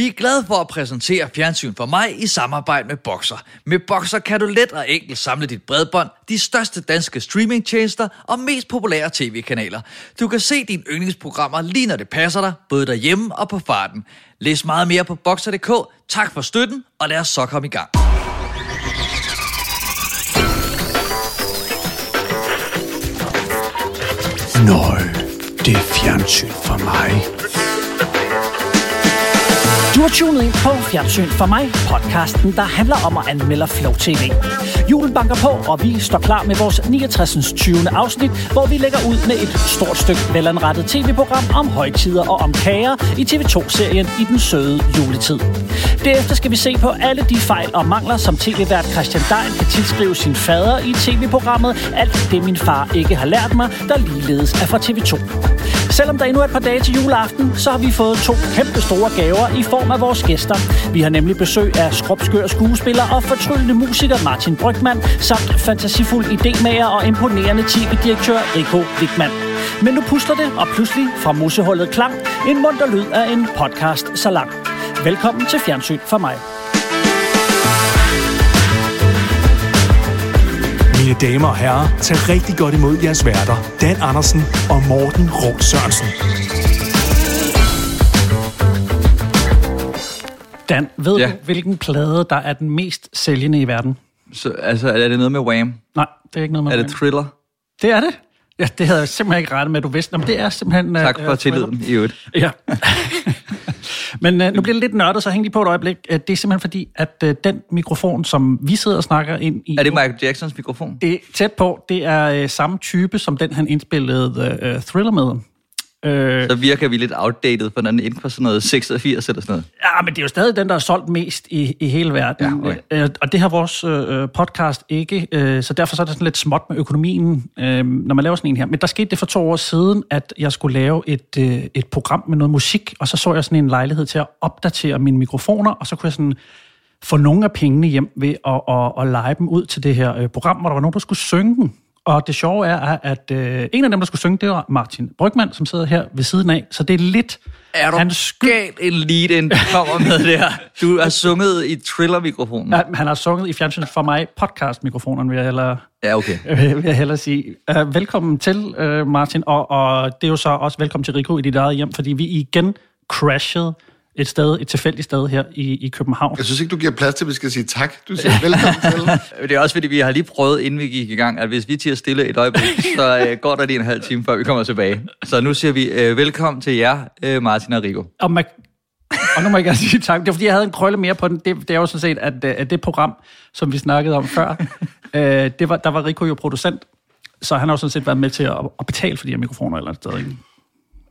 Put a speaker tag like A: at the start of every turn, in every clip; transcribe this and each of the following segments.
A: Vi er glade for at præsentere Fjernsyn for mig i samarbejde med Boxer. Med Boxer kan du let og enkelt samle dit bredbånd, de største danske streamingtjenester og mest populære tv-kanaler. Du kan se dine yndlingsprogrammer lige når det passer dig, både derhjemme og på farten. Læs meget mere på Boxer.dk. Tak for støtten, og lad os så komme i gang.
B: Nøj, det er fjernsyn for mig.
C: Du har tunet ind på Fjernsyn for mig, podcasten, der handler om at anmelde Flow TV. Julen banker på, og vi står klar med vores 69. 20. afsnit, hvor vi lægger ud med et stort stykke velanrettet tv-program om højtider og om kager i TV2-serien i den søde juletid. Derefter skal vi se på alle de fejl og mangler, som tv-vært Christian Dein kan tilskrive sin fader i tv-programmet Alt det min far ikke har lært mig, der ligeledes er fra TV2. Selvom der endnu er et par dage til juleaften, så har vi fået to kæmpe store gaver i form af vores gæster. Vi har nemlig besøg af skrubskør skuespiller og fortryllende musiker Martin Brygman, samt fantasifuld idémager og imponerende tv-direktør Rico Wigman. Men nu pusler det, og pludselig fra musehullet klang en munter lyd af en podcast så lang. Velkommen til Fjernsyn for mig.
B: Mine damer og herrer, tag rigtig godt imod jeres værter, Dan Andersen og Morten Rum Sørensen.
C: Dan, ved
A: Ja.
C: du, hvilken plade, der er den mest sælgende i verden?
A: Så, altså, er det noget med Wham?
C: Nej, det er ikke noget med
A: Er det
C: Wham.
A: Thriller?
C: Det er det? Ja, det havde jeg simpelthen ikke regnet med, at du vidste. Nå, men det er simpelthen...
A: Tak
C: øh,
A: for
C: øh,
A: tilliden i øvrigt.
C: Ja. Men øh, nu bliver det lidt nørdet, så hæng lige på et øjeblik. Øh, Det er simpelthen fordi, at øh, den mikrofon, som vi sidder og snakker ind i...
A: Er det Michael Jacksons mikrofon?
C: det er tæt på, det er øh, samme type, som den, han indspillede øh, Thriller med. Øh,
A: Så virker vi lidt outdated, for den inden for sådan noget 86 eller sådan noget.
C: ja, men det er jo stadig den, der er solgt mest i, i hele verden.
A: Ja, okay.
C: øh, og det har vores øh, podcast ikke, øh, så derfor så er det sådan lidt småt med økonomien, øh, når man laver sådan en her. Men der skete det for to år siden, at jeg skulle lave et, øh, et program med noget musik, og så så jeg sådan en lejlighed til at opdatere mine mikrofoner, og så kunne jeg sådan få nogle af pengene hjem ved at, at, at lege dem ud til det her øh, program, hvor der var nogen, der skulle synge den. Og det sjove er, at øh, en af dem, der skulle synge, det var Martin Brygman, som sidder her ved siden af. Så det er lidt
A: Er du
C: hans skyld.
A: galt en lead-in, du kommer med der? Du har sunget i Thriller-mikrofonen.
C: Ja, han har sunget i fjernsyn for mig podcast-mikrofonen, vil jeg hellere,
A: Ja, okay.
C: vil jeg hellere sige. Uh, velkommen til, uh, Martin, og, og det er jo så også velkommen til Rico i dit eget hjem, fordi vi igen crashede et sted, et tilfældigt sted her i, i København.
D: Jeg synes ikke, du giver plads til, at vi skal sige tak. Du siger velkommen til.
A: Det er også fordi, vi har lige prøvet, inden vi gik i gang, at hvis vi tiger stille et øjeblik, så øh, går der lige en halv time, før vi kommer tilbage. Så nu siger vi øh, velkommen til jer, øh, Martin og Rico.
C: Og, man, og nu må jeg gerne sige tak. Det er fordi, jeg havde en krølle mere på den. Det, det er jo sådan set, at, øh, at det program, som vi snakkede om før, øh, det var, der var Rico jo producent. Så han har jo sådan set været med til at, at betale for de her mikrofoner eller et sted. Ikke?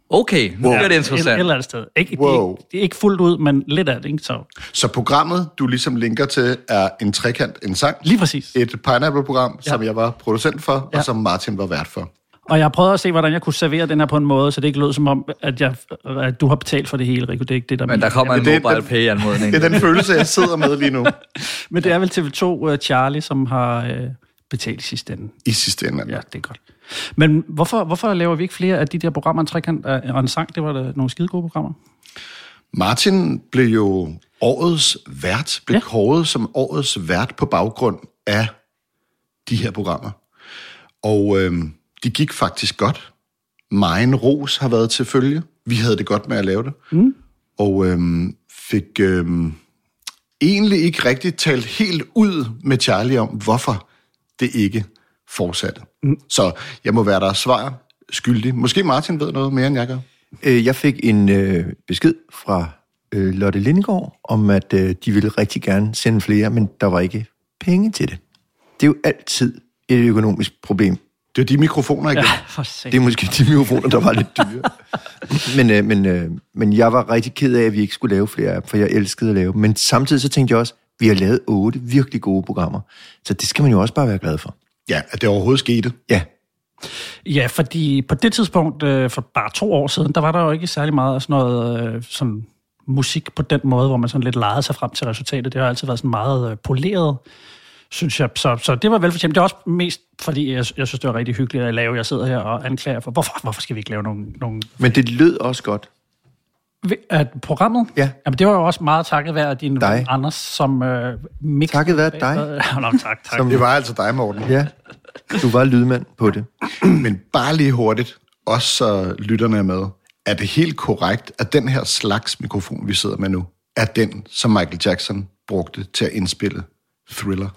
A: Okay, nu bliver det
C: Et, et
A: interessant.
C: eller andet sted. Ikke, det, er
D: Wow.
C: ikke, det er ikke fuldt ud, men lidt af det. Ikke? Så
D: Så programmet, du ligesom linker til, er en trekant, en sang.
C: lige præcis.
D: Et Pineapple-program, ja. som jeg var producent for, ja. Og som Martin var vært for.
C: Og jeg prøvede at se, hvordan jeg kunne servere den her på en måde, så det ikke lød som om, at, jeg, at du har betalt for det hele, Rico. Det er ikke det, der
A: Men der kommer en mobile
D: den-
A: pay-anmodning.
D: Det er den følelse, jeg sidder med lige nu.
C: Men det er vel TV2 uh, Charlie, som har uh, betalt i sidste ende.
D: I sidste ende.
C: Ja, det er godt. Men hvorfor, hvorfor laver vi ikke flere af de der programmer, en trekant øh, og en sang? Det var da nogle skide gode programmer.
D: Martin blev jo årets vært, blev
C: Ja.
D: kåret som årets vært på baggrund af de her programmer. Og øhm, de gik faktisk godt. Megen ros har været til følge. Vi havde det godt med at lave det. Mm. Og øhm, fik øhm, egentlig ikke rigtig talt helt ud med Charlie om, hvorfor det ikke fortsatte. Mm. Så jeg må være der svar skyldig. Måske Martin ved noget mere, end jeg gør.
E: Øh, Jeg fik en øh, besked fra øh, Lotte Lindegård om, at øh, de ville rigtig gerne sende flere, men der var ikke penge til det. Det er jo altid et økonomisk problem.
D: Det er de mikrofoner igen. Ja.
E: Det er måske de mikrofoner, der var lidt dyre. men, øh, men, øh, men jeg var rigtig ked af, at vi ikke skulle lave flere af dem, for jeg elskede at lave dem. Men samtidig så tænkte jeg også, vi har lavet otte virkelig gode programmer. Så det skal man jo også bare være glad for.
D: Ja, at det overhovedet skete.
E: Ja,
C: Ja, fordi på det tidspunkt, øh, for bare to år siden, der var der jo ikke særlig meget af sådan noget øh, sådan musik på den måde, hvor man sådan lidt legede sig frem til resultatet. Det har altid været sådan meget øh, poleret, synes jeg. Så, så det var velfortjent. Det er også mest, fordi jeg, jeg synes, det var rigtig hyggeligt at lave. Jeg sidder her og anklager for, hvorfor, hvorfor skal vi ikke lave nogen... nogen
E: men det lød også godt.
C: At programmet?
E: Ja.
C: Jamen, det var jo også meget takket være din
E: Dig.
C: Anders, som øh, mix...
E: Takket være dig.
C: Nå, tak, tak.
E: Som-
D: Det var altså dig, Morten.
E: Ja, du var lydmand på det.
D: Men bare lige hurtigt, også så lytterne er med. Er det helt korrekt, at den her slags mikrofon, vi sidder med nu, er den, som Michael Jackson brugte til at indspille Thriller?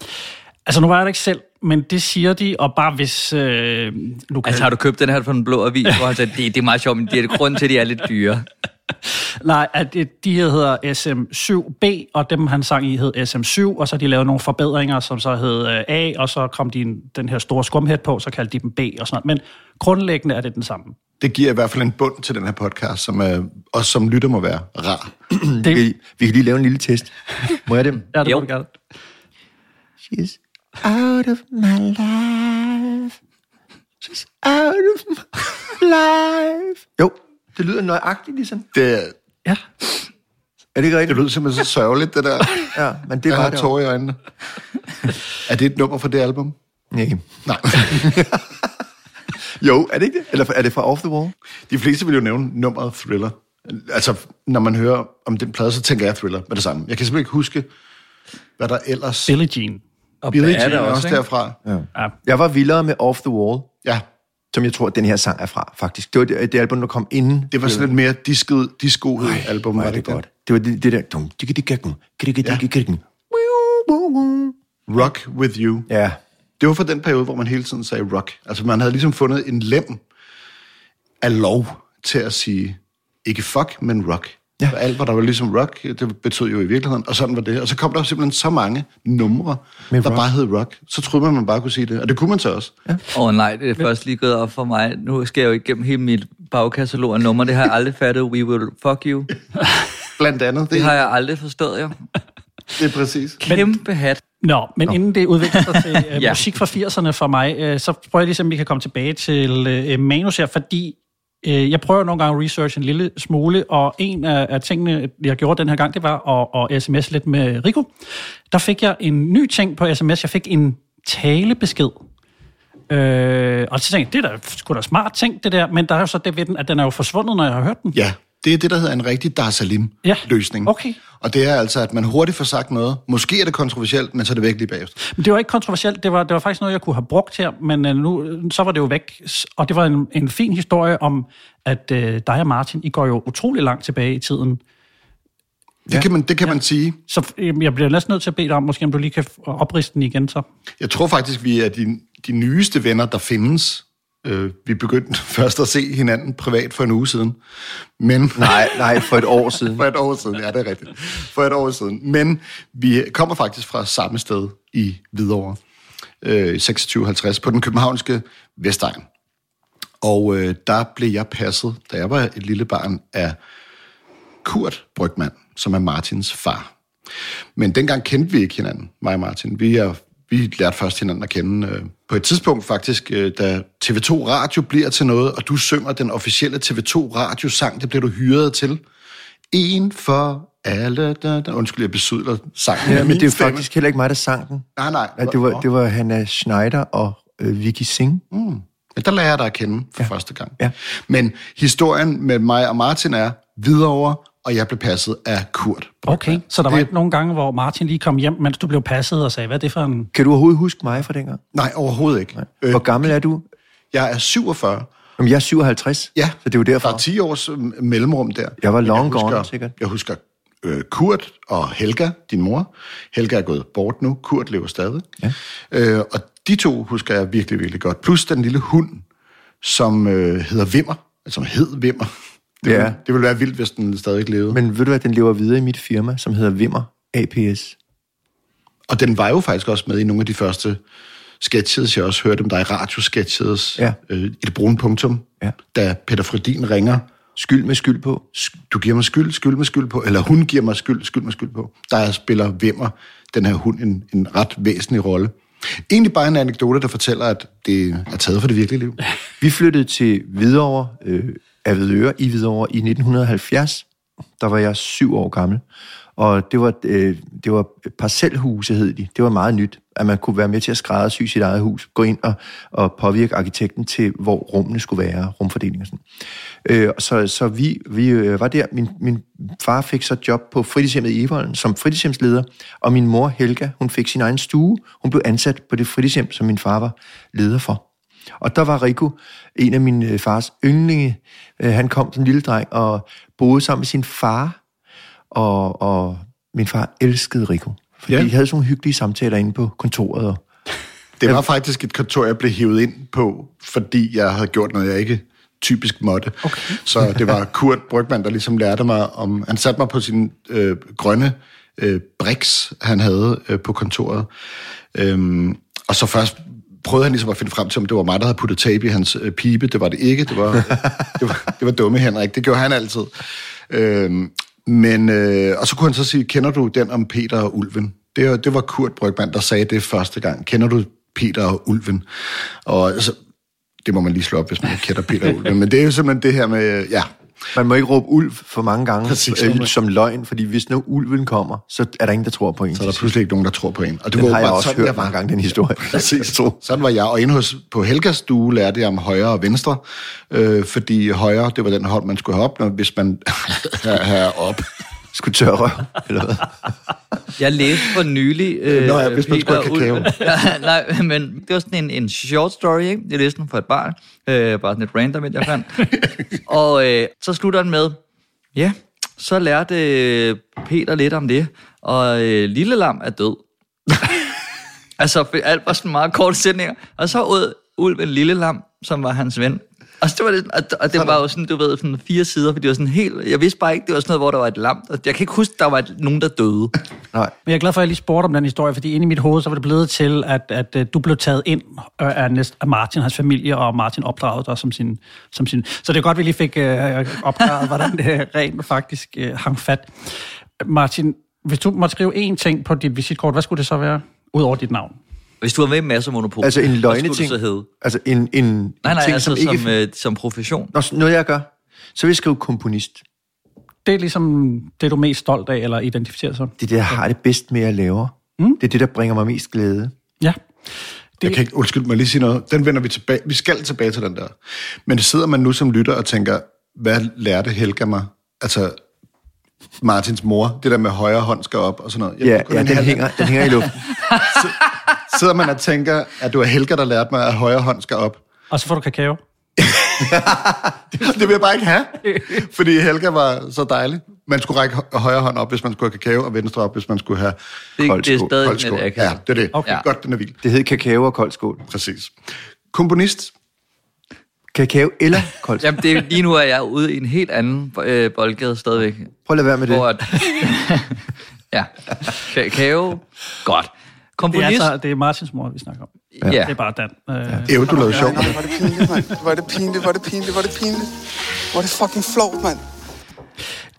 C: Altså, nu var jeg der ikke selv, men det siger de, og bare hvis... Øh, nu kan
A: Altså har du købt den her fra den blå avis, hvor han sagde, det, det er meget sjovt, men det er grunden til, at de er lidt dyre.
C: Nej, at det- de hedder SM7B, og dem han sang i hed SM7, og så har de lavet nogle forbedringer, som så hed øh, A, og så kom de en, den her store skumhed på, så kaldte de dem B og sådan noget. Men grundlæggende er det den samme.
D: Det giver i hvert fald en bund til den her podcast, som er, også som lytter må være rar.
C: Det,
E: Vi, vi kan lige lave en lille test. Må jeg det?
C: ja, det
A: Jo.
C: må du gerne.
E: She's out of my life. She's out of my life. Jo, det lyder nøjagtigt ligesom.
D: Det,
C: Ja.
E: Er det ikke
D: det
E: rigtigt?
D: lyder simpelthen så sørgeligt, det der.
E: Ja, men det
D: Jeg
E: var
D: har
E: det.
D: tårer i øjnene. Er det et nummer fra det album?
E: Nej.
D: Nej.
E: Jo, er det ikke det? Eller er det fra Off the Wall?
D: De fleste vil jo nævne nummeret Thriller. Altså, når man hører om den plade, så tænker jeg Thriller med det samme. Jeg kan simpelthen ikke huske, hvad der ellers...
C: Billie Jean.
A: Og
D: Billie Jean
A: er
D: også
A: ikke?
D: derfra.
C: Ja.
E: Jeg var vildere med Off the Wall,
D: Ja,
E: som jeg tror, at den her sang er fra, faktisk. Det var det, det album, der kom inden.
D: det var sådan lidt mere disket, discoet album,
E: Var det
D: det
E: godt. Det var det, det der... Digge.
D: Rock With You.
E: Ja,
D: Det var for den periode, hvor man hele tiden sagde rock. Altså, man havde ligesom fundet en lem af lov til at sige, ikke fuck, men rock.
E: Ja.
D: Ja. Alt, hvad der var ligesom rock, det betød jo i virkeligheden, og sådan var det. Og så kom der simpelthen så mange numre,
E: Med
D: der
E: rock.
D: bare hed rock. Så troede man, man bare kunne sige det, og det kunne man så også. Ja.
A: Åh oh, nej, det er først lige gået op for mig. Nu skal jeg jo igennem hele mit bagkatalog af numre. Det har jeg aldrig fattet. We will fuck you.
D: Blandt andet, det,
A: Det har jeg aldrig forstået, jo.
D: det er præcis.
A: Kæmpe hat.
C: Nå, men Nå. inden det udvikler sig til øh,
A: Ja.
C: musik fra 80'erne for mig, øh, så prøver jeg ligesom, at vi kan komme tilbage til øh, manus her, fordi Øh, jeg prøver nogle gange at researche en lille smule, og en af, tingene, jeg gjorde den her gang, det var at, at sms lidt med Rico. Der fik jeg en ny ting på sms. Jeg fik en talebesked. Øh, og så tænkte jeg, det er da sgu da smart ting, det der, men der er jo så det ved den, at den er jo forsvundet, når jeg har hørt den.
D: Ja, det er det, der hedder en rigtig Dar
C: Ja,
D: Salim-løsning.
C: okay.
D: Og det er altså, at man hurtigt får sagt noget. Måske er det kontroversielt, men så er det væk lige bagefter.
C: Men det var ikke kontroversielt, det var, det var faktisk noget, jeg kunne have brugt her, men øh, nu, så var det jo væk. Og det var en, en fin historie om, at øh, dig og Martin, I går jo utrolig langt tilbage i tiden.
D: Det kan man, det kan ja. man sige.
C: Så øh, jeg bliver næsten nødt til at bede dig om, måske om du lige kan opriste den igen så.
D: Jeg tror faktisk, vi er de, de nyeste venner, der findes. Øh, vi begyndte først at se hinanden privat for en uge siden. Men,
E: nej, nej, for et år siden.
D: for et år siden, ja, det er rigtigt. For et år siden. Men vi kommer faktisk fra samme sted i Hvidovre. Øh, 2650 på den københavnske Vestegn. Og øh, der blev jeg passet, da jeg var et lille barn, af Kurt Brygman, som er Martins far. Men dengang kendte vi ikke hinanden, mig og Martin. Vi, er, vi lærte først hinanden at kende øh, på et tidspunkt faktisk, øh, da TV2 Radio bliver til noget, og du synger den officielle TV2 Radio-sang, det bliver du hyret til. En for alle, da, da. Undskyld, jeg besydler sangen.
E: Ja, men
D: min
E: det er
D: stemme.
E: faktisk heller ikke mig, der sang den.
D: Nej, nej.
E: Ja, det, var, det var Hannah Schneider og øh, Vicky Singh.
D: Ja, der lærer jeg dig at kende for ja. første gang.
E: Ja.
D: Men historien med mig og Martin er videre, og jeg blev passet af Kurt.
C: Okay, så der var
D: Det-
C: ikke nogen gange, hvor Martin lige kom hjem, mens du blev passet og sagde, hvad er det for en...
E: Kan du overhovedet huske mig fra dengang?
D: Nej, overhovedet ikke.
E: Øh, Hvor gammel er du?
D: Jeg er 47.
E: Jamen, jeg er 57,
D: Ja,
E: så det er jo
D: Der
E: derfor.
D: er 10 års øh, mellemrum der.
E: Jeg var long
D: husker,
E: gone, sikkert.
D: Jeg husker øh, Kurt og Helga, din mor. Helga er gået bort nu, Kurt lever stadig.
E: Ja.
D: Øh, og de to husker jeg virkelig, virkelig godt. Plus den lille hund, som øh, hedder Vimmer, altså som hed Vimmer. Det,
E: Ja.
D: ville, det ville være vildt, hvis den stadig levede. Men...
E: Ved du hvad, den lever videre i mit firma, som hedder Vimmer APS.
D: Og den var jo faktisk også med i nogle af de første sketches, jeg også hørte om dig, radiosketches,
E: Ja.
D: øh, i det brune punktum,
E: Ja.
D: da Peter Fredin ringer
E: Skyld med skyld på.
D: du giver mig skyld, skyld med skyld på, eller hun giver mig skyld, skyld med skyld på. Der spiller Vimmer, den her hund, en, en ret væsentlig rolle. Egentlig bare en anekdote, der fortæller, at det er taget for det virkelige liv.
E: Vi flyttede til Hvidovre, øh, Avedøre i Hvidovre i 1970. Der var jeg syv år gammel. Og det var, øh, det var parcelhuse, hed de. Det var meget nyt. at man kunne være med til at skræddersy sit eget hus, gå ind og, og påvirke arkitekten til, hvor rummene skulle være, rumfordeling og sådan. Øh, så så vi, vi øh, var der. Min, min far fik så job på fritidshjemmet i Evolden som fritidshjemsleder, og min mor Helga, hun fik sin egen stue. Hun blev ansat på det fritidshjem, som min far var leder for. Og der var Rico, en af min øh, fars yndlinge. Øh, han kom som en lille dreng og boede sammen med sin far, og, og min far elskede Rico. Fordi
D: Ja.
E: de havde sådan nogle hyggelige samtaler inde på kontoret. Og,
D: Det var faktisk et kontor, jeg blev hævet ind på, fordi jeg havde gjort noget, jeg ikke typisk måtte. Okay. Så det var Kurt Brygman, der ligesom lærte mig om... Han satte mig på sin øh, grønne øh, briks, han havde øh, på kontoret. Øhm, og så først prøvede han ligesom at finde frem til, om det var mig, der havde puttet tape i hans øh, pibe. Det var det ikke. Det var, det var, det var dumme Henrik. Det gjorde han altid. Øhm, men, øh, og så kunne han så sige, kender du den om Peter og Ulven? Det, var- det var Kurt Brygman, der sagde det første gang. Kender du Peter og Ulven? Og altså, det må man lige slå op, hvis man ikke kender Peter og Ulven. Men det er jo simpelthen det her med, ja,
E: man må ikke råbe ulv for mange gange
D: Præcis.
E: øh, som løgn, fordi hvis nu ulven kommer, så er der ingen, der tror på en.
D: så er der pludselig ikke nogen, der tror på en. Og det
E: Den
D: var
E: har jeg også
D: sådan,
E: hørt
D: jeg var.
E: mange gange, den historie.
D: Præcis. Sådan var jeg. Og inde hos, på Helgas stue lærte jeg om højre og venstre, øh, fordi højre, det var den hold, man skulle have op, når, hvis man have op.
E: Skulle tørre eller hvad?
A: Jeg læste for nylig... Øh,
D: Nå ja, hvis man skulle have kakao.
A: Nej, men det var sådan en, en short story, ikke? Jeg læste den for et barn. Øh, bare sådan et random, jeg fandt. og øh, så slutter den med, ja, så lærte øh, Peter lidt om det, og øh, Lille Lam er død. altså, for alt var sådan meget korte sætninger. Og så ud ulven Lille Lam, som var hans ven. Og det var, det, og, og det var jo sådan, du ved, sådan fire sider, for det var sådan helt... Jeg vidste bare ikke, det var sådan noget, hvor der var et lam. Og Jeg kan ikke huske, der var et, nogen, der døde.
E: Nej.
C: Men jeg er glad for, at jeg lige spurgte om den historie, fordi inde i mit hoved, så var det blevet til, at, at, at du blev taget ind øh, af, næst, af Martin, hans familie, og Martin opdragede dig som sin, som sin... Så det er godt, at vi lige fik øh, opklaret, hvordan det rent faktisk øh, hang fat. Martin, hvis du måtte skrive én ting på dit visitkort, hvad skulle det så være? Udover dit navn.
A: Hvis du var med i Masser af Monopol,
E: Altså en
A: skulle du så hedde?
E: Altså en, en
A: Nej, nej,
E: ting,
A: altså
E: som
A: som,
E: ikke...
A: som, øh, som profession.
E: Nå, noget jeg gør, så vil jeg skrive komponist.
C: Det er ligesom det, du er mest stolt af, eller identificerer sig.
E: Det er det, jeg har det bedst med at lave. Mm. Det er det, der bringer mig mest glæde.
C: Ja.
D: Jeg kan ikke, undskyld mig lige sige noget. Den vender vi tilbage. Vi skal tilbage til den der. Men sidder man nu som lytter og tænker, hvad lærte Helga mig? Altså, Martins mor, det der med højre hånd skal op og sådan noget. Jeg
E: Ja, ja den, hænger, den hænger i luften.
D: Sidder man og tænker, at det var Helga, der lærte mig, at højre hånd skal op.
C: Og så får du kakao.
D: Det vil jeg bare ikke have, fordi Helga var så dejlig. Man skulle række hø- højre hånd op, hvis man skulle have kakao, og venstre op, hvis man skulle have
A: Det,
E: Kold
A: det er stadig
D: kold
A: lidt.
D: Ja, det er det.
C: Okay.
D: Okay. Godt, den er vild.
E: Det hed kakao og kold skål.
D: Præcis. Komponist.
E: Kakao eller kold skål.
A: Jamen, det, er- lige nu er jeg ude i en helt anden øh, boldgade stadigvæk.
E: Prøv at lade være med det.
A: Hvor at, ja, kakao, godt.
C: Det er,
A: Komponist,
C: altså, det er Martins mor, vi snakker om.
A: ja.
C: Det er bare Dan. Øh,
D: Ev, du lavede sjov.
F: Var det pinligt, mand. Var det pinligt, var det pinligt, var det pinligt. Var det fucking flot, mand.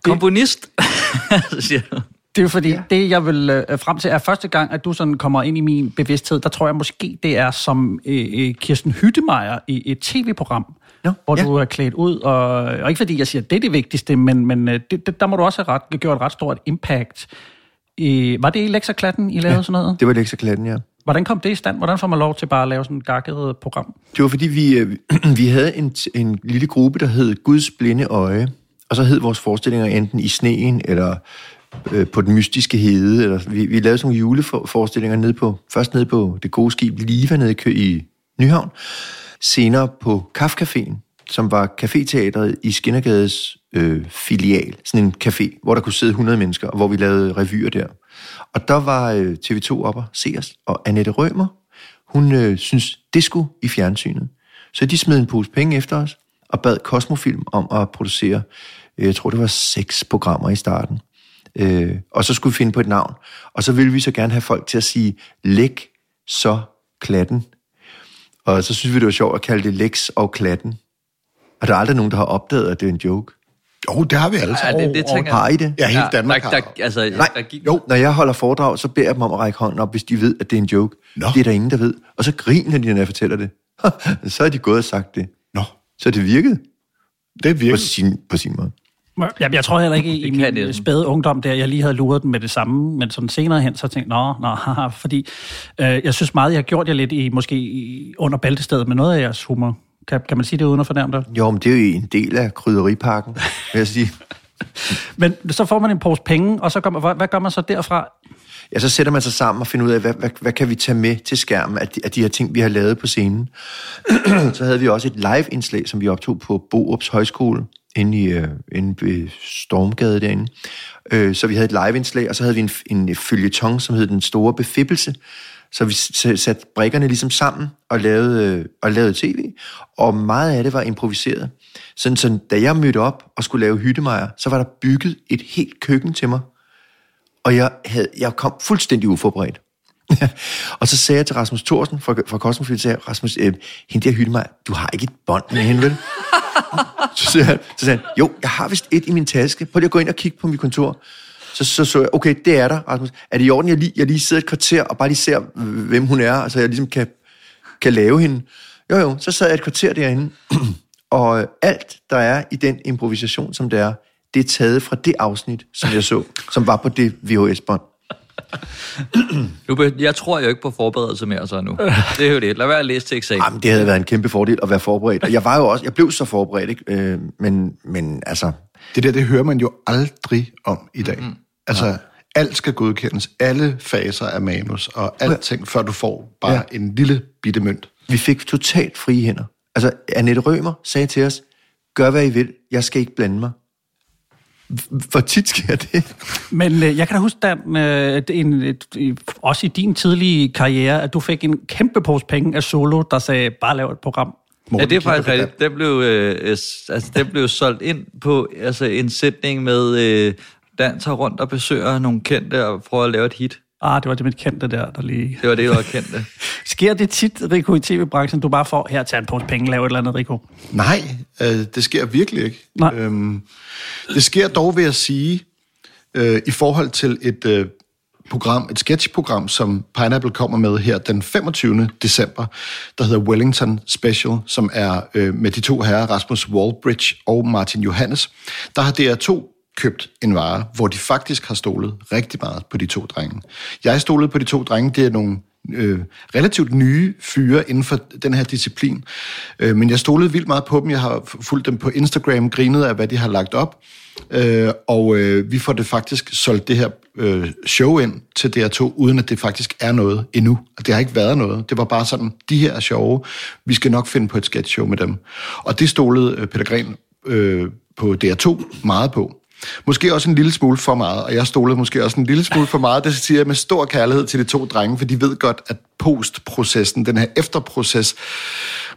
A: komponist, siger du.
C: Det er jo fordi, ja. det jeg vil øh, frem til er første gang, at du sådan kommer ind i min bevidsthed, der tror jeg måske, det er som øh, øh, Kirsten Hyttemeier i et tv-program,
E: Nå,
C: hvor
E: ja.
C: du er klædt ud, og, og ikke fordi jeg siger, at det er det vigtigste, men, men øh, det, det, der må du også have ret, gjort et ret stort impact. Øh, var det i Lexaklatten, I lavede ja. sådan noget?
E: Det var lekserklatten, ja.
C: Hvordan kom det i stand? Hvordan får man lov til bare at lave sådan et gakket program?
E: Det var fordi, vi, øh, vi havde en, en lille gruppe, der hed Guds blinde øje. Og så hed vores forestillinger enten i sneen, eller øh, på den mystiske hede. Eller, vi, vi lavede sådan nogle juleforestillinger nede på, først nede på det gode skib Liva nede i, i Nyhavn. Senere på Kafcaféen, som var caféteatret i Skinnergades øh, filial. Sådan en café, hvor der kunne sidde 100 mennesker, og hvor vi lavede revyer der. Og der var øh, TV2 oppe og se os, og Annette Rømer, hun øh, synes, det skulle i fjernsynet. Så de smed en pose penge efter os, og bad Cosmofilm om at producere, øh, jeg tror det var seks programmer i starten. Øh, og så skulle vi finde på et navn. Og så ville vi så gerne have folk til at sige, læg så klatten. Og så synes vi, det var sjovt at kalde det Lex og klatten. Og der er aldrig nogen, der har opdaget, at det er en joke.
D: Jo, oh, det har vi alle
A: Ja,
D: sammen.
A: det, det tænker
E: Har I det?
D: Ja, hele Danmark
A: der,
D: har.
A: der, altså,
E: Nej,
A: der gik,
E: jo, når jeg holder foredrag, så beder jeg dem om at række hånden op, hvis de ved, at det er en joke.
D: Nå.
E: Det er der ingen, der ved. Og så griner de, når jeg fortæller det. så er de gået og sagt det.
D: Nå,
E: Så det virkede
D: det er
E: på
D: virkelig.
E: sin, på sin måde.
C: Jeg, jeg tror heller ikke i, min
A: det.
C: spæde ungdom, der jeg lige havde luret den med det samme, men sådan senere hen, så tænkte jeg, nå, nå, haha, fordi øh, jeg synes meget, jeg har gjort jer lidt i, måske i, under bæltestedet med noget af jeres humor. Kan, kan man sige det uden at fornærme dig?
E: Jo, men det er jo en del af krydderipakken, vil jeg sige.
C: Men så får man en pose penge, og så gør man, hvad, hvad gør man så derfra?
E: Ja, så sætter man sig sammen og finder ud af, hvad, hvad, hvad kan vi tage med til skærmen af de, af de her ting, vi har lavet på scenen. så havde vi også et live-indslag, som vi optog på Borups Højskole, inde, i, øh, inde ved Stormgade derinde. Øh, så vi havde et live-indslag, og så havde vi en, en følgetong, som hed Den Store Befibbelse. Så vi satte brikkerne ligesom sammen og lavede, øh, og lavede tv, og meget af det var improviseret. Sådan, så da jeg mødte op og skulle lave hyttemeier, så var der bygget et helt køkken til mig, og jeg, havde, jeg kom fuldstændig uforberedt. og så sagde jeg til Rasmus Thorsen fra, fra Cosmofil, sagde Rasmus, øh, hende der hytte du har ikke et bånd med hende, vel? så, sagde han, så sagde han, jo, jeg har vist et i min taske. Prøv lige at gå ind og kigge på mit kontor. Så så, så jeg, okay, det er der, Rasmus. Er det i orden, jeg lige, jeg lige sidder et kvarter og bare lige ser, hvem hun er, så jeg ligesom kan, kan lave hende? Jo, jo, så sad jeg et kvarter derinde, og alt, der er i den improvisation, som det er, det er taget fra det afsnit, som jeg så, som var på det VHS-bånd.
A: Nu, jeg tror jo ikke på forberedelse mere så nu. Det er jo det. Lad være at læse til eksamen.
E: Jamen, det havde været en kæmpe fordel at være forberedt. Og jeg var jo også, jeg blev så forberedt, ikke? Øh, men, men altså,
D: Det der, det hører man jo aldrig om i dag. Mm-hmm. Altså, alt skal godkendes. Alle faser af manus og alting, før du får bare
E: Ja.
D: en lille bitte mønt.
E: vi fik totalt frie hænder. Altså, Annette Rømer sagde til os, gør hvad I vil, jeg skal ikke blande mig. Hvor tit sker det?
C: Men øh, jeg kan da huske, Dan, øh, det en, et, et, også i din tidlige karriere, at du fik en kæmpe pose penge af Solo, der sagde, bare lav et program.
A: Ja, det er faktisk rigtigt. Den blev, øh, øh, altså, den blev solgt ind på altså, en sætning med, øh, Dan tager rundt og besøger nogle kendte og prøver at lave et hit.
C: Ah, det var det mit kendte der, der lige...
A: Det var det, der var kendte.
C: Sker det tit, Rico, i tv-branchen, du bare får, her, tag en pose penge, lav et eller andet, Rico?
D: Nej, øh, det sker virkelig ikke.
C: Nej.
D: Øhm, det sker dog ved at sige, øh, i forhold til et øh, program, et sketchprogram, som Pineapple kommer med her den 25. december, der hedder Wellington Special, som er øh, med de to herrer, Rasmus Wallbridge og Martin Johannes. Der har DR2 købt en vare, hvor de faktisk har stolet rigtig meget på de to drenge. Jeg stolede på de to drenge, det er nogle øh, relativt nye fyre inden for den her disciplin. Øh, men jeg stolede vildt meget på dem. Jeg har fulgt dem på Instagram, grinet af, hvad de har lagt op. Øh, og øh, vi får det faktisk solgt det her øh, show ind til DR2, uden at det faktisk er noget endnu. Og det har ikke været noget. Det var bare sådan, de her er sjove. Vi skal nok finde på et sketch show med dem. Og det stolede øh, Peter Gren øh, på DR2 meget på. Måske også en lille smule for meget, og jeg stolede måske også en lille smule for meget. Det siger jeg med stor kærlighed til de to drenge, for de ved godt, at postprocessen, den her efterproces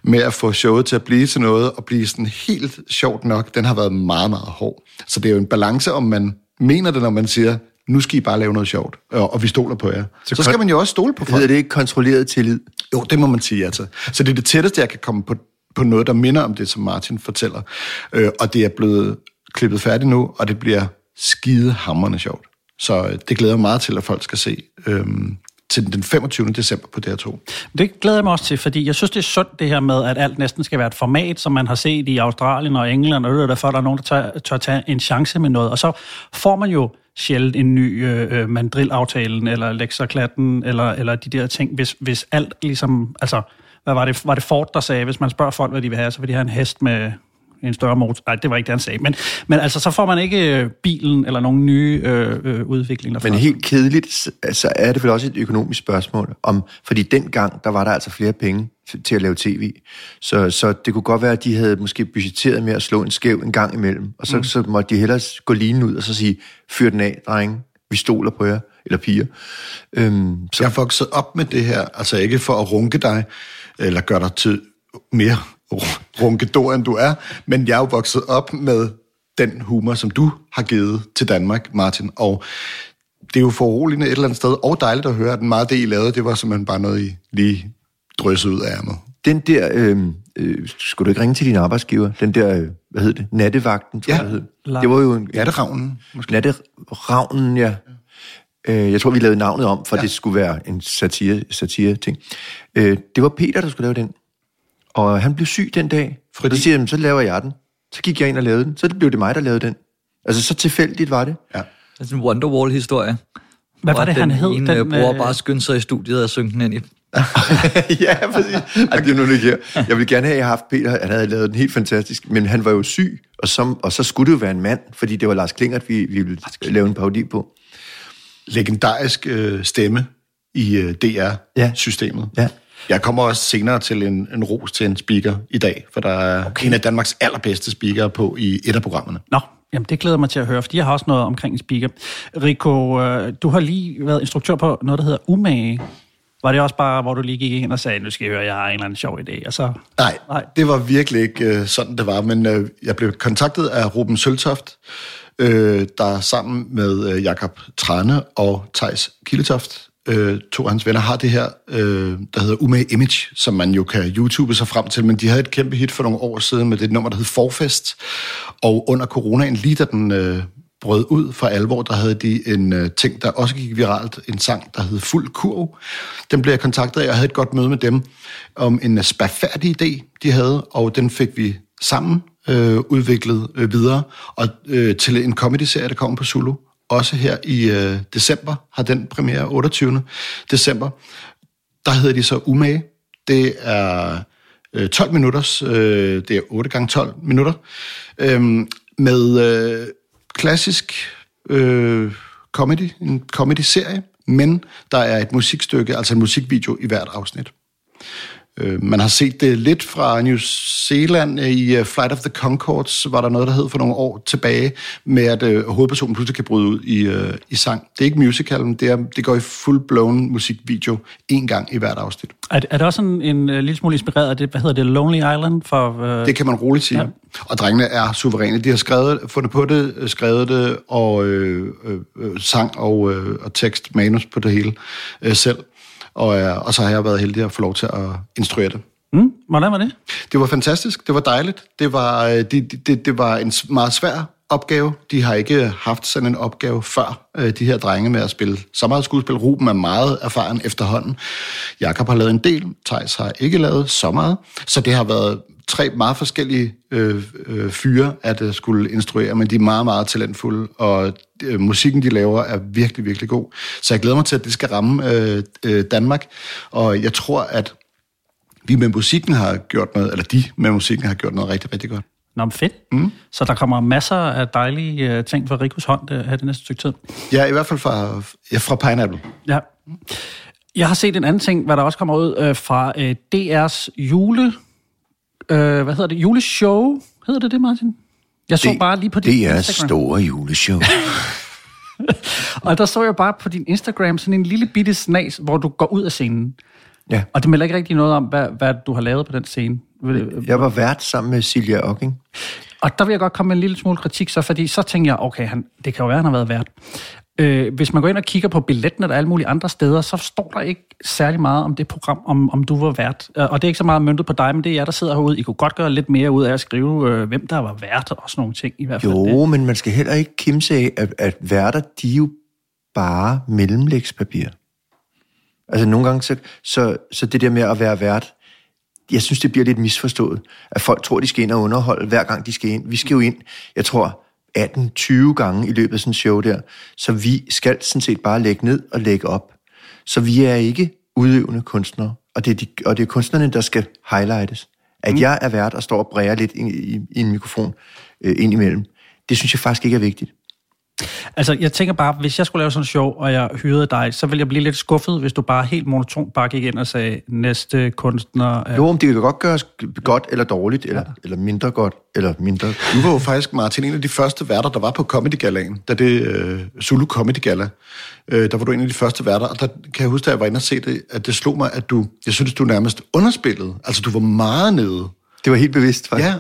D: med at få showet til at blive til noget, og blive sådan helt sjovt nok, den har været meget, meget hård. Så det er jo en balance, om man mener det, når man siger, nu skal I bare lave noget sjovt, og, vi stoler på jer. Så, så skal man jo også stole på folk.
E: Hedder det ikke kontrolleret tillid?
D: Jo, det må man sige, altså. Så det er det tætteste, jeg kan komme på, på noget, der minder om det, som Martin fortæller. Øh, og det er blevet klippet færdig nu, og det bliver skide hammerne sjovt. Så øh, det glæder jeg mig meget til, at folk skal se øhm, til den 25. december på DR2.
C: Det glæder jeg mig også til, fordi jeg synes, det er sundt det her med, at alt næsten skal være et format, som man har set i Australien og England, og det er derfor, der er nogen, der tør, tør tage en chance med noget. Og så får man jo sjældent en ny øh, øh mandrilaftalen, eller lekserklatten, eller, eller de der ting, hvis, hvis alt ligesom, altså, hvad var det, var det Ford, der sagde, hvis man spørger folk, hvad de vil have, så vil de have en hest med en større motor. Nej, det var ikke det, han sagde. Men, men altså, så får man ikke øh, bilen eller nogen nye øh, øh, udviklinger.
E: Men helt kedeligt, så- er det vel også et økonomisk spørgsmål. Om, fordi dengang, der var der altså flere penge til at lave tv. Så, så det kunne godt være, at de havde måske budgetteret med at slå en skæv en gang imellem. Og så, mm. så måtte de hellere gå linen ud og så sige, fyr den af, drenge. Vi stoler på jer. Eller piger. Øhm,
D: Så jeg er vokset op med det her, altså ikke for at runke dig, eller gøre dig til mere runkedor, end du er, men jeg er jo vokset op med den humor, som du har givet til Danmark, Martin, og det er jo foruroligende et eller andet sted, og dejligt at høre, at den meget det, I lavede, det var simpelthen bare noget, I lige dryssede ud af ærmet.
E: den der, øh, øh, skulle du ikke ringe til din arbejdsgiver? Den der, øh, hvad hed det? Nattevagten, tror
D: Ja.
E: jeg, det hed. Det var jo en,
D: Ja, det er ravnen, måske.
E: Natteravnen, ja. Øh, jeg tror, vi lavede navnet om, for ja. det skulle være en satire, satire ting. Øh, det var Peter, der skulle lave den. Og han blev syg den dag.
D: Fordi-
E: Så siger jeg, "Jamen, så laver jeg den. Så gik jeg ind og lavede den. Så blev det mig, der lavede den. Altså, så tilfældigt var det.
D: Ja.
A: Det er sådan en Wonderwall-historie.
C: Hvad var det,
A: den
C: han hed?
A: Ene
C: Den,
A: den, bror
C: øh,
A: bare skyndte sig i studiet og synge den ind i.
E: ja, præcis. Ej, det er nu det her. Jeg ville gerne have haft Peter, han havde lavet den helt fantastisk, men han var jo syg, og, som, og så skulle det jo være en mand, fordi det var Lars Klingert, vi, vi ville lave en parodi på.
D: Legendarisk øh, stemme i øh, DR-systemet.
E: Ja.
D: Jeg kommer også senere til en, en ros til en speaker i dag, for der er okay. en af Danmarks allerbedste speakere på i et af programmerne.
C: Nå, jamen det glæder mig til at høre, fordi jeg har også noget omkring en speaker. Rico, øh, du har lige været instruktør på noget, der hedder Umage. Var det også bare, hvor du lige gik ind og sagde, nu skal jeg høre, jeg har en eller anden sjov idé, og så...
D: Nej,
C: Nej.
D: Nej. det var virkelig ikke øh, sådan, det var, men øh, jeg blev kontaktet af Ruben Søltoft, øh, der sammen med øh, Jakob Trane og Tejs Kildetoft, øh, to af hans venner, har det her, øh, der hedder Umage Image, som man jo kan YouTube sig frem til, men de havde et kæmpe hit for nogle år siden med det nummer, der hed Forfest, og under coronaen, lige da den øh, brød ud for alvor, der havde de en øh, ting, der også gik viralt, en sang, der hed Fuld Kurv. Den blev jeg kontaktet af, og jeg havde et godt møde med dem om en øh, spærfærdig idé, de havde, og den fik vi sammen øh, udviklet øh, videre, og øh, til en comedy-serie, der kommer på Zulu. Også her i øh, december har den premiere, 28. december. Der hedder de så Umage. Det er øh, 12 minutters, øh, det er 8 gange 12 minutter, øh, med øh, klassisk øh, comedy, en comedy-serie, men der er et musikstykke, altså en musikvideo i hvert afsnit. Øh, Man har set det lidt fra New Zealand i uh, Flight of the Concords, var der noget, der hed for nogle år tilbage, med at hovedpersonen pludselig kan bryde ud i, i sang. Det er ikke musical, men det, er, det går i full-blown musikvideo en gang i hvert afsnit.
C: Er, er det også en, en, øh, lille smule inspireret af det, hvad hedder det, Lonely Island? For, øh,
D: Det kan man roligt sige.
C: Ja.
D: Og drengene er suveræne. De har skrevet, fundet på det, øh, skrevet det, og øh, øh, øh, sang og, øh, og tekst, manus på det hele øh, selv. Og, øh, og så har jeg været heldig at få lov til at instruere det.
C: mm, hvordan var det?
D: Det var fantastisk. Det var dejligt. Det var, øh, det, det, det var en meget svær opgave. De har ikke haft sådan en opgave før, øh, de her drenge med at spille så meget skuespil. Ruben er meget erfaren efterhånden. Jakob har lavet en del. Thijs har ikke lavet så meget. Så det har været tre meget forskellige øh, øh, fyre at øh, skulle instruere, men de er meget, meget talentfulde, og øh, musikken, de laver, er virkelig, virkelig god. Så jeg glæder mig til, at det skal ramme øh, øh, Danmark, og jeg tror, at vi med musikken har gjort noget, eller de med musikken har gjort noget rigtig, rigtig godt.
C: Nå, men fedt. Mm. Så der kommer masser af dejlige øh, ting fra Rikos hånd det, her det næste stykke tid.
D: Ja, i hvert fald fra, ja, fra Pineapple.
C: Ja. Jeg har set en anden ting, hvad der også kommer ud øh, fra øh, DR's jule... Øh, hvad hedder det? Juleshow? Hedder det det, Martin? Jeg så bare lige på din
E: Det er
C: Instagram.
E: store juleshow.
C: Og der så jeg bare på din Instagram sådan en lille bitte snas, hvor du går ud af scenen.
E: Ja.
C: Og det melder ikke rigtig noget om, hvad, hvad du har lavet på den scene. Vil-
E: Jeg var vært sammen med Silja Ocking.
C: Og der vil jeg godt komme med en lille smule kritik, så fordi så tænker jeg, okay, han, det kan jo være, han har været vært. Øh, hvis man går ind og kigger på billetten og alle mulige andre steder, så står der ikke særlig meget om det program, om, om du var vært. Øh, og det er ikke så meget møntet på dig, men det er jer, der sidder herude. I kunne godt gøre lidt mere ud af at skrive, øh, hvem der var vært og sådan nogle ting i hvert fald.
E: Jo, men man skal heller ikke kimse af, at, at værter, de er jo bare mellemlægspapir. Altså nogle gange, så, så, så det der med at være vært, jeg synes, det bliver lidt misforstået, at folk tror, de skal ind og underholde, hver gang de skal ind. Vi skal jo ind, jeg tror, 18-20 gange i løbet af sådan en show der, så vi skal sådan set bare lægge ned og lægge op. Så vi er ikke udøvende kunstnere, og det er, de, og det er kunstnerne, der skal highlightes. At mm. jeg er vært og står og bræger lidt i, i, i en mikrofon øh, ind imellem, det synes jeg faktisk ikke er vigtigt.
C: Altså, jeg tænker bare, hvis jeg skulle lave sådan en show, og jeg hyrede dig, så ville jeg blive lidt skuffet, hvis du bare helt monotont bare gik ind og sagde, næste kunstner... Er...
E: Jo, om det kan godt gøres godt eller dårligt, eller, ja. eller mindre godt, eller mindre...
D: Du var jo faktisk, Martin, en af de første værter, der var på Comedy Galaen, da det øh, Zulu Comedy Gala. Øh, der var du en af de første værter, og der kan jeg huske, da jeg var inde og se det, at det slog mig, at du, jeg synes, du nærmest underspillede. Altså, du var meget nede.
E: Det var helt bevidst, faktisk.
D: Ja,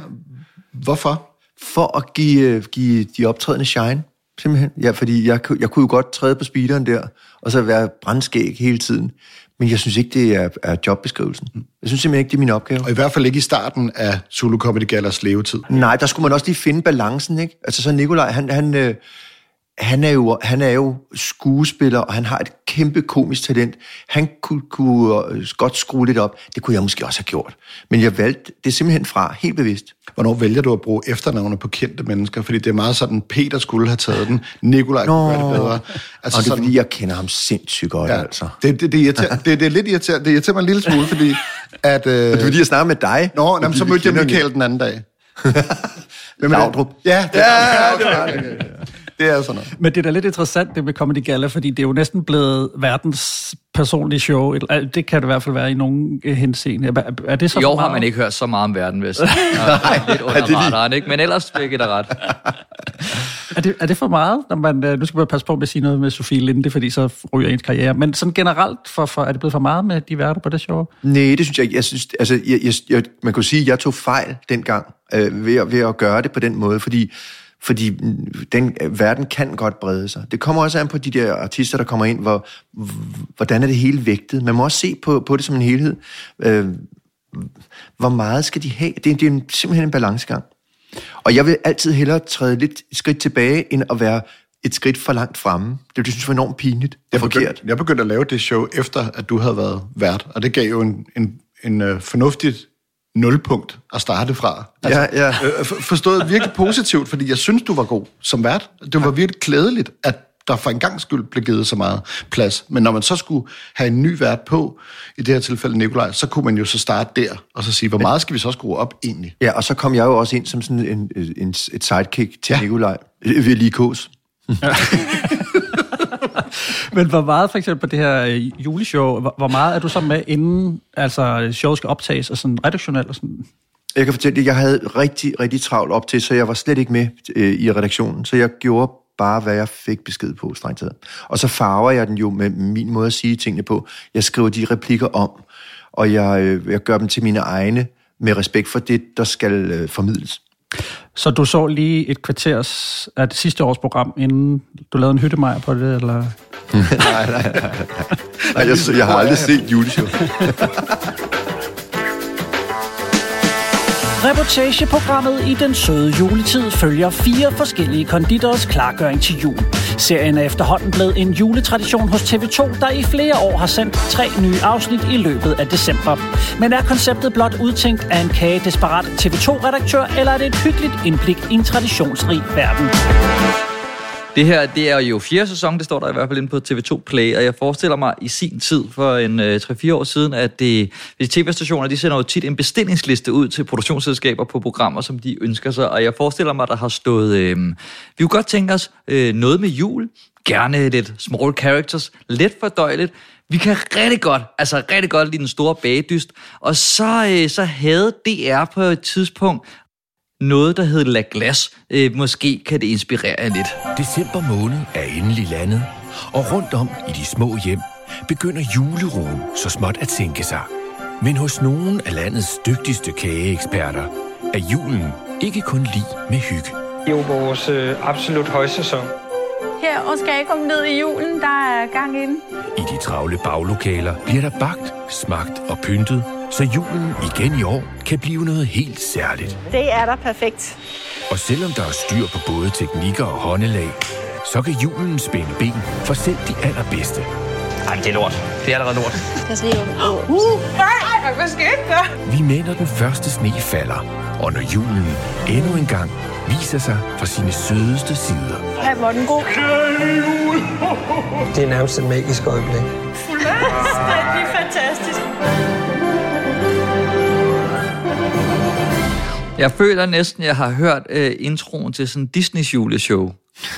D: hvorfor?
E: For at give, øh, give de optrædende shine, simpelthen. Ja, fordi jeg, jeg kunne jo godt træde på speederen der, og så være brandskæg hele tiden. Men jeg synes ikke, det er, er jobbeskrivelsen. Jeg synes simpelthen ikke, det er min opgave.
D: Og i hvert fald ikke i starten af Zulu Comedy Galas levetid.
E: Nej, der skulle man også lige finde balancen, ikke? Altså så Nikolaj, han, han, øh, han er, jo, han er jo skuespiller, og han har et kæmpe komisk talent. Han kunne, kunne øh, godt skrue lidt op. Det kunne jeg måske også have gjort. Men jeg valgte det simpelthen fra, helt bevidst.
D: Hvornår vælger du at bruge efternavne på kendte mennesker? Fordi det er meget sådan, Peter skulle have taget den, Nikolaj kunne gøre det bedre.
E: Altså og det er, fordi jeg kender ham sindssygt godt, ja, altså.
D: Det, det, det, irriterer, det, det er lidt irriterende. Det irriterer mig en lille smule, fordi... At, øh...
E: Det er fordi, jeg snakker med dig.
D: Nå, jamen, så mødte jeg Michael den anden dag.
E: Hvem er det?
D: Ja, det er, ja, det, er, det er sådan noget.
C: Men det er da lidt interessant, det med Comedy Gala, fordi det er jo næsten blevet verdens personlige show. Det kan det i hvert fald være i nogen henseende. Er, er det så
A: I år har man ikke hørt så meget om verden, hvis. Nej, lidt under radaren, ikke? Men ellers fik der ret.
C: er, det, er det for meget? Når man, nu skal man passe på med at sige noget med Sofie Linde, fordi så ryger ens karriere. Men sådan generelt, for, for, er det blevet for meget med de værter på det show?
E: Nej, det synes jeg ikke. Jeg synes, altså, jeg, jeg, jeg, man kunne sige, at jeg tog fejl dengang øh, ved, ved at gøre det på den måde, fordi fordi den verden kan godt brede sig. Det kommer også an på de der artister, der kommer ind, hvor, hvordan er det hele vægtet. Man må også se på, på det som en helhed. Øh, hvor meget skal de have? Det er, det er simpelthen en balancegang. Og jeg vil altid hellere træde lidt skridt tilbage, end at være et skridt for langt fremme. Det, det synes jeg var enormt pinligt
D: jeg begyndte, jeg begyndte at lave det show, efter at du havde været vært, og det gav jo en, en, en uh, fornuftigt nulpunkt at starte fra.
E: Altså, ja, ja.
D: Øh, forstået virkelig positivt, fordi jeg synes, du var god som vært. Det var virkelig klædeligt, at der for en gang skyld blev givet så meget plads. Men når man så skulle have en ny vært på, i det her tilfælde Nikolaj, så kunne man jo så starte der, og så sige, hvor meget skal vi så skrue op egentlig?
E: Ja, og så kom jeg jo også ind som sådan en, en, et sidekick til ja. Nikolaj. Ved lige kos. Ja.
C: Men hvor meget for eksempel på det her øh, juleshow, hvor, hvor meget er du så med inden altså, showet skal optages og sådan redaktionelt? Og sådan?
E: Jeg kan fortælle at jeg havde rigtig, rigtig travlt op til, så jeg var slet ikke med øh, i redaktionen. Så jeg gjorde bare, hvad jeg fik besked på, strengt taget. Og så farver jeg den jo med min måde at sige tingene på. Jeg skriver de replikker om, og jeg, øh, jeg gør dem til mine egne, med respekt for det, der skal øh, formidles.
C: Så du så lige et kvarters af det sidste års program, inden du lavede en hyttemejr på det, eller?
E: nej, nej, nej. nej jeg, jeg har aldrig set juleshow.
C: Reportageprogrammet i den søde juletid følger fire forskellige konditors klargøring til jul. Serien er efterhånden blevet en juletradition hos TV2, der i flere år har sendt tre nye afsnit i løbet af december. Men er konceptet blot udtænkt af en kage desperat TV2-redaktør, eller er det et hyggeligt indblik i en traditionsrig verden?
A: Det her, det er jo fjerde sæson, det står der i hvert fald inde på TV2 Play, og jeg forestiller mig i sin tid for en øh, 3-4 år siden, at det, de tv-stationer, de sender jo tit en bestillingsliste ud til produktionsselskaber på programmer, som de ønsker sig, og jeg forestiller mig, der har stået, øh, vi kunne godt tænke os øh, noget med jul, gerne lidt small characters, let fordøjeligt, vi kan rigtig godt, altså rigtig godt lide den store bagdyst. Og så, øh, så havde DR på et tidspunkt noget, der hed La Glace. Øh, måske kan det inspirere jer lidt.
G: December måned er endelig landet, og rundt om i de små hjem begynder juleroen så småt at sænke sig. Men hos nogle af landets dygtigste kageeksperter er julen ikke kun lige med hygge.
H: Det er jo vores øh, absolut højsæson.
I: Her og skal jeg komme ned i julen, der er gang ind.
G: I de travle baglokaler bliver der bagt, smagt og pyntet, så julen igen i år kan blive noget helt særligt.
I: Det er da perfekt.
G: Og selvom der er styr på både teknikker og håndelag, så kan julen spænde ben for selv de allerbedste.
A: Ej, det er lort. Det er allerede lort.
I: Skal lige
H: uh, nej, hvad skete der?
G: Vi mener, den første sne falder, og når julen endnu en gang viser sig fra sine sødeste sider.
I: Ej, hvor den god.
H: Det er nærmest et magisk øjeblik.
I: Fuldstændig fantastisk.
A: Jeg føler næsten, jeg har hørt uh, introen til sådan en Disneys juleshow.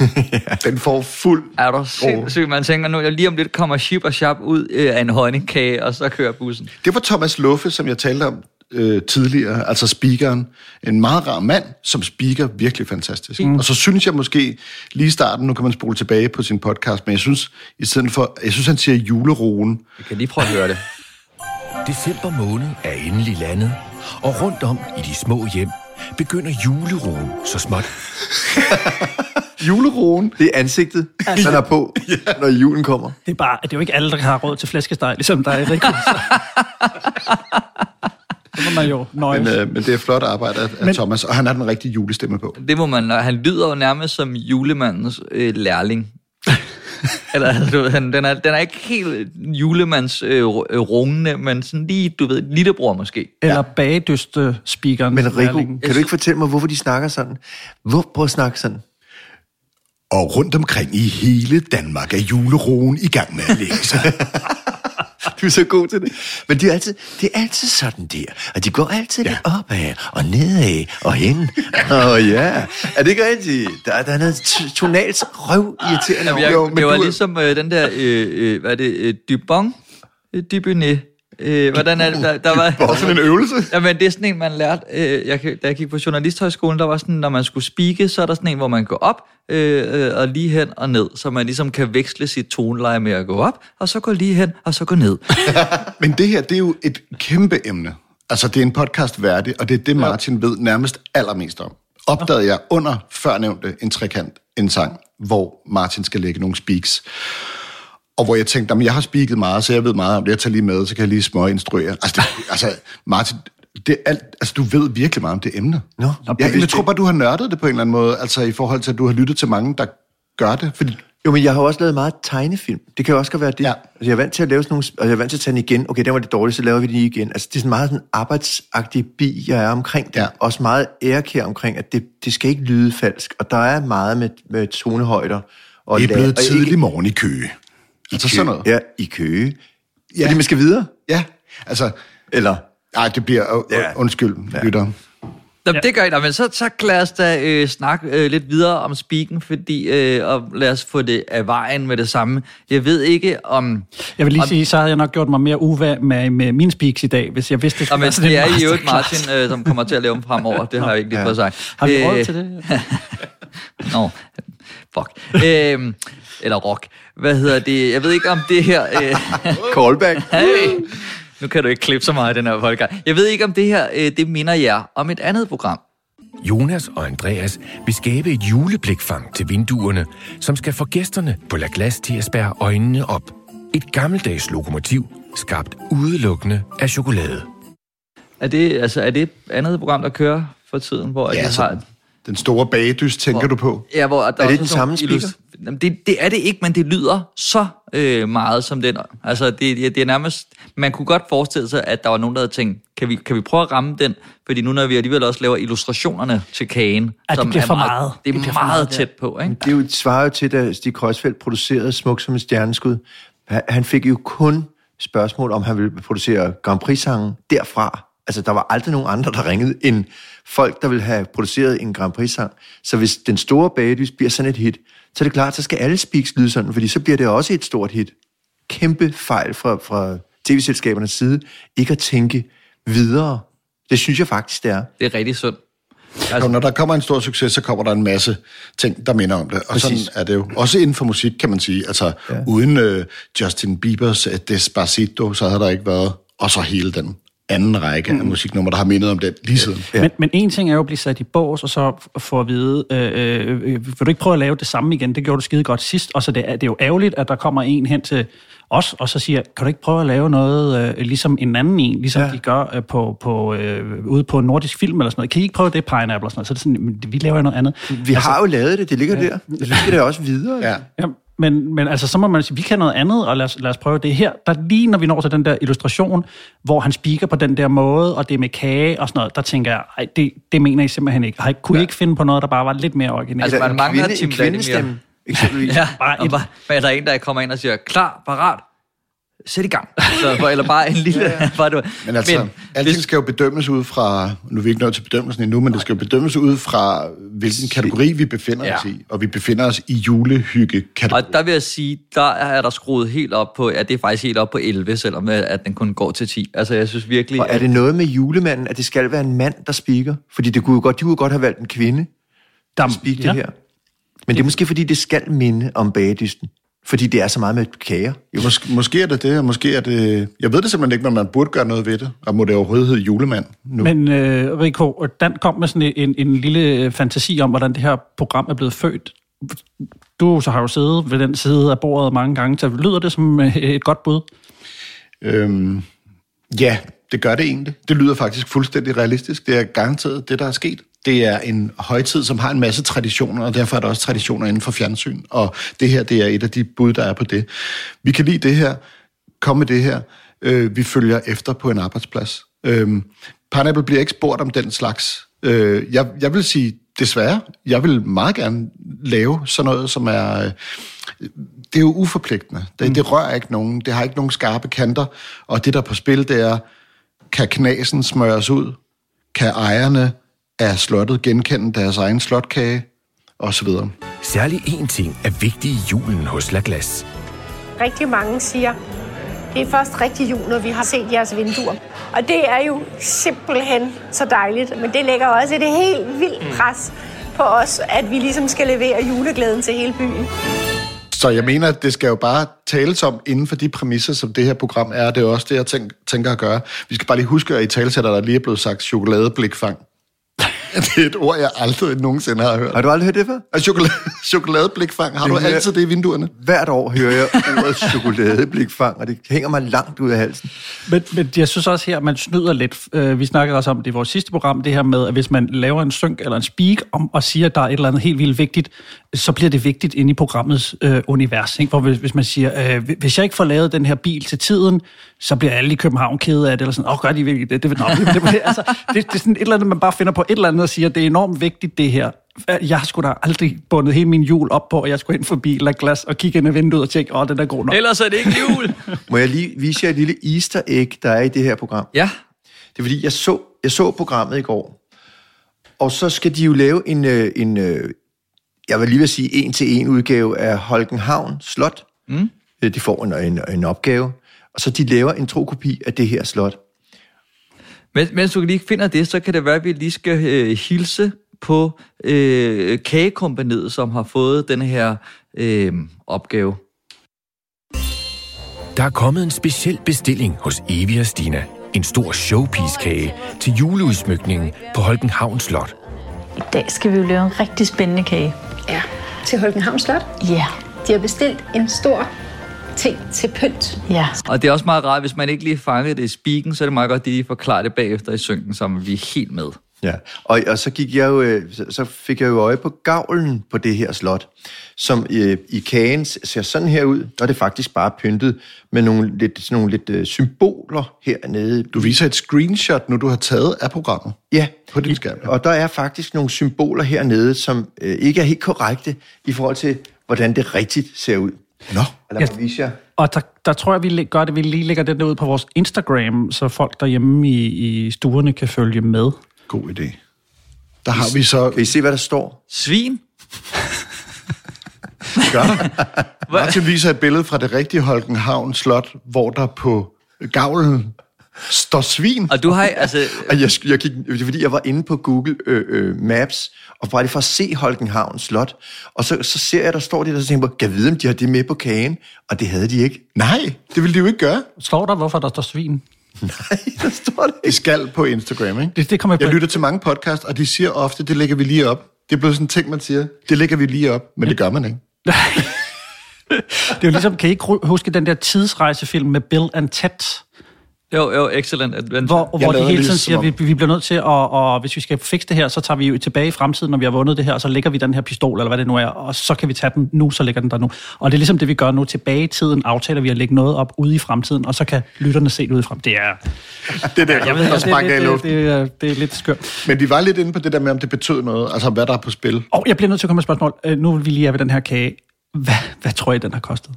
D: Den får fuld...
A: Er du sindssygt? Man tænker nu, jeg lige om lidt kommer Chip og Chap ud uh, af en honningkage, og så kører bussen.
D: Det var Thomas Luffe, som jeg talte om øh, tidligere, altså speakeren. En meget rar mand, som speaker virkelig fantastisk. Mm. Og så synes jeg måske, lige i starten, nu kan man spole tilbage på sin podcast, men jeg synes, i stedet for, jeg synes, han siger juleroen.
A: Jeg kan lige prøve at høre det.
G: December måned er endelig landet, og rundt om i de små hjem begynder juleroen så småt.
D: juleroen?
E: Det er ansigtet, altså, er på, ja. når julen kommer.
C: Det er, bare, det er jo ikke alle, der har råd til flæskesteg, ligesom dig, Rikke. Det må man jo nøjes.
D: Men, øh, men det er flot arbejde af,
C: Men-
D: Thomas, og han har den rigtige julestemme på.
A: Det må man, han lyder jo nærmest som julemandens øh, lærling. Eller, du ved, han, den, er, den er ikke helt julemands øh, øh, rungende, men sådan lige, du ved, lillebror måske.
C: Eller bagedyste speakeren.
E: Men Rico, kan du ikke fortælle mig, hvorfor de snakker sådan? Hvor, prøv at snakke sådan.
D: Og rundt omkring i hele Danmark er juleroen i gang med at lægge sig.
E: Du er så god til det. Men det er altid, det er altid sådan der. Og de går altid ja. lidt opad og nedad og hen. Åh oh, ja. Er det ikke rigtigt? Der, der er noget t- tonalt røv irriterende.
A: Jamen, jeg, det var ligesom øh, den der, øh, øh, hvad er det, øh, Dubon? Øh, Dubunet. Øh, hvordan er det, der, der var...
D: Sådan en øvelse.
A: Jamen, det er sådan en, man lærte, øh, jeg, da jeg gik på journalisthøjskolen, der var sådan, når man skulle speake, så er der sådan en, hvor man går op øh, øh, og lige hen og ned, så man ligesom kan veksle sit toneleje med at gå op, og så gå lige hen, og så gå ned.
D: Men det her, det er jo et kæmpe emne. Altså, det er en podcast værdig, og det er det, Martin ved nærmest allermest om. Opdagede jeg under førnævnte en trekant, en sang, hvor Martin skal lægge nogle speaks. Og hvor jeg tænkte, jamen, jeg har speaket meget, så jeg ved meget om det. Jeg tager lige med, så kan jeg lige små instruere. Altså, det, altså Martin, det er alt, altså, du ved virkelig meget om det emne.
E: Nå,
D: jeg, jeg tror bare, du har nørdet det på en eller anden måde, altså i forhold til, at du har lyttet til mange, der gør det. Fordi,
E: Jo, men jeg har også lavet meget tegnefilm. Det kan jo også godt være det.
D: Ja.
E: Altså, jeg er vant til at lave sådan nogle... Og jeg er vant til at tage den igen. Okay, der var det dårligt, så laver vi den lige igen. Altså, det er sådan meget sådan arbejdsagtig bi, jeg er omkring det.
D: Ja.
E: Også meget ærekær omkring, at det, det skal ikke lyde falsk. Og der er meget med, med tonehøjder. Og
D: det er blevet
E: og
D: tidlig
E: ikke-
D: morgen i Køge. Altså
E: Køge.
D: sådan noget.
E: Ja, i Køge.
D: Ja.
E: Fordi man skal videre.
D: Ja, altså...
E: Eller...
D: Nej, det bliver... Uh,
E: Ja.
D: undskyld, ja. lytter.
A: Nå, ja. det gør jeg da, men så, så lad os da øh, snakke øh, lidt videre om speaken, fordi, øh, og lad os få det af vejen med det samme. Jeg ved ikke om...
C: Jeg vil lige
A: om,
C: sige, så havde jeg nok gjort mig mere uvær med, med mine speaks i dag, hvis jeg vidste, det skulle
A: men
C: være sådan
A: det er i øvrigt. Martin, øh, som kommer til at lave dem fremover. Det har jeg ikke lige fået sagt.
C: Har vi
A: Øh,
C: råd til det?
A: Nå, fuck. Øhm, eller rock. Hvad hedder det? Jeg ved ikke om det her... Øh,
E: Callback.
A: hey, nu kan du ikke klippe så meget i den her podcast. Jeg ved ikke om det her, øh, det minder jer om et andet program.
G: Jonas og Andreas vil skabe et juleblikfang til vinduerne, som skal få gæsterne på La Glace til at spærre øjnene op. Et gammeldags lokomotiv, skabt udelukkende af chokolade.
A: Er det, altså, er det et andet program, der kører for tiden, hvor
D: Ja,
A: de
D: så
A: har...
D: den store bagdyst, tænker du på?
A: Ja, hvor der
E: Er det
A: også
E: den samme speaker?
A: Jamen, det, det er det ikke, men det lyder så øh, meget som den. Altså, det, det, det er nærmest... Man kunne godt forestille sig, at der var nogen, der havde tænkt, kan vi, kan vi prøve at ramme den? Fordi nu, når vi alligevel også laver illustrationerne til kagen,
C: Ej, det bliver for meget.
A: Det er
C: Det
A: meget,
C: meget,
A: tæt på, ikke?
E: Det er jo et svarer jo til, da Stig Kreuzfeldt producerede Smuk som et stjerneskud. Han- Han fik jo kun spørgsmål, om han ville producere Grand Prix-sangen derfra. Altså, der var aldrig nogen andre, der ringede, end folk, der ville have produceret en Grand Prix-sang. Så hvis den store bagdys bliver sådan et hit, så er det klart, så skal alle speaks lyde sådan, fordi så bliver det også et stort hit. Kæmpe fejl fra, fra tv-selskabernes side, ikke at tænke videre. Det synes jeg faktisk, det er.
A: Det er rigtig sundt.
D: Altså, når der kommer en stor succes, så kommer der en masse ting, der minder om det. Og
E: Præcis.
D: sådan er det jo. Også inden for musik, kan man sige. Altså, ja. uden uh, Justin Biebers uh, Despacito, så havde der ikke været... Og så hele den anden række mm. af musiknummer, der har mindet om det lige siden.
C: Ja. Men, men en ting er jo at blive sat i bås, og så få at vide, øh, øh, øh, vil du ikke prøve at lave det samme igen? Det gjorde du skide godt sidst, og så det er, det er jo ærgerligt, at der kommer en hen til os, og så siger, kan du ikke prøve at lave noget øh, ligesom en anden en, ligesom ja. De gør øh, på, på, øh, ude på nordisk film eller sådan noget. Kan I ikke prøve det, Pineapple og sådan noget? Så er det sådan, "Men vi laver noget andet.
E: Vi altså, har jo lavet det, det ligger ja. der. Så skal det også videre.
D: Ja.
C: Ja, men, men altså, så må man sige, vi kan noget andet, og lad os, lad os prøve det her. Der lige når vi når til den der illustration, hvor han speaker på den der måde, og det er med kage og sådan noget, der tænker jeg, ej, det, det mener I simpelthen ikke. Har I, kunne I ikke finde på noget, der bare var lidt mere originalt?
A: Altså, man mangler
E: kvinde, kvindestemme, eksempelvis.
A: Ja,
C: Bare
A: og
C: et-
A: bare, er der en, der kommer ind og siger, klar, parat, sæt i gang. Så, eller bare en lille... ja, ja. Bare, du,
D: Men altså, men, alting skal jo bedømmes ud fra... Nu er vi ikke nået til bedømmelsen endnu, men det skal jo bedømmes ud fra, hvilken kategori vi befinder
A: Ja.
D: os i. Og vi befinder os i julehygge-kategori.
A: Og der vil jeg sige, der er der skruet helt op på, at det er faktisk helt op på 11, selvom at den kun går til 10. Altså, jeg synes virkelig...
E: Og er det noget med julemanden, at det skal være en mand, der speaker? Fordi det kunne jo godt, de kunne godt have valgt en kvinde, der speak det
C: ja.
E: her. Men det er måske, fordi det skal minde om bagedysten. Fordi det er så meget med kager.
D: Jo, måske, måske er det det, og måske er det... Jeg ved det simpelthen ikke, men man burde gøre noget ved det. Og må det overhovedet hedde julemand nu?
C: Men øh, Rico, Dan kom med sådan en, en lille øh, fantasi om, hvordan det her program er blevet født. Du så har jo siddet ved den side af bordet mange gange, så lyder det som øh, et godt bud?
D: Øhm, ja, det gør det egentlig. Det lyder faktisk fuldstændig realistisk. Det er garanteret det, der er sket. Det er en højtid, som har en masse traditioner, og derfor er der også traditioner inden for fjernsyn. Og det her, det er et af de bud, der er på det. Vi kan lide det her. Kom med det her. Øh, vi følger efter på en arbejdsplads. Øh, Pineapple bliver ikke spurgt om den slags. Øh, jeg, jeg vil sige, desværre, jeg vil meget gerne lave sådan noget, som er... Øh, det er jo uforpligtende. Det, mm. det rører ikke nogen. Det har ikke nogen skarpe kanter. Og det, der er på spil, det er, kan knasen smøres ud? Kan ejerne af slottet genkende deres egen slotkage? Og så videre.
G: Særlig én ting er vigtig i julen hos La Glace.
J: Rigtig mange siger, det er først rigtig jul, når vi har set jeres vinduer. Og det er jo simpelthen så dejligt. Men det lægger også et helt vildt pres på os, at vi ligesom skal levere juleglæden til hele byen.
D: Så jeg mener, at det skal jo bare tales om inden for de præmisser, som det her program er. Det er også det, jeg tænk, tænker at gøre. Vi skal bare lige huske, at i talsætter, der lige er blevet sagt chokoladeblikfang. Det er et ord, jeg aldrig nogensinde har hørt.
E: Har du aldrig hørt det før?
D: Og chokolade, chokoladeblikfang, har du
E: Det hører-
D: altid det i vinduerne?
E: Hvert år hører jeg ordet chokoladeblikfang, og det hænger mig langt ud af halsen.
C: Men, men jeg synes også her, at man snyder lidt. Øh, Vi snakkede også om det i vores sidste program, det her med, at hvis man laver en synk eller en speak om, og siger, at der er et eller andet helt vildt vigtigt, så bliver det vigtigt inde i programmets øh, univers. Ikke? Hvor hvis, hvis man siger, øh, hvis jeg ikke får lavet den her bil til tiden, så bliver alle i København kede af det, eller sådan, åh, gør de virkelig det? Det, det, det, det, det, altså, det, det er sådan et eller andet, man bare finder på et eller andet og siger, det er enormt vigtigt, det her. Jeg skulle da aldrig bundet hele min jul op på, at jeg skulle ind forbi La Glas og kigge ind i vinduet og tænke, åh, den er god nok.
A: Ellers er det ikke jul.
E: Må jeg lige vise jer et lille easter egg, der er i det her program?
A: ja,
E: Det er fordi, jeg så, jeg så programmet i går, og så skal de jo lave en, øh, en øh, jeg vil lige vil sige, en-til-en udgave af Holkenhavn Slot. Mm. De får en, en, en opgave, og så de laver en trokopi af det her slot.
A: Men, mens du lige finder det, så kan det være, at vi lige skal øh, hilse på øh, kagekompaniet, som har fået den her øh, opgave.
G: Der er kommet en speciel bestilling hos Evi og Stina. En stor showpiece-kage til juleudsmykningen på Holkenhavn Slot.
I: I dag skal vi jo lave en rigtig spændende kage.
K: Ja, til Holkenhavn Slot.
I: Ja,
K: De har bestilt en stor ting til pynt.
I: ja.
A: Og det er også meget rart, hvis man ikke lige fanger det i spiken, så er det meget godt, at de lige forklarer det bagefter i synken, så vi er helt med.
E: Ja, og, og så gik jeg jo, øh, så- fik jeg jo øje på gavlen på det her slot, som øh, i kagen ser sådan her ud. Der er det faktisk bare pyntet med nogle lidt, sådan nogle lidt øh, symboler hernede.
D: Du viser et screenshot, nu du har taget af programmet
E: Ja,
D: på din skærm.
E: og der er faktisk nogle symboler hernede, som øh, ikke er helt korrekte i forhold til, hvordan det rigtigt ser ud.
D: Nå,
E: Og lad mig vise jer.
C: Og der, der tror jeg, vi gør det, vi lige lægger den der ud på vores Instagram, så folk derhjemme i, i stuerne kan følge med.
D: god idé. Der har vi så...
E: Kan I se, hvad der står?
A: Svin?
D: Martin viser et billede fra det rigtige Holkenhavn Slot, hvor der på gavlen står svin.
A: Og du har, altså,
E: Og jeg, jeg gik, det er fordi, jeg var inde på Google øh, øh, Maps, og bare lige for at se Holkenhavn Slot. Og så, så ser jeg, der står det der, og så tænker jeg, kan vide, om de har det med på kagen? Og det havde de ikke.
D: Nej, det vil de jo ikke gøre.
C: Står der, hvorfor der står svin?
E: Nej, der står det
D: Det
E: ikke.
D: skal på Instagram, ikke?
C: Det, det kommer jeg på.
D: Jeg lytter til mange podcasts, og de siger ofte, det lægger vi lige op. Det er blevet sådan en ting, man siger. Det lægger vi lige op, men det gør man ikke.
C: Det er jo ligesom, kan I ikke huske den der tidsrejsefilm med Bill and Ted?
A: Jo, jo, excellent adventure.
C: Hvor, hvor de hele tiden siger, at vi, vi bliver nødt til at, og hvis vi skal fikse det her, så tager vi jo tilbage i fremtiden, når vi har vundet det her, og så lægger vi den her pistol, eller hvad det nu er, og så kan vi tage den nu, så ligger den der nu. Og det er ligesom det, vi gør nu. Tilbage i tiden aftaler vi at lægge noget op ude i fremtiden, og så kan lytterne se det ude i fremtiden. Det er,
D: Det der,
C: jeg ved,
D: der
C: det,
D: sprang
C: det,
D: af i
C: det,
D: luften.
C: det, er- det er lidt skørt.
D: Men vi var lidt inde på det der med, om det betød noget. Altså, hvad der er på spil.
C: Og jeg bliver nødt til at komme med et spørgsmål. Øh, Nu vil vi lige have ved den her kage. Hvad, hvad tror I, den har kostet?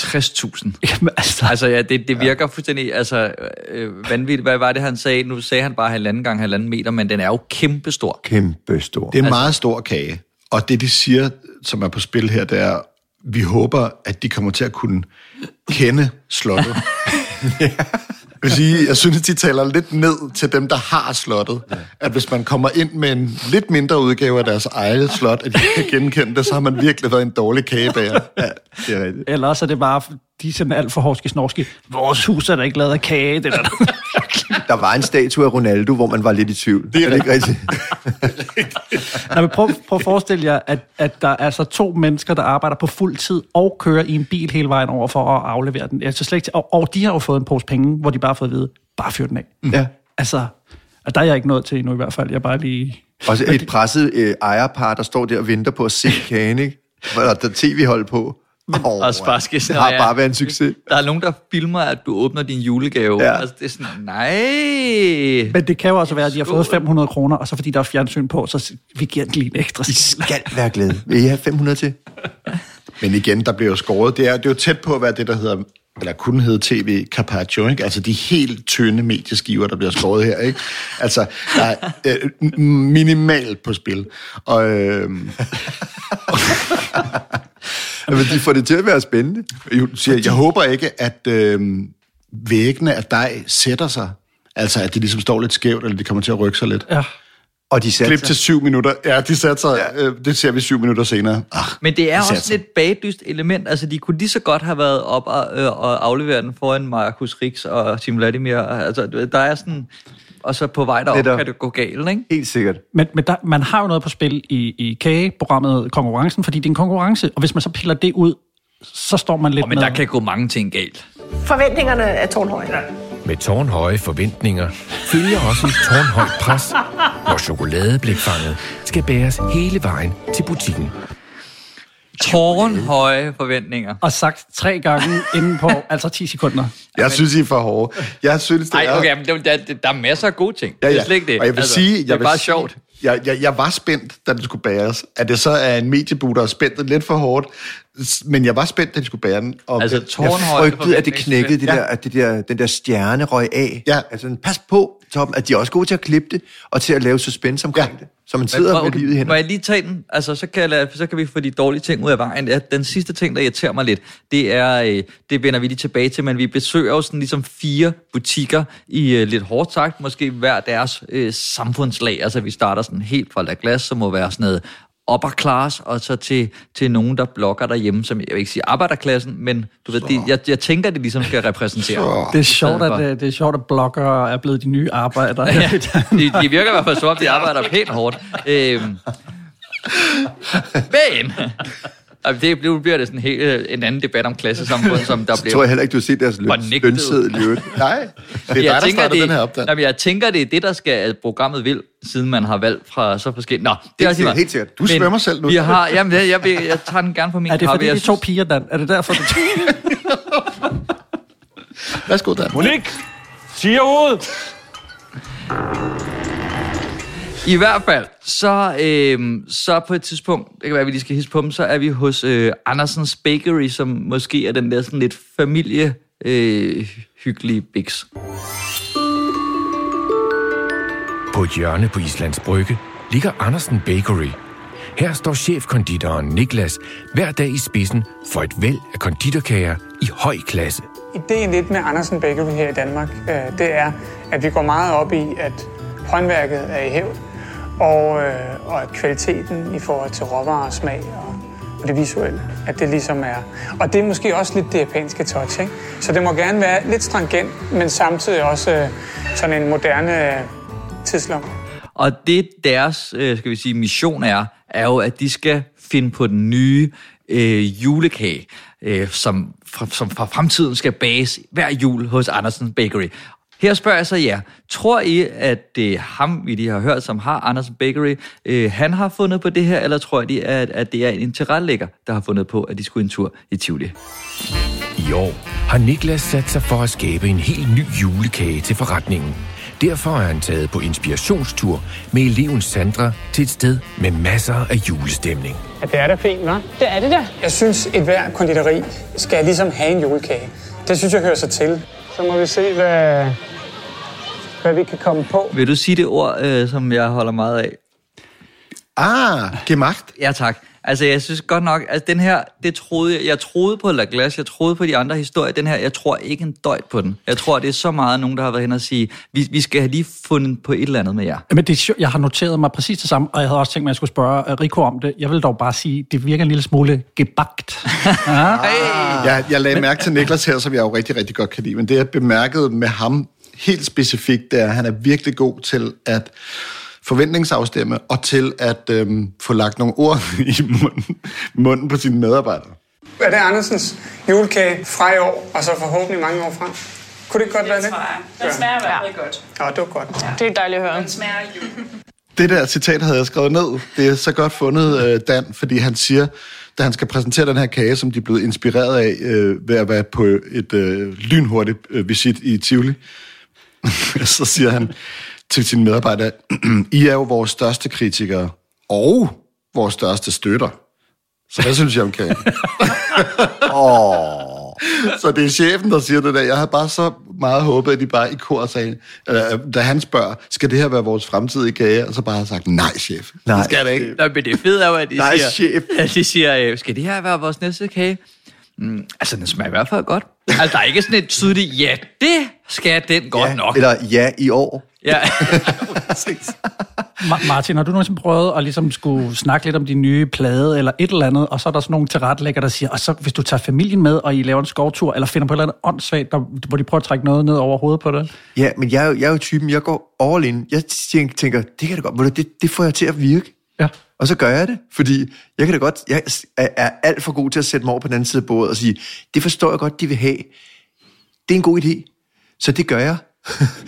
A: 60.000.
C: Jamen, altså,
A: Altså ja, det, det virker fuldstændig altså, øh, vanvittigt. Hvad var det, han sagde? Nu sagde han bare halvanden gang halvanden meter, men den er jo kæmpestor.
E: Kæmpe stor.
D: Det er en meget stor kage. Og det, de siger, som er på spil her, det er, vi håber, at de kommer til at kunne kende slottet. vil sige, jeg synes, de taler lidt ned til dem, der har slottet. At hvis man kommer ind med en lidt mindre udgave af deres eget slot, at de kan genkende det, så har man virkelig været en dårlig kagebager.
E: Ja, det er rigtigt.
C: eller også er det bare, de er sådan alt for hårske snorske. Vores hus er da ikke lavet af kage, det der.
E: Der var en statue af Ronaldo, hvor man var lidt i tvivl. Det er, er det ikke rigtigt?
C: Nå, men prøv, prøv at forestille jer, at, at der er altså to mennesker, der arbejder på fuld tid og kører i en bil hele vejen over for at aflevere den. Altså slet ikke, og, og de har jo fået en pose penge, hvor de bare har fået at vide, bare fyr den af.
E: Ja.
C: Altså, og der er jeg ikke nået til endnu i hvert fald. Jeg bare lige...
E: Også et presset øh, ejerpar, der står der og venter på at se kagen, ikke? Hvor der er tv-hold på. Oh,
A: Også bare skal
E: det har bare været en succes.
A: Der er nogen, der filmer, at du åbner din julegave.
E: Ja.
A: Altså, det er sådan, nej.
C: Men det kan jo også være, at de har fået 500 kroner, og så fordi der er fjernsyn på, så vi giver den lige en ekstra
E: I skal være glade. Vil I have 500 til?
D: Men igen, der bliver jo skåret. Det er, det er jo tæt på at være det, der hedder eller kunne hedde TV Carpaccio, ikke? Altså de helt tynde medieskiver, der bliver skåret her, ikke? Altså, der er øh, minimalt på spil. Og, øh,
E: Jamen, de får det til at være spændende.
D: jeg, siger, jeg håber ikke, at øh, væggene af dig sætter sig. Altså, at det ligesom står lidt skævt, eller de kommer til at rykke sig lidt.
C: Ja.
E: Og de satte
D: Klip
E: sig.
D: til syv minutter. Ja, de satte sig. Ja. Øh, det ser vi syv minutter senere. Ah,
A: Men det er
D: de
A: også
D: sig.
A: lidt bagdyst element. Altså, de kunne lige så godt have været op og, øh, og aflevere den foran Markus Rix og Tim Vladimir. Altså, der er sådan... Og så på vej derop
E: Netop.
A: kan det gå galt, ikke?
E: Helt sikkert.
C: Men, men der, man har jo noget på spil i, i kageprogrammet Konkurrencen, fordi det er en konkurrence, og hvis man så piller det ud, så står man lidt
A: Oh, men
C: med...
A: der kan gå mange ting galt.
J: Forventningerne er tårnhøje.
G: Med tårnhøje forventninger følger også et tårnhøjt pres, når chokoladeblikfanget skal bæres hele vejen til butikken.
A: Tårnhøje forventninger.
C: Og sagt tre gange inden på altså 10 sekunder.
D: Jeg synes, I er for hårde. Jeg synes, det
A: Ej,
D: er...
A: okay, men det, der, der er masser af gode ting.
D: Ja, ja.
A: Det er slet ikke det.
D: Og jeg vil
A: altså,
D: sige...
A: det
D: jeg
A: er
D: vil
A: bare
D: sige,
A: sjovt.
D: Jeg, jeg, jeg var spændt, da det skulle bæres. At det så er en mediebu, der er spændt lidt for hårdt. Men jeg var spændt, da de skulle bære den. Og
A: Altså,
D: jeg-
E: Frygtede, at det knækkede, det
D: Ja.
E: der, at det der, den der stjerne røg af.
D: Ja.
E: Altså, pas på, Tom, at de er også gode til at klippe det, og til at lave suspense omkring
D: Ja.
E: det. Så man sidder
A: Men,
E: med livet i
A: Må jeg lige tage den? Altså, så kan, jeg lade, så kan vi få de dårlige ting ud af vejen. Den sidste ting, der irriterer mig lidt, det er, øh, det vender vi lige tilbage til, men vi besøger jo sådan ligesom fire butikker i øh, lidt hårdt sagt, måske hver deres øh, samfundslag. Altså, vi starter sådan helt fra La Glace, som må være sådan noget upper class, og så til, til nogen, der blogger derhjemme, som jeg vil ikke sige arbejderklassen, men du ved, de, jeg, jeg tænker, det ligesom skal repræsentere.
C: Det er sjovt, at, det, det er sjovt, at bloggere er blevet de nye arbejdere.
A: Ja, de, de virker i hvert fald så, om de arbejder pænt hårdt. Øhm. Men... Det nu bliver det sådan helt øh, en anden debat om klassesamfund, som der
E: Så
A: bliver...
E: tror jeg heller ikke, du har set deres lønseddel i øvrigt.
D: Nej, det er dig,
A: jeg
D: der
A: tænker, det,
D: den her opdag.
A: nej, men jeg tænker, det er det, der skal, at programmet vil, siden man har valgt fra så forskellige... Nå, det er
E: Helt
A: også meget.
E: helt sikkert.
D: Du svømmer selv nu.
A: Vi har, jamen, jeg, jeg, vil, jeg tager den gerne for min
C: er det
A: kappe.
C: fordi,
A: Jeg
C: de to piger, Dan? Er det derfor, du
D: Værsgo, Dan.
L: Monik, siger ud!
A: I hvert fald, så, øh, så på et tidspunkt, det kan være, at vi lige skal hisse på dem, så er vi hos øh, Andersens Bakery, som måske er den der sådan lidt familie øh, hyggelige biks.
G: På et hjørne på Islands Brygge ligger Andersen Bakery. Her står chefkonditoren Niklas hver dag i spidsen for et væld af konditorkager i høj klasse.
H: Ideen lidt med Andersen Bakery her i Danmark, øh, det er, at vi går meget op i, at håndværket er i hævd, og, øh, og at kvaliteten i forhold til råvarer, smag og, og det visuelle, at det ligesom er. Og det er måske også lidt det japanske touch, ikke? Så det må gerne være lidt stringent, men samtidig også øh, sådan en moderne øh, tidslomme.
A: Og det deres, øh, skal vi sige, mission er, er jo, at de skal finde på den nye øh, julekage, øh, som, fra, som fra fremtiden skal bages hver jul hos Andersen Bakery. Her spørger jeg så jer, tror I, at det er ham, vi lige har hørt, som har Andersen Bakery, øh, han har fundet på det her, eller tror I, at, at det er en tilrettelægger, der har fundet på, at de skulle en tur i Tivoli?
G: I år har Niklas sat sig for at skabe en helt ny julekage til forretningen. Derfor er han taget på inspirationstur med eleven Sandra til et sted med masser af julestemning.
H: Ja, det er da fint, hva'? Det er det da. Jeg synes, et hver konditori skal ligesom have en julekage. Det synes jeg hører sig til. Så må vi se, hvad, hvad vi kan komme på.
A: Vil du sige det ord, øh, som jeg holder meget af?
D: Ah, gemagt.
A: Ja, tak. Altså, jeg synes godt nok, at den her, det troede jeg, jeg troede på La Glace, jeg troede på de andre historier. Den her, jeg tror ikke en døjt på den. Jeg tror, det er så meget nogen, der har været hen og sige, vi, vi skal have lige fundet på et eller andet med jer.
C: Men det jeg har noteret mig præcis det samme, og jeg havde også tænkt mig, at jeg skulle spørge uh, Rico om det. Jeg vil dog bare sige, det virker en lille smule gebagt. ja.
D: Jeg, jeg lagde mærke til Niklas her, som jeg jo rigtig, rigtig godt kan lide. Men det, jeg bemærkede med ham helt specifikt, det er, at han er virkelig god til at forventningsafstemme, og til at øhm, få lagt nogle ord i munden, munden på sine medarbejdere.
H: Er det Andersens julekage fra i år, og så forhåbentlig mange år frem? Kunne det godt være det?
I: Den smager i hvert fald godt.
H: Ja, det var godt.
I: Ja. Det er dejligt at høre. Den smager
D: Det der citat havde jeg skrevet ned. Det er så godt fundet, øh, Dan, fordi han siger, da han skal præsentere den her kage, som de er blevet inspireret af øh, ved at være på et øh, lynhurtigt øh, visit i Tivoli, så siger han til sine medarbejdere, I er jo vores største kritikere og vores største støtter. Så hvad synes jeg om kagen?
E: Åh.
D: Så det er chefen, der siger det der. Jeg havde bare så meget håbet, at de bare i kor sagde, eller, da han spørger, skal det her være vores fremtidige kage? Og så bare har sagt, nej chef,
E: Nej.
D: det skal det ikke.
A: Nå, men det fede er jo, at de
E: Nej,
A: siger,
E: chef.
A: at de siger øh, skal det her være vores næste kage? Mm, altså, den smager i hvert fald godt. Altså, der er ikke sådan et tydeligt, ja, det skal den godt
E: ja,
A: nok.
E: Eller ja, i år.
A: Ja.
C: Ma- Martin, har du nogensinde prøvet at ligesom skulle snakke lidt om din nye plade eller et eller andet, og så er der sådan nogle tilrettelægger, der siger, og så hvis du tager familien med, og I laver en skovtur, eller finder på et eller andet åndssvagt, der, hvor de prøver at trække noget ned over hovedet på det?
E: Ja, men jeg er, jo, jeg er jo typen, jeg går all in. Jeg tænker, det kan da godt, det, det får jeg til at virke.
C: Ja.
E: Og så gør jeg det, fordi jeg kan da godt, jeg er, er alt for god til at sætte mig over på den anden side af bordet og sige, det forstår jeg godt, de vil have. Det er en god idé, så det gør jeg.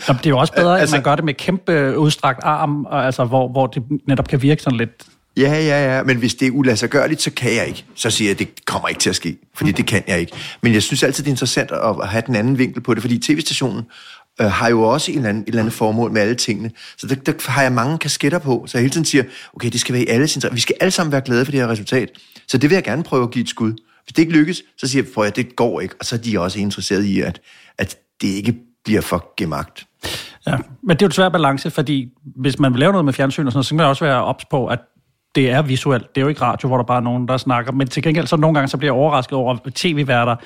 C: Nå, det er jo også bedre, altså, at man gør det med kæmpe udstrakt arm, og altså, hvor, hvor det netop kan virke sådan lidt...
E: Ja, ja, ja, men hvis det er uladsiggørligt, så kan jeg ikke. Så siger jeg, det kommer ikke til at ske, fordi det kan jeg ikke. Men jeg synes altid, det er interessant at have den anden vinkel på det, fordi tv-stationen øh, har jo også en eller anden, et eller andet formål med alle tingene. Så der, der har jeg mange kasketter på, så jeg hele tiden siger, okay, det skal være i alles interesse. Vi skal alle sammen være glade for det her resultat. Så det vil jeg gerne prøve at give et skud. Hvis det ikke lykkes, så siger jeg, at det går ikke. Og så er de også interesseret i, at, at det ikke bliver for gemagt.
C: Ja, men det er jo et svært balance, fordi hvis man vil lave noget med fjernsyn og sådan noget, så kan man også være ops på, at det er visuelt. Det er jo ikke radio, hvor der bare er nogen, der snakker. Men til gengæld, så nogle gange, så bliver jeg overrasket over tv-værter,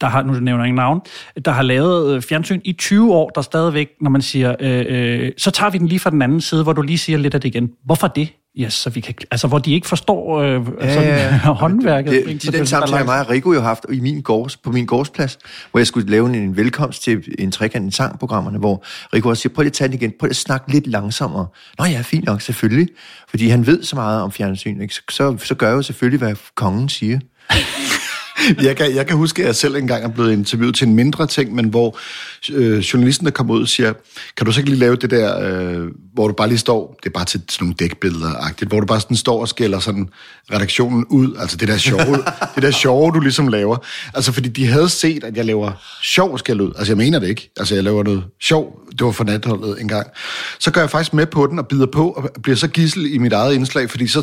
C: der har, nu nævner jeg ingen navn, der har lavet øh, fjernsyn i 20 år, der stadigvæk, når man siger, øh, øh, så tager vi den lige fra den anden side, hvor du lige siger lidt af det igen. Hvorfor det? Yes, så vi kan, altså, hvor de ikke forstår øh, sådan, håndværket.
E: Det,
C: ikke?
E: de, den samtale har mig og Rico jo haft i min gårds, på min gårdsplads, hvor jeg skulle lave en, en velkomst til en trekant i sangprogrammerne, hvor Rico også siger, prøv lige at tage den igen, prøv lige at snakke lidt langsommere. Nå ja, fint nok, selvfølgelig. Fordi han ved så meget om fjernsyn, ikke? Så, så, så gør jeg jo selvfølgelig, hvad kongen siger.
D: Jeg kan, jeg kan huske, at jeg selv engang er blevet interviewet til en mindre ting, men hvor øh, journalisten, der kommer ud og siger, kan du så ikke lige lave det der, øh, hvor du bare lige står, det er bare til sådan nogle dækbilleder-agtigt, hvor du bare sådan står og skælder sådan redaktionen ud, altså det der sjove, det der sjove, du ligesom laver. Altså fordi de havde set, at jeg laver sjov skæld ud. Altså jeg mener det ikke. Altså jeg laver noget sjov, det var for natholdet en gang. Så går jeg faktisk med på den og bider på, og bliver så gissel i mit eget indslag, fordi så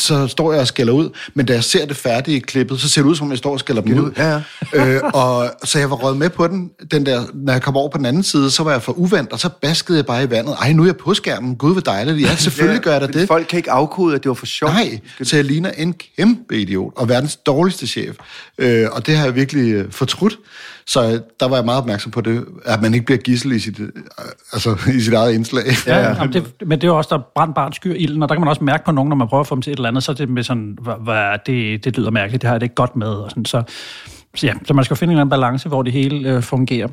D: så står jeg og skælder ud, men da jeg ser det færdige klippet, så ser det ud, som om jeg står og skælder dem ud.
E: Ja,
D: øh, og, så jeg var røget med på den, den der, når jeg kom over på den anden side, så var jeg for uvandt, og så baskede jeg bare i vandet. Ej, nu er jeg på skærmen. Gud, hvor dejligt. Ja, selvfølgelig gør jeg da det.
E: Folk kan ikke afkode, at det var for sjovt.
D: Nej, så jeg ligner en kæmpe idiot, og verdens dårligste chef. Øh, og det har jeg virkelig øh, fortrudt. Så der var jeg meget opmærksom på det, at man ikke bliver gissel i sit, altså, i sit eget indslag.
C: Ja, ja. Jamen, det, men det er jo også, der brændt barn skyr ilden, og der kan man også mærke på nogen, når man prøver at få dem til et eller andet, så er det med sådan, hvad, hvad, det, det lyder mærkeligt, det har jeg det ikke godt med. Og sådan, så, så, ja, så man skal finde en eller anden balance, hvor det hele øh, fungerer.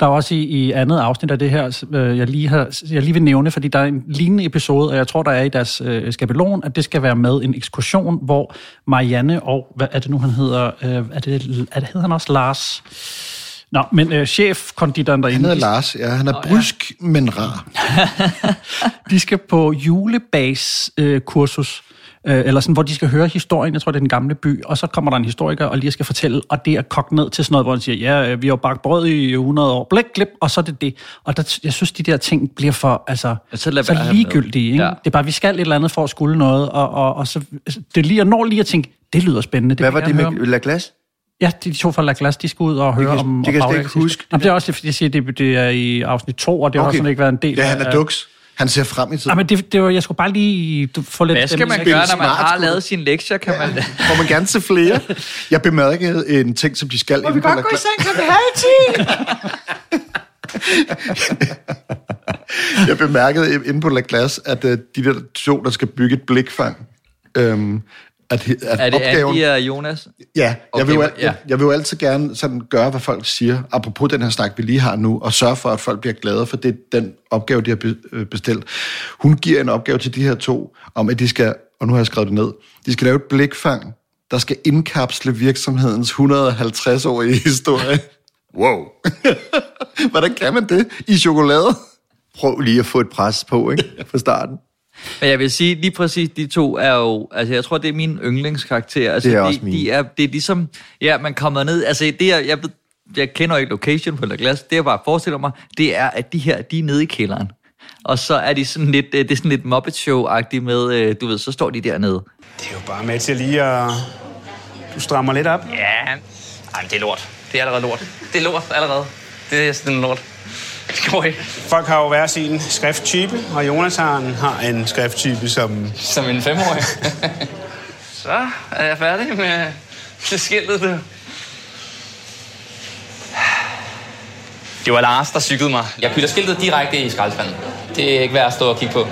C: Der er også i, i andet afsnit af det her, øh, jeg, lige har, jeg lige vil nævne, fordi der er en lignende episode, og jeg tror, der er i deres øh, skabelon, at det skal være med en ekskursion, hvor Marianne og, hvad er det nu, han hedder? Øh, er, det, er det, hedder han også Lars? Nå, men øh, chefkonditoren derinde...
D: Han hedder Lars, ja. Han er brysk, ja. men rar.
C: de skal på julebas-kursus, øh, eller sådan, hvor de skal høre historien, jeg tror, det er den gamle by, og så kommer der en historiker og lige skal fortælle, og det er kogt ned til sådan noget, hvor han siger, ja, øh, vi har bagt brød i 100 år, blæk, glip, og så er det det. Og der, jeg synes, de der ting bliver for, altså,
A: så,
C: så ligegyldige, ikke?
A: Ja.
C: Det er bare, vi skal et eller andet for at skulle noget, og, og, og så, det er lige, og når lige at tænke, det lyder spændende. Det
E: Hvad var det med. La Glace?
C: Ja, de to fra La Glace, de skal ud og høre
E: kan-
C: om...
E: det kan jeg
C: om
E: slet ikke huske.
C: Jamen, det er også det, jeg siger, det, det er i afsnit 2, og det har
D: Okay.
C: okay. også ikke været en del
D: Ja, han er
C: af-
D: duks. Han ser frem i tiden.
C: Ja, men det, det var, jeg skulle bare lige du, få lidt...
A: Hvad skal man gøre, når man har lavet sine lektier? Kan man...
D: Må man gerne se flere? Jeg bemærkede en ting, som de skal...
J: Må vi godt gå i seng klokken halv 10?
D: Jeg bemærkede inde på La Glace, at uh, de der to, der skal bygge et blikfang, øhm, at, at
A: Er det
D: opgaven...
A: Andy og Jonas?
D: Ja, jeg,
A: Okay,
D: vil jo, al-
A: ja.
D: jeg, jeg vil jo altid gerne sådan gøre, hvad folk siger, apropos den her snak, vi lige har nu, og sørge for, at folk bliver glade for det, den opgave, de har øh, bestilt. Hun giver en opgave til de her to, om at de skal, og nu har jeg skrevet det ned, de skal lave et blikfang, der skal indkapsle virksomhedens 150-årige historie. Wow. Hvordan kan man det i chokolade?
E: Prøv lige at få et pres på, ikke? Fra starten.
A: Men jeg vil sige, lige præcis de to er jo, altså jeg tror, det er min yndlingskarakter. Altså,
E: Det er
A: de,
E: også min.
A: De er, det er ligesom, ja, man kommer ned, altså det er, jeg, ved, jeg kender ikke location på eller glas, det jeg bare forestiller mig, det er, at de her, de er nede i kælderen. Og så er de sådan lidt, øh, det er sådan lidt Muppet Show-agtigt med, øh, du ved, så står de dernede.
M: Det er jo bare med til lige at... Du strammer lidt op.
N: Ja, Ej, men det er lort. Det er allerede lort. Det er lort allerede. Det er sådan lort. Det går ikke.
M: Folk har jo hver sin skrifttype, og Jonathan har en skrifttype, som...
N: Som en femårig. Så er jeg færdig med det skiltet der. Det var Lars, der cyklede mig. Jeg pytter skiltet direkte i skraldespanden. Det er ikke værd at stå og kigge på.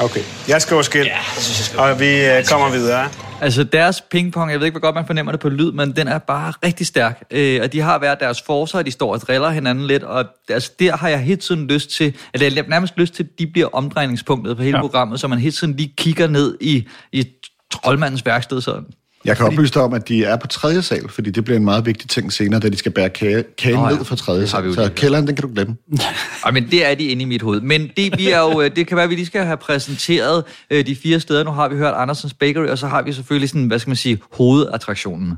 M: Okay, jeg skriver skilt, ja,
N: det synes jeg skal.
M: og vi øh, kommer videre.
A: Altså deres pingpong, jeg ved ikke, hvor godt man fornemmer det på lyd, men den er bare rigtig stærk. Øh, og de har været deres forser, og de står og driller hinanden lidt, og altså, der har jeg hele tiden lyst til, eller jeg nærmest lyst til, at de bliver omdrejningspunktet på hele ja. programmet, så man hele tiden lige kigger ned i, i troldmandens værksted sådan.
D: Jeg kan oplyse dig om, at de er på tredje sal, fordi det bliver en meget vigtig ting senere, da de skal bære kage, kagen oh,
A: ja,
D: ned fra tredje sal. Så kælderen, den kan du glemme.
A: Ej, men det er de inde i mit hoved. Men det, vi er jo, øh, det kan være, at vi lige skal have præsenteret øh, de fire steder. Nu har vi hørt Andersens Bakery, og så har vi selvfølgelig sådan, hvad skal man sige, hovedattraktionen.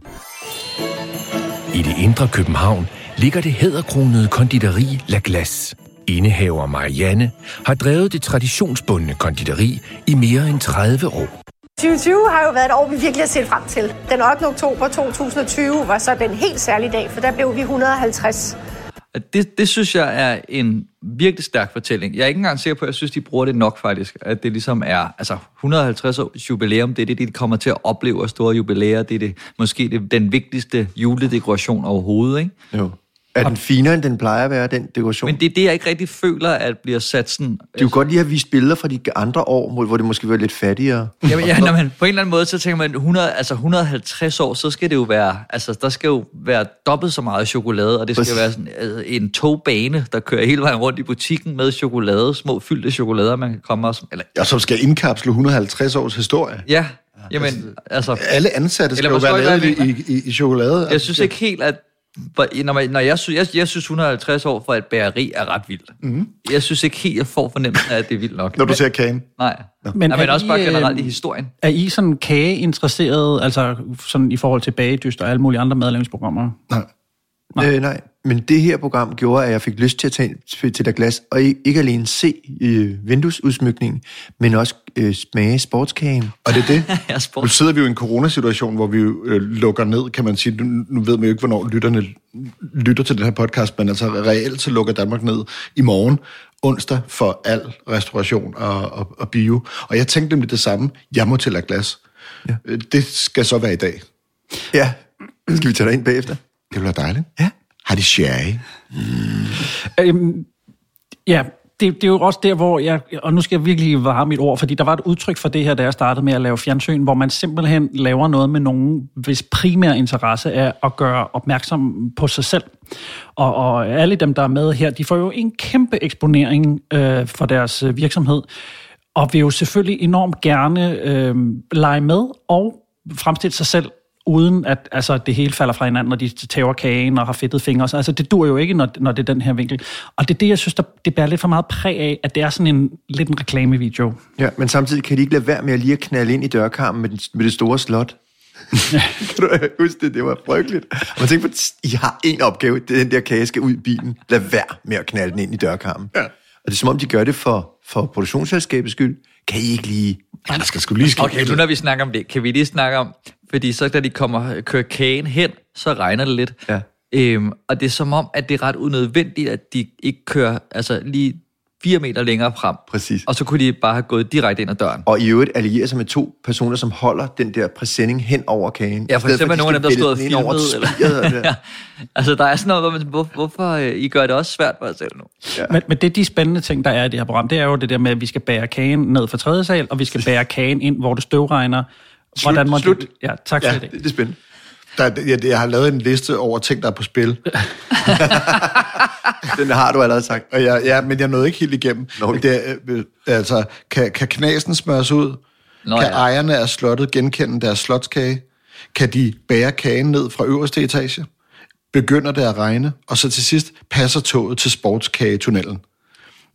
G: I det indre København ligger det hæderkronede konditori La Glace. Indehaver Marianne har drevet det traditionsbundne konditori i mere end 30 år.
J: 2020 har jo været et år, vi virkelig har set frem til. Den 8. oktober 2020 var så den helt særlige dag, for der blev vi 150.
A: Det, det synes jeg er en virkelig stærk fortælling. Jeg er ikke engang sikker på, at jeg synes, de bruger det nok faktisk. At det ligesom er altså 150 års jubilæum, det er det, de kommer til at opleve af store jubilæer. Det er det, måske det, den vigtigste juledekoration overhovedet, ikke?
E: Jo. Er den finere, end den plejer at være, den dekoration?
A: Men det er det, jeg ikke rigtig føler, at bliver sat sådan...
E: Du kunne godt lige have vist billeder fra de andre år, hvor- det måske var lidt fattigere.
A: Jamen, ja, når man, på en eller anden måde, så tænker man, 100, altså 150 år, så skal det jo være, altså der skal jo være dobbelt så meget chokolade, og det skal
E: Præcis.
A: være sådan, altså, en togbane, der kører hele vejen rundt i butikken med chokolade, små fyldte chokolader, man kan komme og, eller,
D: Og som skal indkapsle 150 års historie.
A: ja, jamen, altså...
D: Alle ansatte skal jo være lavet i, i, i chokolade.
A: Jeg synes ikke helt, at hvor- når, man, når jeg, synes, jeg, jeg synes 150 år for et bageri er ret vildt.
D: Mhm.
A: Jeg synes ikke helt, jeg får fornemmelsen af, at det er vildt nok.
D: Når du ser kagen.
A: Nej.
C: Men
A: Men, Nej, men
C: er
A: også
C: I,
A: bare
C: øh,
A: generelt i historien.
C: Er I sådan kageinteresseret, altså sådan i forhold til bagedyst og alle mulige andre madlavningsprogrammer?
D: Nej.
E: Nej. Øh, nej, men det her program gjorde, at jeg fik lyst til at tage til, der glas, og ikke, alene se øh, vinduesudsmykningen, men også øh, smage sportskagen.
D: Og det er det.
A: Ja,
D: Nu
A: sport.
D: sidder vi jo i en coronasituation, hvor vi jo, øh, lukker ned, kan man sige. Nu, nu ved man jo ikke, hvornår lytterne lytter til den her podcast, men altså reelt så lukker Danmark ned i morgen, onsdag, for al restauration og, og, og bio. Og jeg tænkte nemlig det samme. Jeg må til glas. Ja. Det skal så være i dag.
E: Ja, skal vi tage dig ind bagefter?
D: Det bliver dejligt.
E: Ja.
D: Har de sherry?
C: Øhm, ja, det, det er jo også der, hvor jeg, og nu skal jeg virkelig vare mit ord, fordi der var et udtryk for det her, da jeg startede med at lave fjernsyn, hvor man simpelthen laver noget med nogen, hvis primære interesse er at gøre opmærksom på sig selv. Og, og alle dem, der er med her, de får jo en kæmpe eksponering øh, for deres øh, virksomhed, og vil jo selvfølgelig enormt gerne øh, lege med og fremstille sig selv uden at altså, det hele falder fra hinanden, når de tager kagen og har fedtet fingre. Så, Altså, det dur jo ikke, når, når det er den her vinkel. Og det er det, jeg synes, der, det bærer lidt for meget præg af, at det er sådan en lidt en reklamevideo.
E: Ja, men samtidig kan de ikke lade være med at lige at knalde ind i dørkarmen med, den, med det store slot. kan du huske det? Det var frygteligt. Og man tænker på, I har en opgave, det er den der kage skal ud i bilen. Lad være med at knalde den ind i dørkarmen. Ja. Og det er som om, de gør det for, for produktionsselskabets skyld. Kan I ikke lige...
D: Ja, der skal sgu lige ske
A: Okay, nu når vi snakker om det, kan vi lige snakke om, fordi så da de kommer kører kagen hen, så regner det lidt.
E: Ja.
A: Øhm, og det er som om, at det er ret unødvendigt, at de ikke kører altså lige fire meter længere frem.
E: Præcis.
A: Og så kunne de bare have gået direkte ind ad døren.
E: Og i øvrigt allierer sig med to personer, som holder den der præsending hen over kagen.
A: Ja, for eksempel
E: at de
A: nogle af dem, der
E: skal
A: stod og
E: over
A: filmede.
E: spiret og
A: Eller, ja. Altså, der er sådan noget, hvor man, hvor, hvorfor øh, I gør det også svært for jer selv nu?
C: Ja. Men, men det er de spændende ting, der er i det her program. Det er jo det der med, at vi skal bære kagen ned fra tredje sal, og vi skal bære kagen ind, hvor det støvregner. Hvordan må
D: slut.
C: Det, ja, tak for
D: Ja,
C: det.
E: Det er spændende.
D: Der, jeg, jeg har lavet en liste over ting, der er på spil.
E: Den har du allerede sagt.
D: Og jeg, ja, men jeg nåede ikke helt igennem.
E: Nå,
D: Men det, er, øh, altså, kan, kan knasen smøres ud?
A: Nå,
D: kan
A: ja.
D: ejerne af slottet genkende deres slotskage? Kan de bære kagen ned fra øverste etage? begynder det at regne, og så til sidst passer toget til sportskagetunnelen.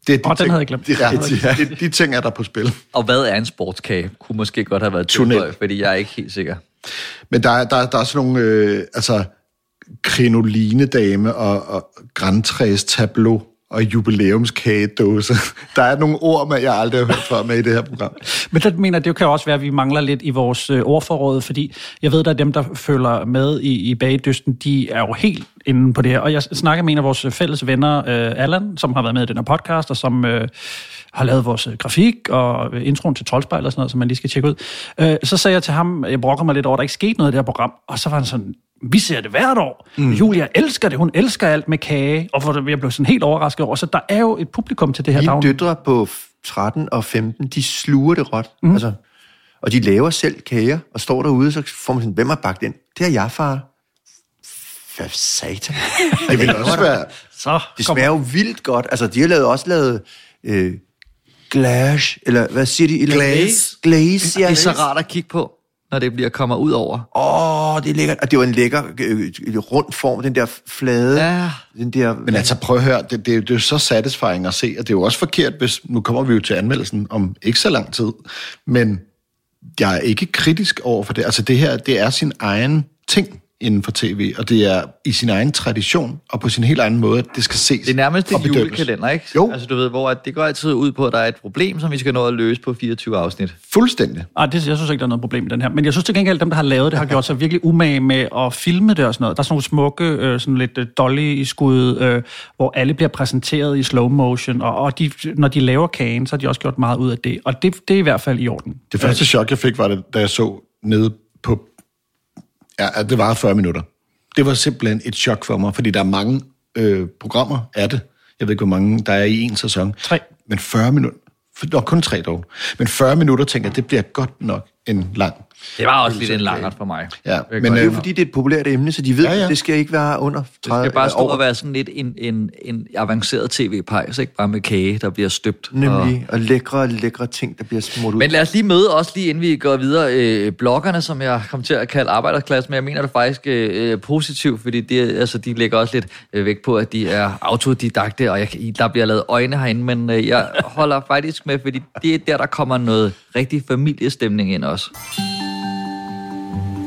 D: Det er de,
C: den
D: ting,
C: havde jeg glemt.
D: Ja, de, de, de ting er der på spil.
A: Og hvad er en sportskage? Kunne måske godt have været
D: Tunnel.
A: fordi jeg er ikke helt sikker.
D: Men der er, der, er- der er sådan nogle, øh, altså, krinoline-dame og, og grantræs tableau og jubilæumskagedåse. Der er nogle ord, man jeg aldrig har hørt før med i det her program.
C: Men det mener, det kan også være, at vi mangler lidt i vores øh, ordforråd, fordi jeg ved, at dem, der følger med i, i bagdysten, de er jo helt inde på det her. Og jeg snakker med en af vores øh, fælles venner, øh, Allan, som har været med i den her podcast, og som øh, har lavet vores øh, grafik og introen til Troldspejl og sådan noget, som man lige skal tjekke ud. Øh, så sagde jeg til ham, jeg brokker mig lidt over, at der ikke skete noget i det her program, og så var han sådan, vi ser det hvert år. Mm. Julia elsker det, hun elsker alt med kage, og hvor jeg blev sådan helt overrasket over. Så der er jo et publikum til det her. Er
E: Mine døtre på 13 og 15, de sluger det råt. Mm. Altså, og de laver selv kager, og står derude, så får man sådan, hvem har bagt den? Det er jeg, far. Hvad satan?
D: Det vil også være...
C: Så
E: Det smager jo vildt godt. Altså, de har lavet, også lavet øh, glace, eller hvad siger de? Eller-
D: Glaze.
E: Glaze, ja.
A: Det er så rart at kigge på, når det bliver kommer ud over.
E: Åh, oh, det er lækkert. Og det var en lækker øh, rund form, den der flade.
A: Ja.
E: Den der,
D: Men altså, prøv at høre, det, det, det er jo så satisfying at se, og det er jo også forkert, hvis, nu kommer vi jo til anmeldelsen om ikke så lang tid, men jeg er ikke kritisk over for det. Altså det her, det er sin egen ting inden for tv, og det er i sin egen tradition, og på sin helt egen måde, at det skal ses
A: Det er nærmest
D: bedømmes.
A: julekalender, ikke?
D: Jo.
A: Altså, du ved, hvor at det går altid ud på, at der er et problem, som vi skal nå at løse på 24 afsnit.
D: Fuldstændig.
C: Ej, det, jeg synes ikke, der er noget problem i den her. Men jeg synes til gengæld, at dem, der har lavet det, har gjort sig virkelig umage med at filme det og sådan noget. Der er sådan nogle smukke, øh, sådan lidt øh, dolly i skud, øh, hvor alle bliver præsenteret i slow motion, og, og de, når de laver kagen, så har de også gjort meget ud af det. Og det, det er i hvert fald i orden.
D: Det første chok, jeg fik, var det, da jeg så nede på... Ja, det var 40 minutter. Det var simpelthen et chok for mig, fordi der er mange øh, programmer af det. Jeg ved ikke, hvor mange der er i en sæson.
C: Tre.
D: Men 40 minutter... Nå, kun tre dog. Men 40 minutter, tænker jeg, det bliver godt nok en lang...
A: Det var også lidt en langert for mig.
D: Ja,
A: men,
E: Men det er jo
D: øh,
E: fordi, det er et populært emne, så de ved,
D: Ja,
E: ja,
D: ja.
E: det skal ikke være under 30
A: det skal bare stå
E: over.
A: og være sådan lidt en, en, en avanceret tv-pejs, ikke bare med kage, der bliver støbt. Og...
E: Nemlig, og lækre, lækre ting, der bliver smurt ud.
A: Men lad os lige møde os lige inden vi går videre. Øh, bloggerne, som jeg kom til at kalde arbejderklasse, men jeg mener det faktisk øh, positivt, fordi det, altså, de lægger også lidt øh, vægt på, at de er autodidakte, og jeg, der bliver lavet øjne herinde, men øh, jeg holder faktisk med, fordi det er der, der kommer noget rigtig familiestemning ind også.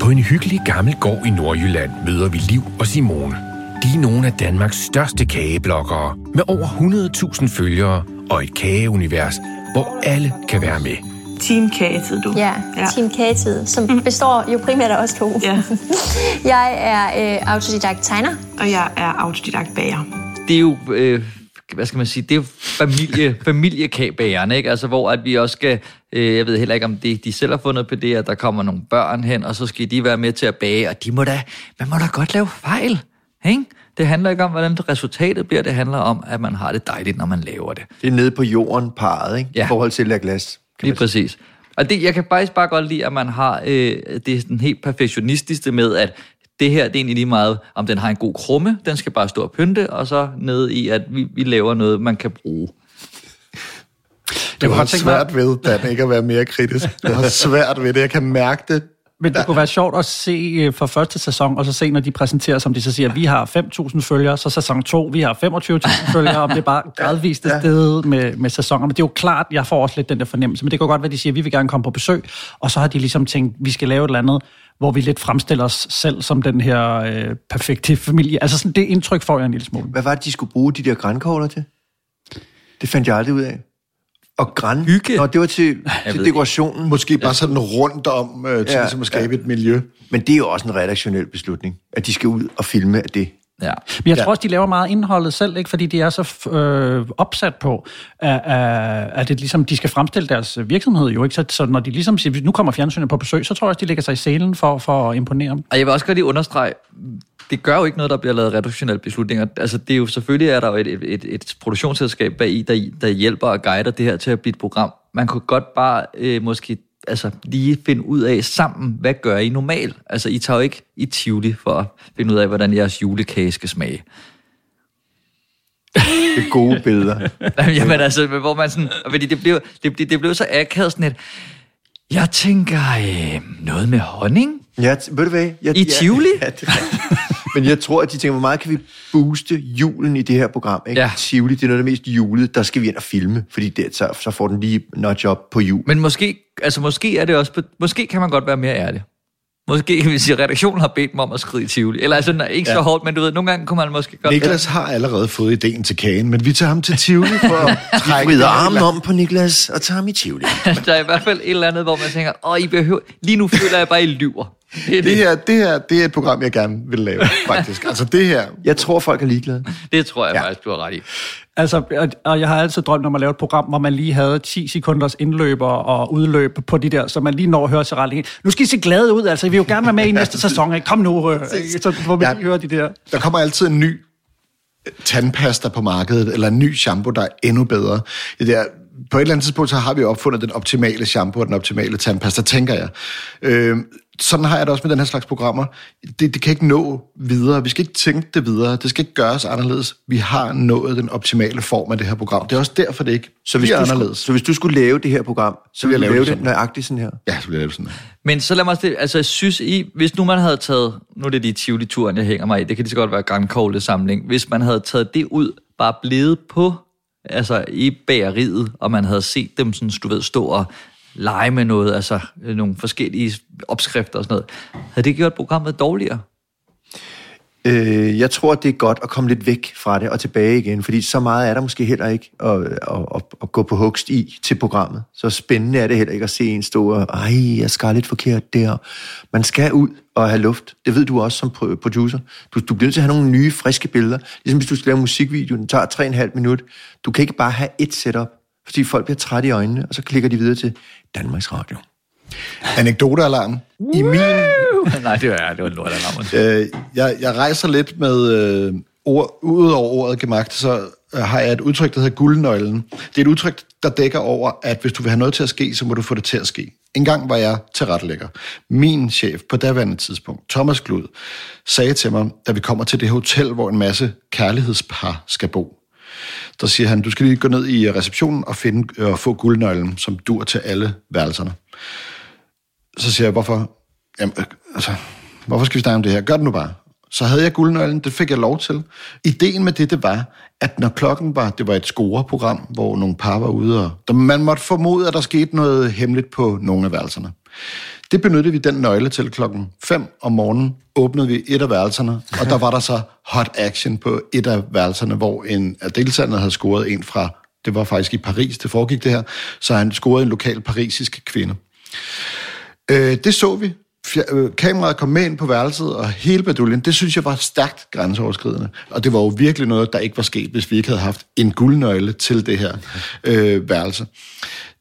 G: På en hyggelig gammel gård i Nordjylland møder vi Liv og Simone. De er nogle af Danmarks største kagebloggere med over 100.000 følgere og et kageunivers, hvor alle kan være med.
O: Team Kagetid, du.
P: Ja, ja. Team Kagetid, som mm. består jo primært af os to.
O: Ja.
P: jeg er øh, autodidakt tegner.
O: Og jeg er autodidakt bager.
A: det er jo, øh, hvad skal man sige, det er jo familie, familiekabagerne, ikke? Altså, hvor at vi også skal, øh, jeg ved heller ikke, om det, de selv har fundet på det, at der kommer nogle børn hen, og så skal de være med til at bage, og de må da, man må da godt lave fejl, ikke? Det handler ikke om, hvordan resultatet bliver, det handler om, at man har det dejligt, når man laver det.
E: Det er nede på jorden parret, ikke?
A: Ja.
E: I forhold til at glas.
A: Lige præcis. Og det, jeg kan faktisk bare godt lide, at man har øh, det er sådan helt perfektionistiske med, at det her, det er egentlig lige meget, om den har en god krumme, den skal bare stå og pynte, og så ned i, at vi, vi laver noget, man kan bruge.
D: Det var svært ved, Dan, ikke at være mere kritisk. Det var svært ved det. Jeg kan mærke det.
C: Men det kunne være sjovt at se øh, for første sæson, og så se, når de præsenterer, som de så siger, vi har 5.000 følgere, så sæson 2, vi har 25.000 følgere, og det er bare gradvist ja, sted med, med sæsoner. Men det er jo klart, jeg får også lidt den der fornemmelse, men det kan godt være, at de siger, vi vil gerne komme på besøg, og så har de ligesom tænkt, vi skal lave et eller andet, hvor vi lidt fremstiller os selv som den her øh, perfekte familie. Altså sådan, det indtryk får jeg en lille smule.
E: Hvad var det, de skulle bruge de der grænkogler til? Det fandt jeg aldrig ud af. Og græn...
A: Hygge?
E: Nå, det var til, til dekorationen.
D: Måske bare sådan rundt om, øh, til
E: ja,
D: ligesom at skabe ja. et miljø.
E: Men det er jo også en redaktionel beslutning, at de skal ud og filme af det.
A: Ja.
C: Men jeg tror
D: Ja.
C: også, de laver meget indholdet selv, ikke? fordi de er så øh, opsat på, at, at, at det ligesom, de skal fremstille deres virksomhed jo. Ikke? Så, så når de ligesom siger, nu kommer fjernsynet på besøg, så tror jeg også, de lægger sig i selen for, for at imponere dem.
A: Og jeg vil også godt lige understrege, det gør jo ikke noget, der bliver lavet redaktionelle beslutninger. Altså, det er jo selvfølgelig er der jo et, et, et, et produktionsselskab bag i, der, der hjælper og guider det her til at blive et program. Man kunne godt bare øh, måske altså, lige finde ud af sammen, hvad gør I normalt? Altså, I tager jo ikke i Tivoli for at finde ud af, hvordan jeres julekage skal smage.
E: Det er gode billeder.
A: Jamen altså, hvor man sådan, fordi det blev, det, det, det blev så akavet sådan et, jeg tænker øh, noget med honning
E: Ja, ved du hvad? Jeg,
A: i Tivoli.
E: Ja, det er rigtigt. Men jeg tror, at de tænker, hvor meget kan vi booste julen i det her program? Ikke?
A: Ja.
E: Tivoli, det er noget af det mest julede. Der skal vi ind og filme, fordi det, så, så får den lige notch op på jul.
A: Men måske, altså måske er det også, måske kan man godt være mere ærlig. Måske kan vi sige, at redaktionen har bedt mig om at skride i Tivoli. Eller altså, nej, ikke så
D: Ja.
A: hårdt, men du ved, nogle gange kunne man måske godt...
D: Niklas har allerede fået ideen til kagen, men vi tager ham til Tivoli for at trække den
E: armen om på Niklas og tager ham i Tivoli.
A: der er i hvert fald et eller andet, hvor man tænker, åh, I behøver... Lige nu føler jeg bare, I lyver. Det, er
D: Det her, det her, det er et program, jeg gerne vil lave, faktisk. Altså det her,
E: Jeg tror, folk er ligeglade.
A: det tror jeg ja. faktisk, du har ret i.
C: Altså, og- jeg har altid drømt om at lave et program, hvor man lige havde 10 sekunders indløber og udløb på de der, så man lige når at høre sig ret igen. Nu skal I se glade ud, altså. I vil jo gerne være med i næste sæson, ikke? Kom nu, øh, så får vi
D: Ja.
C: lige høre de der.
D: der kommer altid en ny tandpasta på markedet, eller en ny shampoo, der er endnu bedre. Det der, på et eller andet tidspunkt, så har vi opfundet den optimale shampoo og den optimale tandpasta, tænker jeg. Øh, sådan har jeg det også med den her slags programmer. Det, det kan ikke nå videre. Vi skal ikke tænke det videre. Det skal ikke gøres anderledes. Vi har nået den optimale form af det her program. Det er også derfor, det ikke
E: Så hvis,
D: bliver
E: du skulle,
D: anderledes.
E: så hvis du skulle lave det her program, så
D: vil
E: ville
D: jeg lave
E: lave
D: det
E: det
D: sådan.
E: nøjagtigt sådan her.
D: Ja, så bliver det sådan her.
A: Men så lad mig også det, altså jeg synes I, hvis nu man havde taget, nu er det de Tivoli-turen, jeg hænger mig i, det kan lige så godt være Grand samling, hvis man havde taget det ud, bare blevet på, altså i bageriet, og man havde set dem sådan, du ved, stå og lege med noget, altså øh, nogle forskellige opskrifter og sådan noget, havde det gjort programmet dårligere?
E: Øh, jeg tror, det er godt at komme lidt væk fra det og tilbage igen, fordi så meget er der måske heller ikke at, at, at, at gå på hugst i til programmet. Så spændende er det heller ikke at se en stå og, ej, jeg skal lidt forkert der. Man skal ud og have luft. Det ved du også som producer. Du, du bliver nødt til at have nogle nye, friske billeder. Ligesom hvis du skal lave en musikvideo, den tager 3,5 minutter. Du kan ikke bare have et setup, fordi folk bliver trætte i øjnene, og så klikker de videre til Danmarks Radio.
D: Anekdotealarm. I min
A: Nej, det var, det var lort
D: Øh, jeg, jeg rejser lidt med øh, ord, ud over ordet gemagt, så øh, har jeg et udtryk, der hedder guldnøglen. Det er et udtryk, der dækker over, at hvis du vil have noget til at ske, så må du få det til at ske. En gang var jeg tilrettelægger. Min chef på daværende tidspunkt, Thomas Glud, sagde til mig, da vi kommer til det hotel, hvor en masse kærlighedspar skal bo. Der siger han, du skal lige gå ned i øh, receptionen og, finde, øh, og få guldnøglen, som dur til alle værelserne. Så siger jeg, hvorfor? Jamen, øh, altså, hvorfor skal vi snakke om det her? Gør det nu bare. Så havde jeg guldnøglen, det fik jeg lov til. Ideen med det, det var, at når klokken var, det var et scoreprogram, hvor nogle par var ude, og der, man måtte formode, at der skete noget hemmeligt på nogle af værelserne. Det benyttede vi den nøgle til klokken 5 om morgenen, åbnede vi et af værelserne, og der var der så hot action på et af værelserne, hvor en af deltagerne havde scoret en fra, det var faktisk i Paris, det foregik det her, så han scorede en lokal parisisk kvinde. Øh, det så vi. Fjer- øh, kameraet kom med ind på værelset, og hele baduljen, det synes jeg var stærkt grænseoverskridende. Og det var jo virkelig noget, der ikke var sket, hvis vi ikke havde haft en guldnøgle til det her øh, værelse.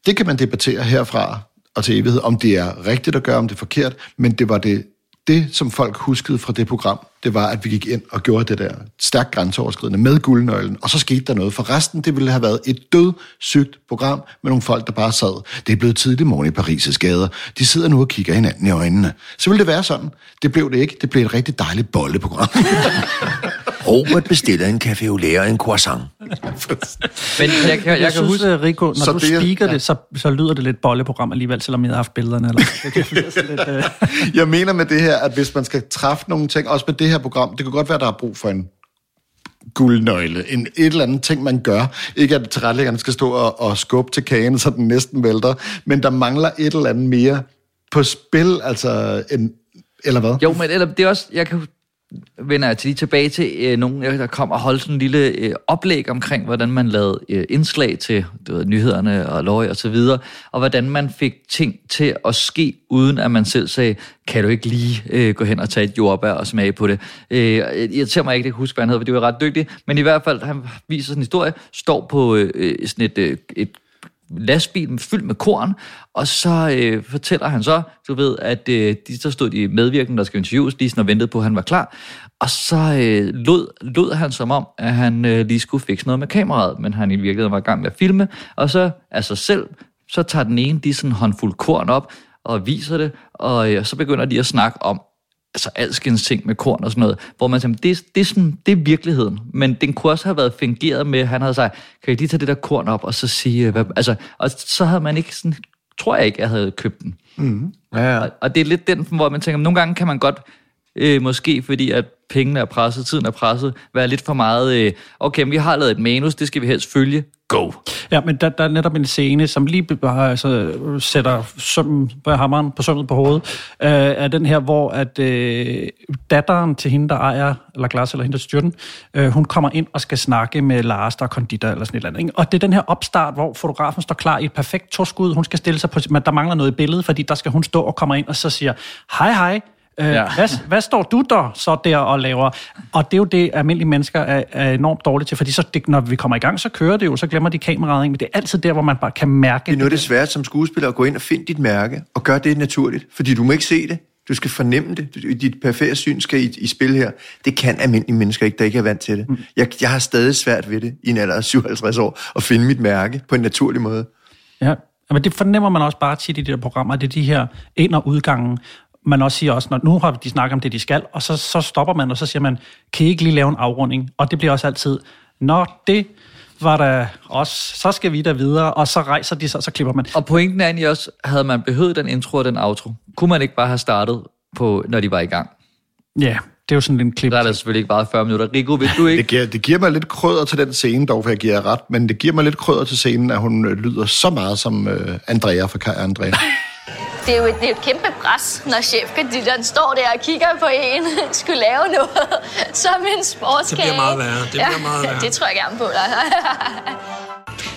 D: Det kan man debattere herfra og til evighed, om det er rigtigt at gøre, om det er forkert, men det var det, det, som folk huskede fra det program, det var, at vi gik ind og gjorde det der stærkt grænseoverskridende med guldnøglen, og så skete der noget. For resten, det ville have været et død sygt program med nogle folk, der bare sad. Det er blevet tidlig morgen i Paris' gader. De sidder nu og kigger hinanden i øjnene. Så ville det være sådan. Det blev det ikke. Det blev et rigtig dejligt bolleprogram.
E: Robert bestiller en café au lait og en croissant.
A: Men jeg kan, jeg,
C: Jeg
A: kan
C: synes,
A: huske...
C: huske, Rico, når
D: Så
C: du
D: det er-
C: speaker
D: ja.
C: det, så, så lyder det lidt bolleprogram alligevel, selvom jeg har haft billederne. Eller, det, det bliver sådan lidt, øh,
D: Jeg mener med det her, at hvis man skal træffe nogle ting, også med det her program, det kan godt være, at der er brug for en guldnøgle. En, et eller andet ting, man gør. Ikke at tilrettelæggerne skal stå og, og skubbe til kagen, så den næsten vælter, men der mangler et eller andet mere på spil, altså en, eller hvad?
A: Jo, men eller, det er også, jeg kan vender jeg til lige tilbage til øh, nogen, der kom og holdt sådan en lille øh, oplæg omkring, hvordan man lavede øh, indslag til du ved, nyhederne og løg og så videre, og hvordan man fik ting til at ske, uden at man selv sagde, kan du ikke lige øh, gå hen og tage et jordbær og smage på det. Øh, jeg irriterer mig ikke, det kan huske, hvad han hedder, for det var ret dygtig, men i hvert fald, han viser sådan en historie, står på øh, øh, sådan et, øh, et lastbil fyldt med korn, og så øh, fortæller han så, du ved, at øh, de, så stod de medvirkende, der skal interviews, lige sådan og ventede på, at han var klar, og så øh, lod, lod han som om, at han øh, lige skulle fikse noget med kameraet, men han i virkeligheden var i gang med at filme, og så af sig selv, så tager den ene lige sådan en håndfuld korn op, og viser det, og øh, så begynder de at snakke om, altså alskens ting med korn og sådan noget, hvor man tænker, det, det, er sådan, det er virkeligheden, men den kunne også have været fingeret med, han havde sagt, kan I lige tage det der korn op, og så sige, øh, hvad, altså, og så havde man ikke sådan, tror jeg ikke, jeg havde købt den.
E: Mm. Ja, ja.
A: Og, og det er lidt den, hvor man tænker, nogle gange kan man godt øh, måske fordi at pengene er presset, tiden er presset, være lidt for meget, øh, okay, men vi har lavet et manus, det skal vi helst følge, go.
C: Ja, men der, der er netop en scene, som lige bare altså, sætter sømmen på hammeren på sømmet på hovedet, øh, er den her, hvor at øh, datteren til hende, der ejer, eller glas, eller hende, der styrer den, øh, hun kommer ind og skal snakke med Lars, der er konditor, eller sådan et eller andet. Ikke? Og det er den her opstart, hvor fotografen står klar i et perfekt toskud, hun skal stille sig på, men der mangler noget i billedet, fordi der skal hun stå og komme ind og så siger, hej hej, Øh, ja. hvad, hvad står du der så der og laver? Og det er jo det, almindelige mennesker er, er enormt dårlige til, fordi så det, når vi kommer i gang, så kører det jo, så glemmer de kameraet, ikke? men det er altid der, hvor man bare kan mærke
E: Det er noget af det svært som skuespiller at gå ind og finde dit mærke, og gøre det naturligt, fordi du må ikke se det. Du skal fornemme det. Dit perfekte syn skal i, i spil her. Det kan almindelige mennesker ikke, der ikke er vant til det. Mm. Jeg, jeg har stadig svært ved det i en alder af 57 år, at finde mit mærke på en naturlig måde.
C: Ja, men det fornemmer man også bare tit i de der programmer, det er de her ind- og udgange. Man også siger også, når nu har de snakket om det, de skal, og så, så stopper man, og så siger man, kan I ikke lige lave en afrunding? Og det bliver også altid, nå, det var der også, så skal vi der videre, og så rejser de sig, og så klipper man.
A: Og pointen er egentlig også, havde man behøvet den intro og den outro, kunne man ikke bare have startet på, når de var i gang?
C: Ja, det er jo sådan en klip.
A: Der er der selvfølgelig ikke bare 40 minutter. Rico, vil du ikke?
D: Det giver, det giver mig lidt krødder til den scene, dog for jeg giver ret, men det giver mig lidt krødder til scenen, at hun øh, lyder så meget som øh, Andrea fra Kaj Andrea.
Q: Det er jo et, det er et kæmpe pres, når chefkreditoren står der og kigger på en, skulle lave noget som en sportskage.
R: Det bliver meget værre. Det bliver meget værre.
Q: det tror jeg gerne på dig.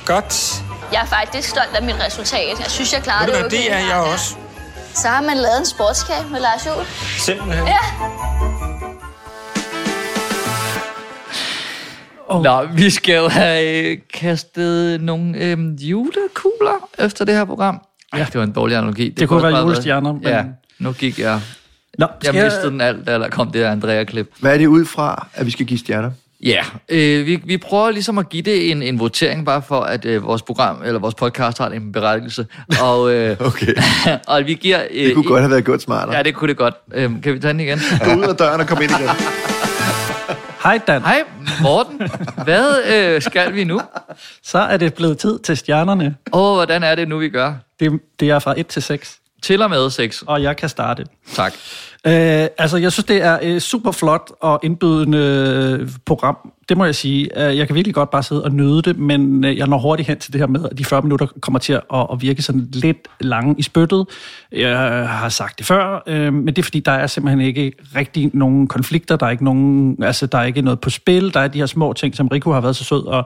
R: Godt.
Q: jeg er faktisk stolt af mit resultat. Jeg synes, jeg klarede det
R: hvad,
Q: okay.
R: det er jeg også.
Q: Så har man lavet en sportskage med Lars Juhl.
R: Simpelthen.
Q: Ja.
A: Oh. Nå, vi skal jo have øh, kastet nogle øh, julekugler efter det her program. Ja, det var en dårlig analogi.
C: Det kunne
A: også
C: være julestjerner, men-
A: Ja, nu gik jeg...
C: Nå,
A: jeg
C: skal jeg-
A: mistede den alt, da der kom det her Andrea-klip.
E: Hvad er det ud fra, at vi skal give stjerner?
A: Ja, øh, vi, vi prøver ligesom at give det en, en votering, bare for at øh, vores program, eller vores podcast har en berettigelse. Og, øh,
E: okay.
A: og vi giver... Øh,
E: Det kunne godt have været gjort smartere.
A: Ja, det kunne det godt. Øh, kan vi tage den igen?
D: Gå ud af døren og kom ind igen.
C: Hej Dan.
A: Hej Morten. Hvad øh, skal vi nu?
C: Så er det blevet tid til stjernerne.
A: Åh, oh, hvordan er det nu, vi gør?
C: Det, det er fra 1 til 6.
A: Til og med 6.
C: Og jeg kan starte.
A: Tak.
C: Øh, altså, jeg synes, det er et super flot og indbydende program. Det må jeg sige. Øh, jeg kan virkelig godt bare sidde og nyde det, men øh, jeg når hurtigt hen til det her med, at de 40 minutter kommer til at, at virke sådan lidt lange i spyttet. Jeg har sagt det før, øh, men det er fordi, der er simpelthen ikke rigtig nogen konflikter. Der er ikke, nogen, altså, der er ikke noget på spil. Der er de her små ting, som Rico har været så sød at,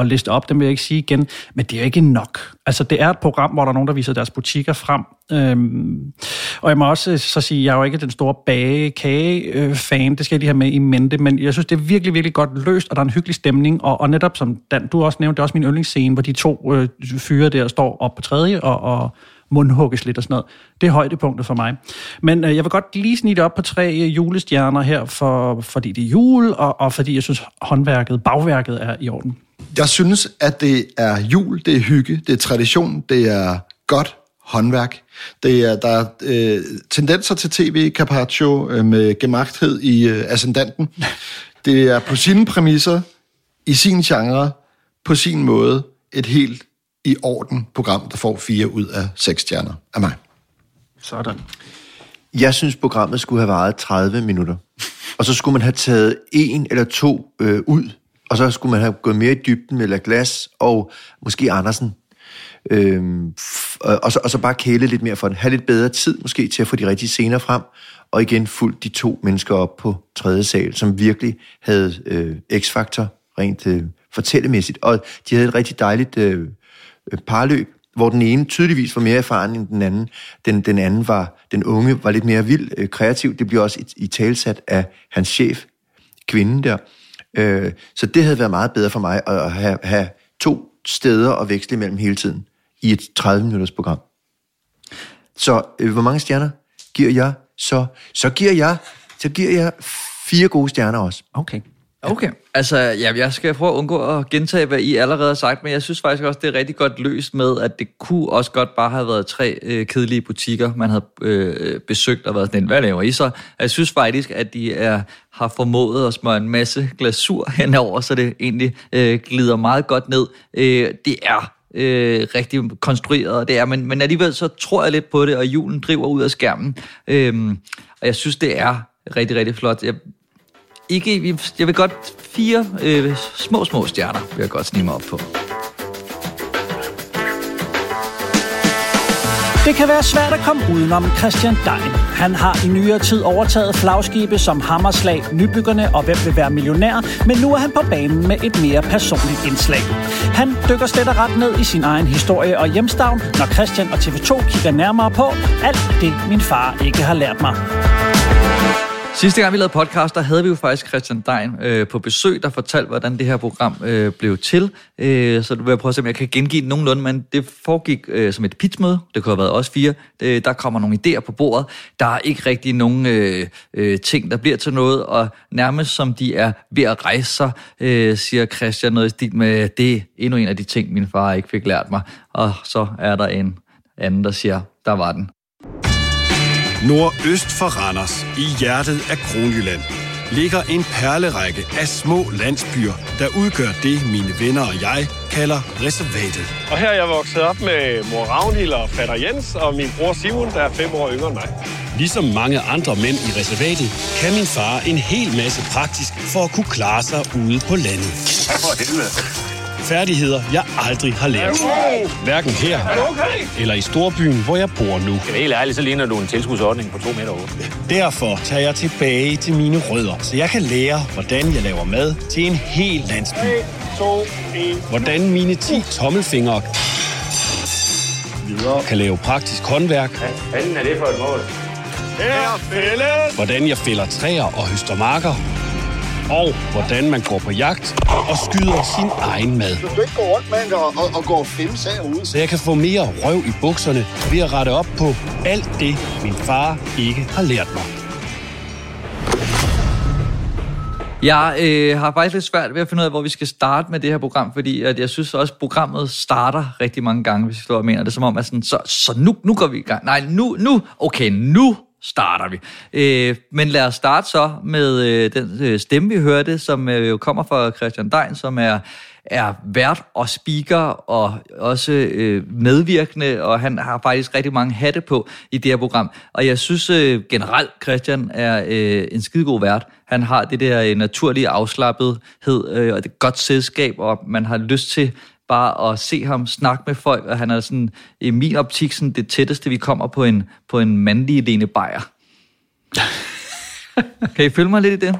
C: at liste op. Dem vil jeg ikke sige igen. Men det er ikke nok. Altså, det er et program, hvor der er nogen, der viser deres butikker frem. Øhm, og jeg må også så sige, jeg er jo ikke den store bagekage-fan, det skal jeg lige have med i mente, men jeg synes, det er virkelig, virkelig godt løst, og der er en hyggelig stemning, og, og netop som Dan, du også nævnte, det er også min yndlingsscene, hvor de to øh, fyre der står op på tredje og, og mundhugges lidt og sådan noget. Det er højdepunktet for mig. Men øh, jeg vil godt lige snitte op på tre øh, julestjerner her, for, fordi det er jul, og, og fordi jeg synes, håndværket, bagværket er i orden.
D: Jeg synes, at det er jul, det er hygge, det er tradition, det er godt håndværk. Det er, der er øh, tendenser til tv carpaccio øh, med gemagthed i øh, ascendanten. Det er på sine præmisser, i sin genre, på sin måde, et helt i orden program, der får fire ud af seks stjerner af mig.
C: Sådan.
E: Jeg synes, programmet skulle have varet 30 minutter. Og så skulle man have taget en eller to øh, ud, og så skulle man have gået mere i dybden med La Glas og måske Andersen. Øhm, f- og, og, så, og så bare kæle lidt mere for den. Have lidt bedre tid måske til at få de rigtige scener frem, og igen fulgt de to mennesker op på tredje sal, som virkelig havde øh, x-faktor rent øh, fortællemæssigt. Og de havde et rigtig dejligt øh, øh, parløb, hvor den ene tydeligvis var mere erfaren end den anden. Den, den anden var, den unge var lidt mere vild, øh, kreativ. Det bliver også i, i talsat af hans chef, kvinden der. Øh, så det havde været meget bedre for mig at have, have to steder at veksle imellem hele tiden i et 30-minutters program. Så øh, hvor mange stjerner giver jeg? Så, så giver jeg så giver jeg fire gode stjerner også.
C: Okay.
A: Okay, altså ja, jeg skal prøve at undgå at gentage, hvad I allerede har sagt, men jeg synes faktisk også, det er rigtig godt løst med, at det kunne også godt bare have været tre øh, kedelige butikker, man havde øh, besøgt og været sådan, hvad laver I så? Jeg synes faktisk, at de er, har formået at smøre en masse glasur henover, så det egentlig øh, glider meget godt ned. Øh, det er øh, rigtig konstrueret, det er, men, men alligevel så tror jeg lidt på det, og julen driver ud af skærmen. Øh, og jeg synes, det er rigtig, rigtig flot. Jeg, ikke, jeg vil godt fire øh, små, små stjerner, vil jeg godt snige mig op på.
C: Det kan være svært at komme udenom Christian Dein. Han har i nyere tid overtaget flagskibe som Hammerslag, Nybyggerne og Hvem vil være millionær, men nu er han på banen med et mere personligt indslag. Han dykker slet og ret ned i sin egen historie og hjemstavn, når Christian og TV2 kigger nærmere på alt det, min far ikke har lært mig.
A: Sidste gang vi lavede podcast, der havde vi jo faktisk Christian Dein øh, på besøg, der fortalte, hvordan det her program øh, blev til. Øh, så du vil jeg prøve at se, om jeg kan gengive det nogenlunde, men det foregik øh, som et pitchmøde. Det kunne have været også fire. Øh, der kommer nogle idéer på bordet. Der er ikke rigtig nogen øh, øh, ting, der bliver til noget, og nærmest som de er ved at rejse sig, øh, siger Christian noget i stil med, det er endnu en af de ting, min far ikke fik lært mig. Og så er der en anden, der siger, der var den.
S: Nordøst for Randers, i hjertet af Kronjylland, ligger en perlerække af små landsbyer, der udgør det, mine venner og jeg kalder reservatet.
T: Og her er jeg vokset op med mor Ragnhild og fatter Jens og min bror Simon, der er fem år yngre end mig.
S: Ligesom mange andre mænd i reservatet, kan min far en hel masse praktisk for at kunne klare sig ude på landet.
T: Ja, for helvede.
S: Færdigheder, jeg aldrig har lært. Hverken her eller i storbyen, hvor jeg bor nu.
U: Det er helt ærligt, så ligner du en tilskudsordning på 2 meter 8.
S: Derfor tager jeg tilbage til mine rødder, så jeg kan lære, hvordan jeg laver mad til en hel landsby.
T: 3, 2, 1.
S: Hvordan mine 10 tommelfingre videre kan lave praktisk håndværk.
U: Hvad er det for et mål?
T: Her fælles!
S: Hvordan jeg fælder træer og høster marker. Og hvordan man går på jagt og skyder sin egen mad.
V: Du skal ikke gå rundt med og, og, og gå fem sager ud.
S: Så jeg kan få mere røv i bukserne ved at rette op på alt det, min far ikke har lært mig.
A: Jeg øh, har faktisk lidt svært ved at finde ud af, hvor vi skal starte med det her program, fordi at jeg synes også, at programmet starter rigtig mange gange, hvis jeg står og mener det, som om, at sådan, så, så nu, nu går vi i gang. Nej, nu, nu, okay, nu starter vi. Øh, men lad os starte så med øh, den øh, stemme, vi hørte, som øh, jo kommer fra Christian Dein, som er er vært og speaker og også øh, medvirkende, og han har faktisk rigtig mange hatte på i det her program. Og jeg synes øh, generelt, Christian er øh, en skidegod vært. Han har det der øh, naturlige afslappethed øh, og det godt selskab, og man har lyst til bare at se ham snakke med folk, og han er sådan, i min optik, sådan det tætteste, vi kommer på en, på en mandlig Lene Beyer. kan I følge mig lidt i det?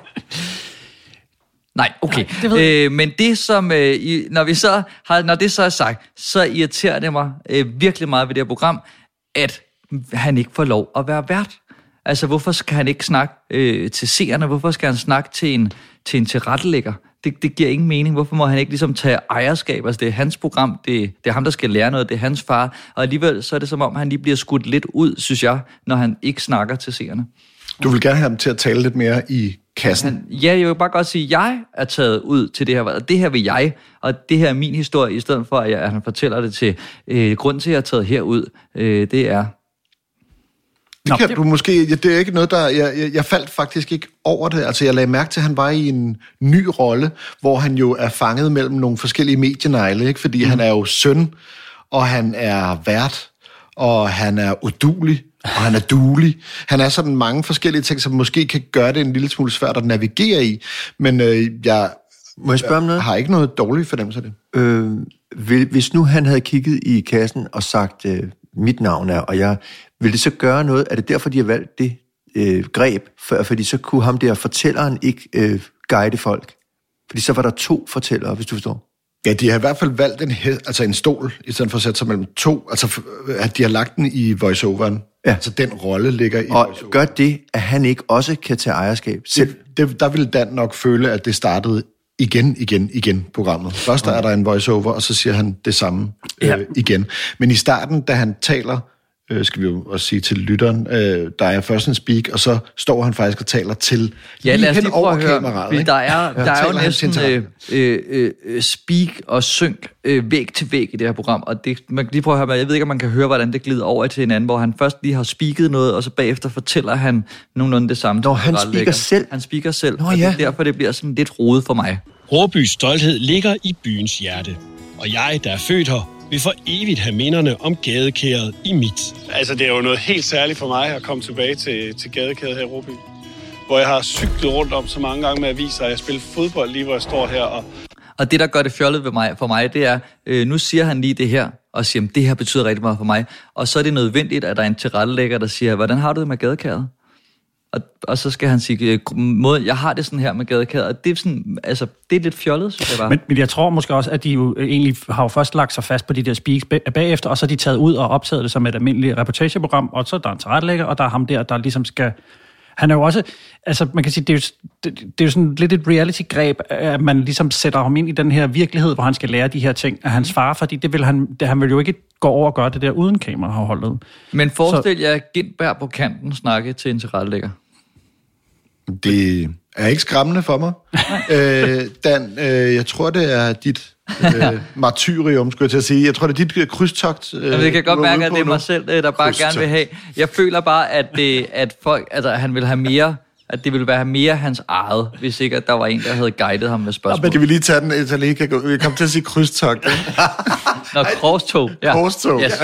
A: Nej, okay. Nej, det ved øh, men det som, øh, i, når, vi så har, når det så er sagt, så irriterer det mig øh, virkelig meget ved det her program, at han ikke får lov at være vært. Altså, hvorfor skal han ikke snakke øh, til seerne? Hvorfor skal han snakke til en, til en tilrettelægger? Det, det giver ingen mening. Hvorfor må han ikke ligesom tage ejerskab? Altså, det er hans program, det, det er ham, der skal lære noget, det er hans far. Og alligevel så er det som om, han lige bliver skudt lidt ud, synes jeg, når han ikke snakker til seerne.
D: Du vil gerne have ham til at tale lidt mere i kassen.
A: Han, ja, jeg vil bare godt sige, at jeg er taget ud til det her, og det her vil jeg, og det her er min historie, i stedet for, at, jeg, at han fortæller det til. Øh, grunden til, at jeg er taget herud, øh, det er...
D: Det kan Nå, du måske, det er ikke noget, der, jeg, jeg, jeg faldt faktisk ikke over det. Altså, jeg lagde mærke til, at han var i en ny rolle, hvor han jo er fanget mellem nogle forskellige medienegle, ikke? fordi mm. han er jo søn, og han er vært, og han er udulig, og han er duelig. Han er sådan mange forskellige ting, som måske kan gøre det en lille smule svært at navigere i, men øh, jeg,
E: Må jeg spørge om noget?
D: har ikke noget dårligt fornemmelse af det.
E: Øh, hvis nu han havde kigget i kassen og sagt, øh, mit navn er, og jeg, vil det så gøre noget? Er det derfor, de har valgt det øh, greb? For, fordi så kunne ham der fortælleren ikke øh, guide folk. Fordi så var der to fortællere, hvis du forstår.
D: Ja, de har i hvert fald valgt en, altså en stol, i stedet for at sætte sig mellem to. Altså, at de har lagt den i voiceoveren. Ja. Altså, den rolle ligger i
E: Og gør det, at han ikke også kan tage ejerskab selv?
D: Det, det, der vil Dan nok føle, at det startede igen, igen, igen programmet. Først okay. er der en voiceover, og så siger han det samme øh, ja. igen. Men i starten, da han taler øh, skal vi jo også sige til lytteren, øh, der er først en speak, og så står han faktisk og taler til
A: ja, lad os lige prøve at høre, kameraet. Der er, ja, der er jo næsten øh, øh, øh, speak og synk øh, væg til væg i det her program, og det, man kan lige prøve at høre, jeg ved ikke, om man kan høre, hvordan det glider over til hinanden, hvor han først lige har speaket noget, og så bagefter fortæller han nogenlunde det samme.
E: Nå, han speaker selv?
A: Han speaker selv, Nå, og ja. det er derfor, det bliver sådan lidt rodet for mig.
S: Råbys stolthed ligger i byens hjerte, og jeg, der er født her, vil for evigt have minderne om gadekæret i mit.
T: Altså, det er jo noget helt særligt for mig at komme tilbage til, til gadekæret her i Råby.
S: hvor jeg har cyklet rundt om så mange gange med aviser, og jeg spiller fodbold lige, hvor jeg står her. Og
A: Og det, der gør det fjollet ved mig, for mig, det er, øh, nu siger han lige det her, og siger, at det her betyder rigtig meget for mig. Og så er det nødvendigt, at der er en tilrettelægger, der siger, hvordan har du det med gadekæret? Og, og så skal han sige, øh, måden, jeg har det sådan her med gadekæder. Og det er, sådan, altså, det er lidt fjollet, synes jeg bare.
C: Men, men jeg tror måske også, at de jo øh, egentlig har jo først lagt sig fast på de der speaks bagefter, og så er de taget ud og optaget det som et almindeligt reportageprogram, og så er der en tilrettelægger, og der er ham der, der ligesom skal... Han er jo også, altså man kan sige, det er jo, det, det er jo sådan lidt et reality-greb, at man ligesom sætter ham ind i den her virkelighed, hvor han skal lære de her ting af hans far, fordi det vil han, det, han vil jo ikke gå over og gøre det der uden kameraholdet.
A: Men forestil jer Gindberg på kanten snakke til en tilrettelægger.
D: Det er ikke skræmmende for mig. øh, Dan, øh, jeg tror, det er dit øh, martyrium, skulle jeg til at sige. Jeg tror, det er dit øh, krydstogt. Øh,
A: Jamen, jeg kan godt mærke, at det er
D: nu.
A: mig selv, øh, der bare
D: Krydstogt.
A: gerne vil have. Jeg føler bare, at, det, at folk, altså, han vil have mere at det ville være mere hans eget, hvis ikke at der var en, der havde guidet ham med
D: Ja,
A: spørgsmål.
D: men kan vi lige tage den, så lige kan. Vi kom til at sige krydstogt.
A: Nå, korstog. Ja.
D: Korstog,
A: Yes.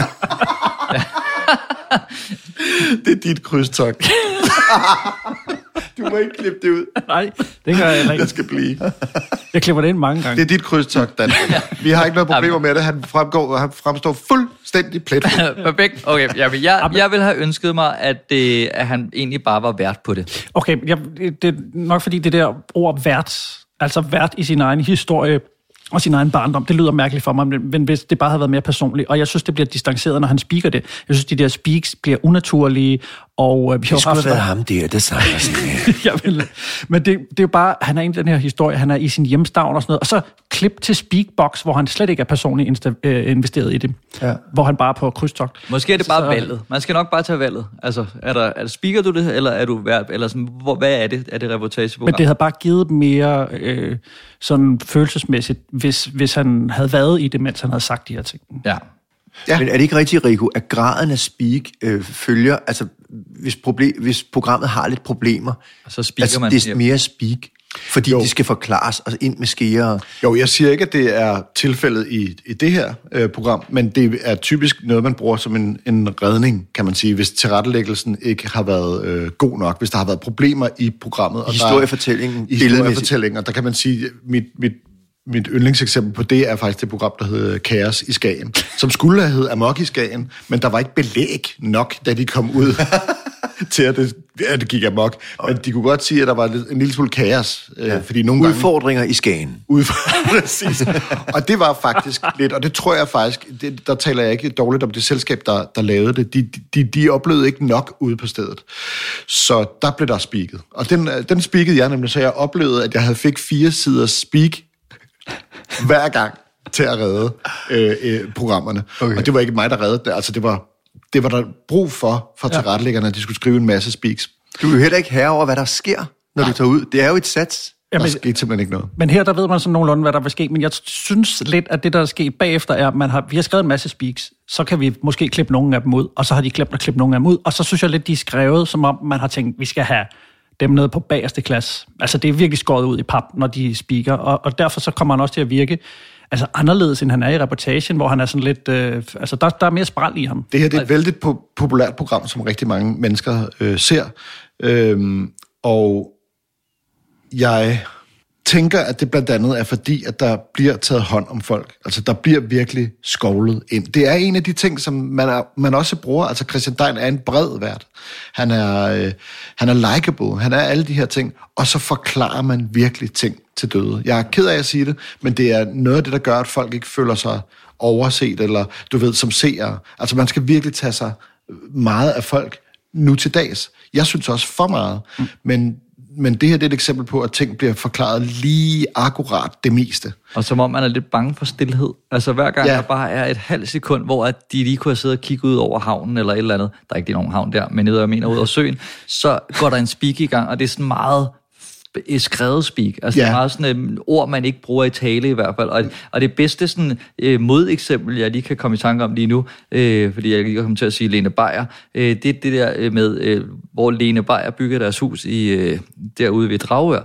D: det er dit krydstogt. du må ikke klippe det ud.
C: Nej, det gør jeg ikke.
D: Det skal blive.
C: Jeg klipper det ind mange gange.
D: Det er dit krydstogt, Dan. Vi har ikke noget problemer med det. Han, fremgår, han fremstår fuldstændig plet.
A: Perfekt. Okay, jamen, jeg, jeg ville have ønsket mig, at, det, at han egentlig bare var vært på det.
C: Okay, jeg, det er nok fordi det der ord vært, altså vært i sin egen historie og sin egen barndom, det lyder mærkeligt for mig, men, men hvis det bare havde været mere personligt, og jeg synes, det bliver distanceret, når han speaker det. Jeg synes, de der speaks bliver unaturlige, og øh, vi
E: Det skulle
C: haft...
E: have været ham der, der sang sådan
C: vil, men det, det er jo bare, han er i den her historie, han er i sin hjemstavn og sådan noget, og så klip til Speakbox, hvor han slet ikke er personligt insta- øh, investeret i det,
E: ja.
C: hvor han bare er på krydstogt.
A: Måske er det bare
C: Så-
A: valget. Man skal nok bare tage valget. Altså, er der, er der speaker du det, eller er du vært, eller sådan, hvor, hvad er det? Er det reportageprogram?
C: Men det havde bare givet mere øh, sådan følelsesmæssigt, hvis, hvis han havde været i det, mens han havde sagt de her ting.
A: Ja.
E: Ja. Men er det ikke rigtigt, Rico, at graden af speak øh, følger, altså hvis, problem, hvis programmet har lidt problemer,
A: så speaker
E: altså,
A: man.
E: desto mere speak, fordi jo. det skal forklares og ind med skære.
D: Jo, jeg siger ikke, at det er tilfældet i, i det her øh, program, men det er typisk noget, man bruger som en, en redning, kan man sige, hvis tilrettelæggelsen ikke har været øh, god nok, hvis der har været problemer i programmet.
E: I
D: der er-
E: historiefortællingen,
D: I historiefortællingen, og der kan man sige, mit, mit, mit yndlingseksempel på det er faktisk det program, der hedder Kaos i Skagen, som skulle have heddet Amok i Skagen, men der var ikke belæg nok, da de kom ud til, at det, at det gik amok. Men de kunne godt sige, at der var en lille smule kaos, ja. fordi nogle gange...
E: Udfordringer i Skagen.
D: Udfordringer, præcis. Og det var faktisk lidt, og det tror jeg faktisk, det, der taler jeg ikke dårligt om det selskab, der, der lavede det. De, de, de oplevede ikke nok ude på stedet. Så der blev der speaket. Og den, den speakede jeg nemlig, så jeg oplevede, at jeg havde fik fire sider speak hver gang til at redde øh, øh, programmerne. Okay. Og det var ikke mig, der reddede det. Altså, det var, det var der brug for, for
E: Ja.
D: tilrettelæggerne, at de skulle skrive en masse speaks.
E: Du er jo heller ikke herre over, hvad der sker, når du tager ud. Det er jo et sats.
D: Der
C: Jamen-
D: skete simpelthen ikke noget.
C: Men her, der ved man sådan nogenlunde, hvad der vil ske. Men jeg synes lidt, at det, der er sket bagefter, er, at man har, vi har skrevet en masse speaks. Så kan vi måske klippe nogle af dem ud, og så har de glemt at klippe nogle af dem ud. Og så synes jeg lidt, de er skrevet, som om man har tænkt, vi skal have dem nede på bagerste klasse. Altså, det er virkelig skåret ud i pap, når de speaker. Og, og derfor så kommer han også til at virke altså anderledes, end han er i reportagen, hvor han er sådan lidt... Øh, altså, der, der er mere spræl i ham.
D: Det her det er et vældig po- populært program, som rigtig mange mennesker øh, ser. Øhm, og jeg tænker, at det blandt andet er fordi, at der bliver taget hånd om folk. Altså, der bliver virkelig skovlet ind. Det er en af de ting, som man, er, man også bruger. Altså, Christian Dein er en bred vært. Han er, øh, han er likable. Han er alle de her ting. Og så forklarer man virkelig ting til døde. Jeg er ked af at sige det, men det er noget af det, der gør, at folk ikke føler sig overset, eller du ved, som seere. Altså, man skal virkelig tage sig meget af folk nu til dags. Jeg synes også for meget, mm. men, men det her det er et eksempel på, at ting bliver forklaret lige akkurat det meste.
A: Og som om man er lidt bange for stillhed. Altså hver gang
D: Ja.
A: der bare er et halvt sekund, hvor at de lige kunne have siddet og kigget ud over havnen eller et eller andet. Der er ikke lige nogen havn der, men nede, jeg mener ud over søen. Så går der en speak i gang, og det er sådan meget skrevet speak. Altså ja. det er meget sådan et ord, man ikke bruger i tale i hvert fald. Og, og det bedste sådan, øh, modeksempel, jeg lige kan komme i tanke om lige nu, øh, fordi jeg lige kommer til at sige Lene Beyer, øh, det er det der øh, med, øh, hvor Lene Beyer bygger deres hus i, øh, derude ved Dragør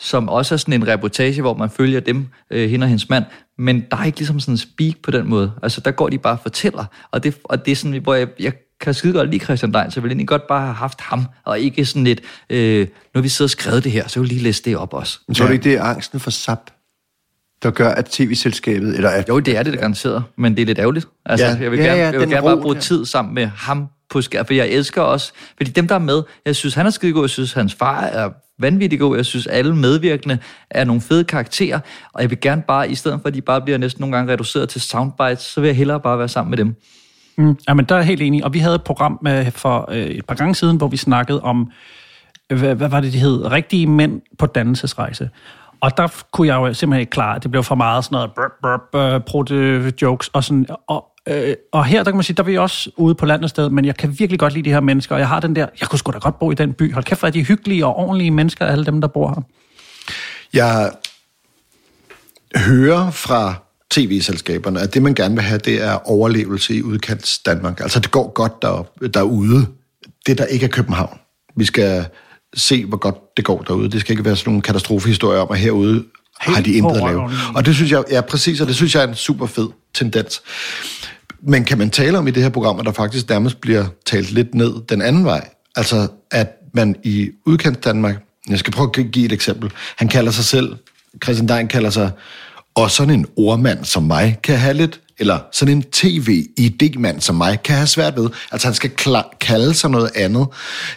A: som også er sådan en reportage, hvor man følger dem, øh, hende og hendes mand, men der er ikke ligesom sådan en speak på den måde. Altså, der går de bare og fortæller, og det, og det er sådan, hvor jeg, jeg kan skide godt lide Christian Dein, så jeg vil egentlig godt bare have haft ham, og ikke sådan lidt, øh, nu har vi siddet og skrevet det her, så vil lige læse det op også.
E: Men tror du ikke, det er angsten for SAP, der gør, at tv-selskabet... Eller at,
A: Jo, det er det da garanteret, men det er lidt ærgerligt. Altså,
E: Ja.
A: jeg vil
E: Ja,
A: gerne,
E: ja,
A: jeg vil gerne
E: ro
A: bare bruge
E: der.
A: tid sammen med ham på skær, for jeg elsker også, fordi dem, der er med, jeg synes, han er skidegod, jeg synes, hans far er vanvittig god, jeg synes, alle medvirkende er nogle fede karakterer, og jeg vil gerne bare, i stedet for, at de bare bliver næsten nogle gange reduceret til soundbites, så vil jeg hellere bare være sammen med dem.
C: Mm, jamen, der er jeg helt enig. Og vi havde et program med, for øh, et par gange siden, hvor vi snakkede om, øh, hvad, hvad var det, det hed? Rigtige mænd på dannelsesrejse. Og der kunne jeg jo simpelthen ikke klare, at det blev for meget sådan noget burp, burp, uh, prote jokes og sådan. Og, øh, og her, der kan man sige, der er vi også ude på landet sted, men jeg kan virkelig godt lide de her mennesker, og jeg har den der, jeg kunne sgu da godt bo i den by. Hold kæft, hvor er de hyggelige og ordentlige mennesker, alle dem, der bor her.
D: Jeg hører fra tv-selskaberne, at det, man gerne vil have, det er overlevelse i udkants Danmark. Altså, det går godt derop, derude. Det, der ikke er København. Vi skal se, hvor godt det går derude. Det skal ikke være sådan nogle katastrofehistorier om, at herude har de
C: Helt
D: intet at lave. Og det synes jeg, ja præcis, og det synes jeg er en super fed tendens. Men kan man tale om i det her program, at der faktisk nærmest bliver talt lidt ned den anden vej? Altså, at man i udkant Danmark, jeg skal prøve at give et eksempel. Han kalder sig selv, Christian Dein kalder sig, og sådan en ordmand som mig kan have lidt, eller sådan en tv-idémand som mig kan have svært ved. Altså, han skal kla- kalde sig noget andet.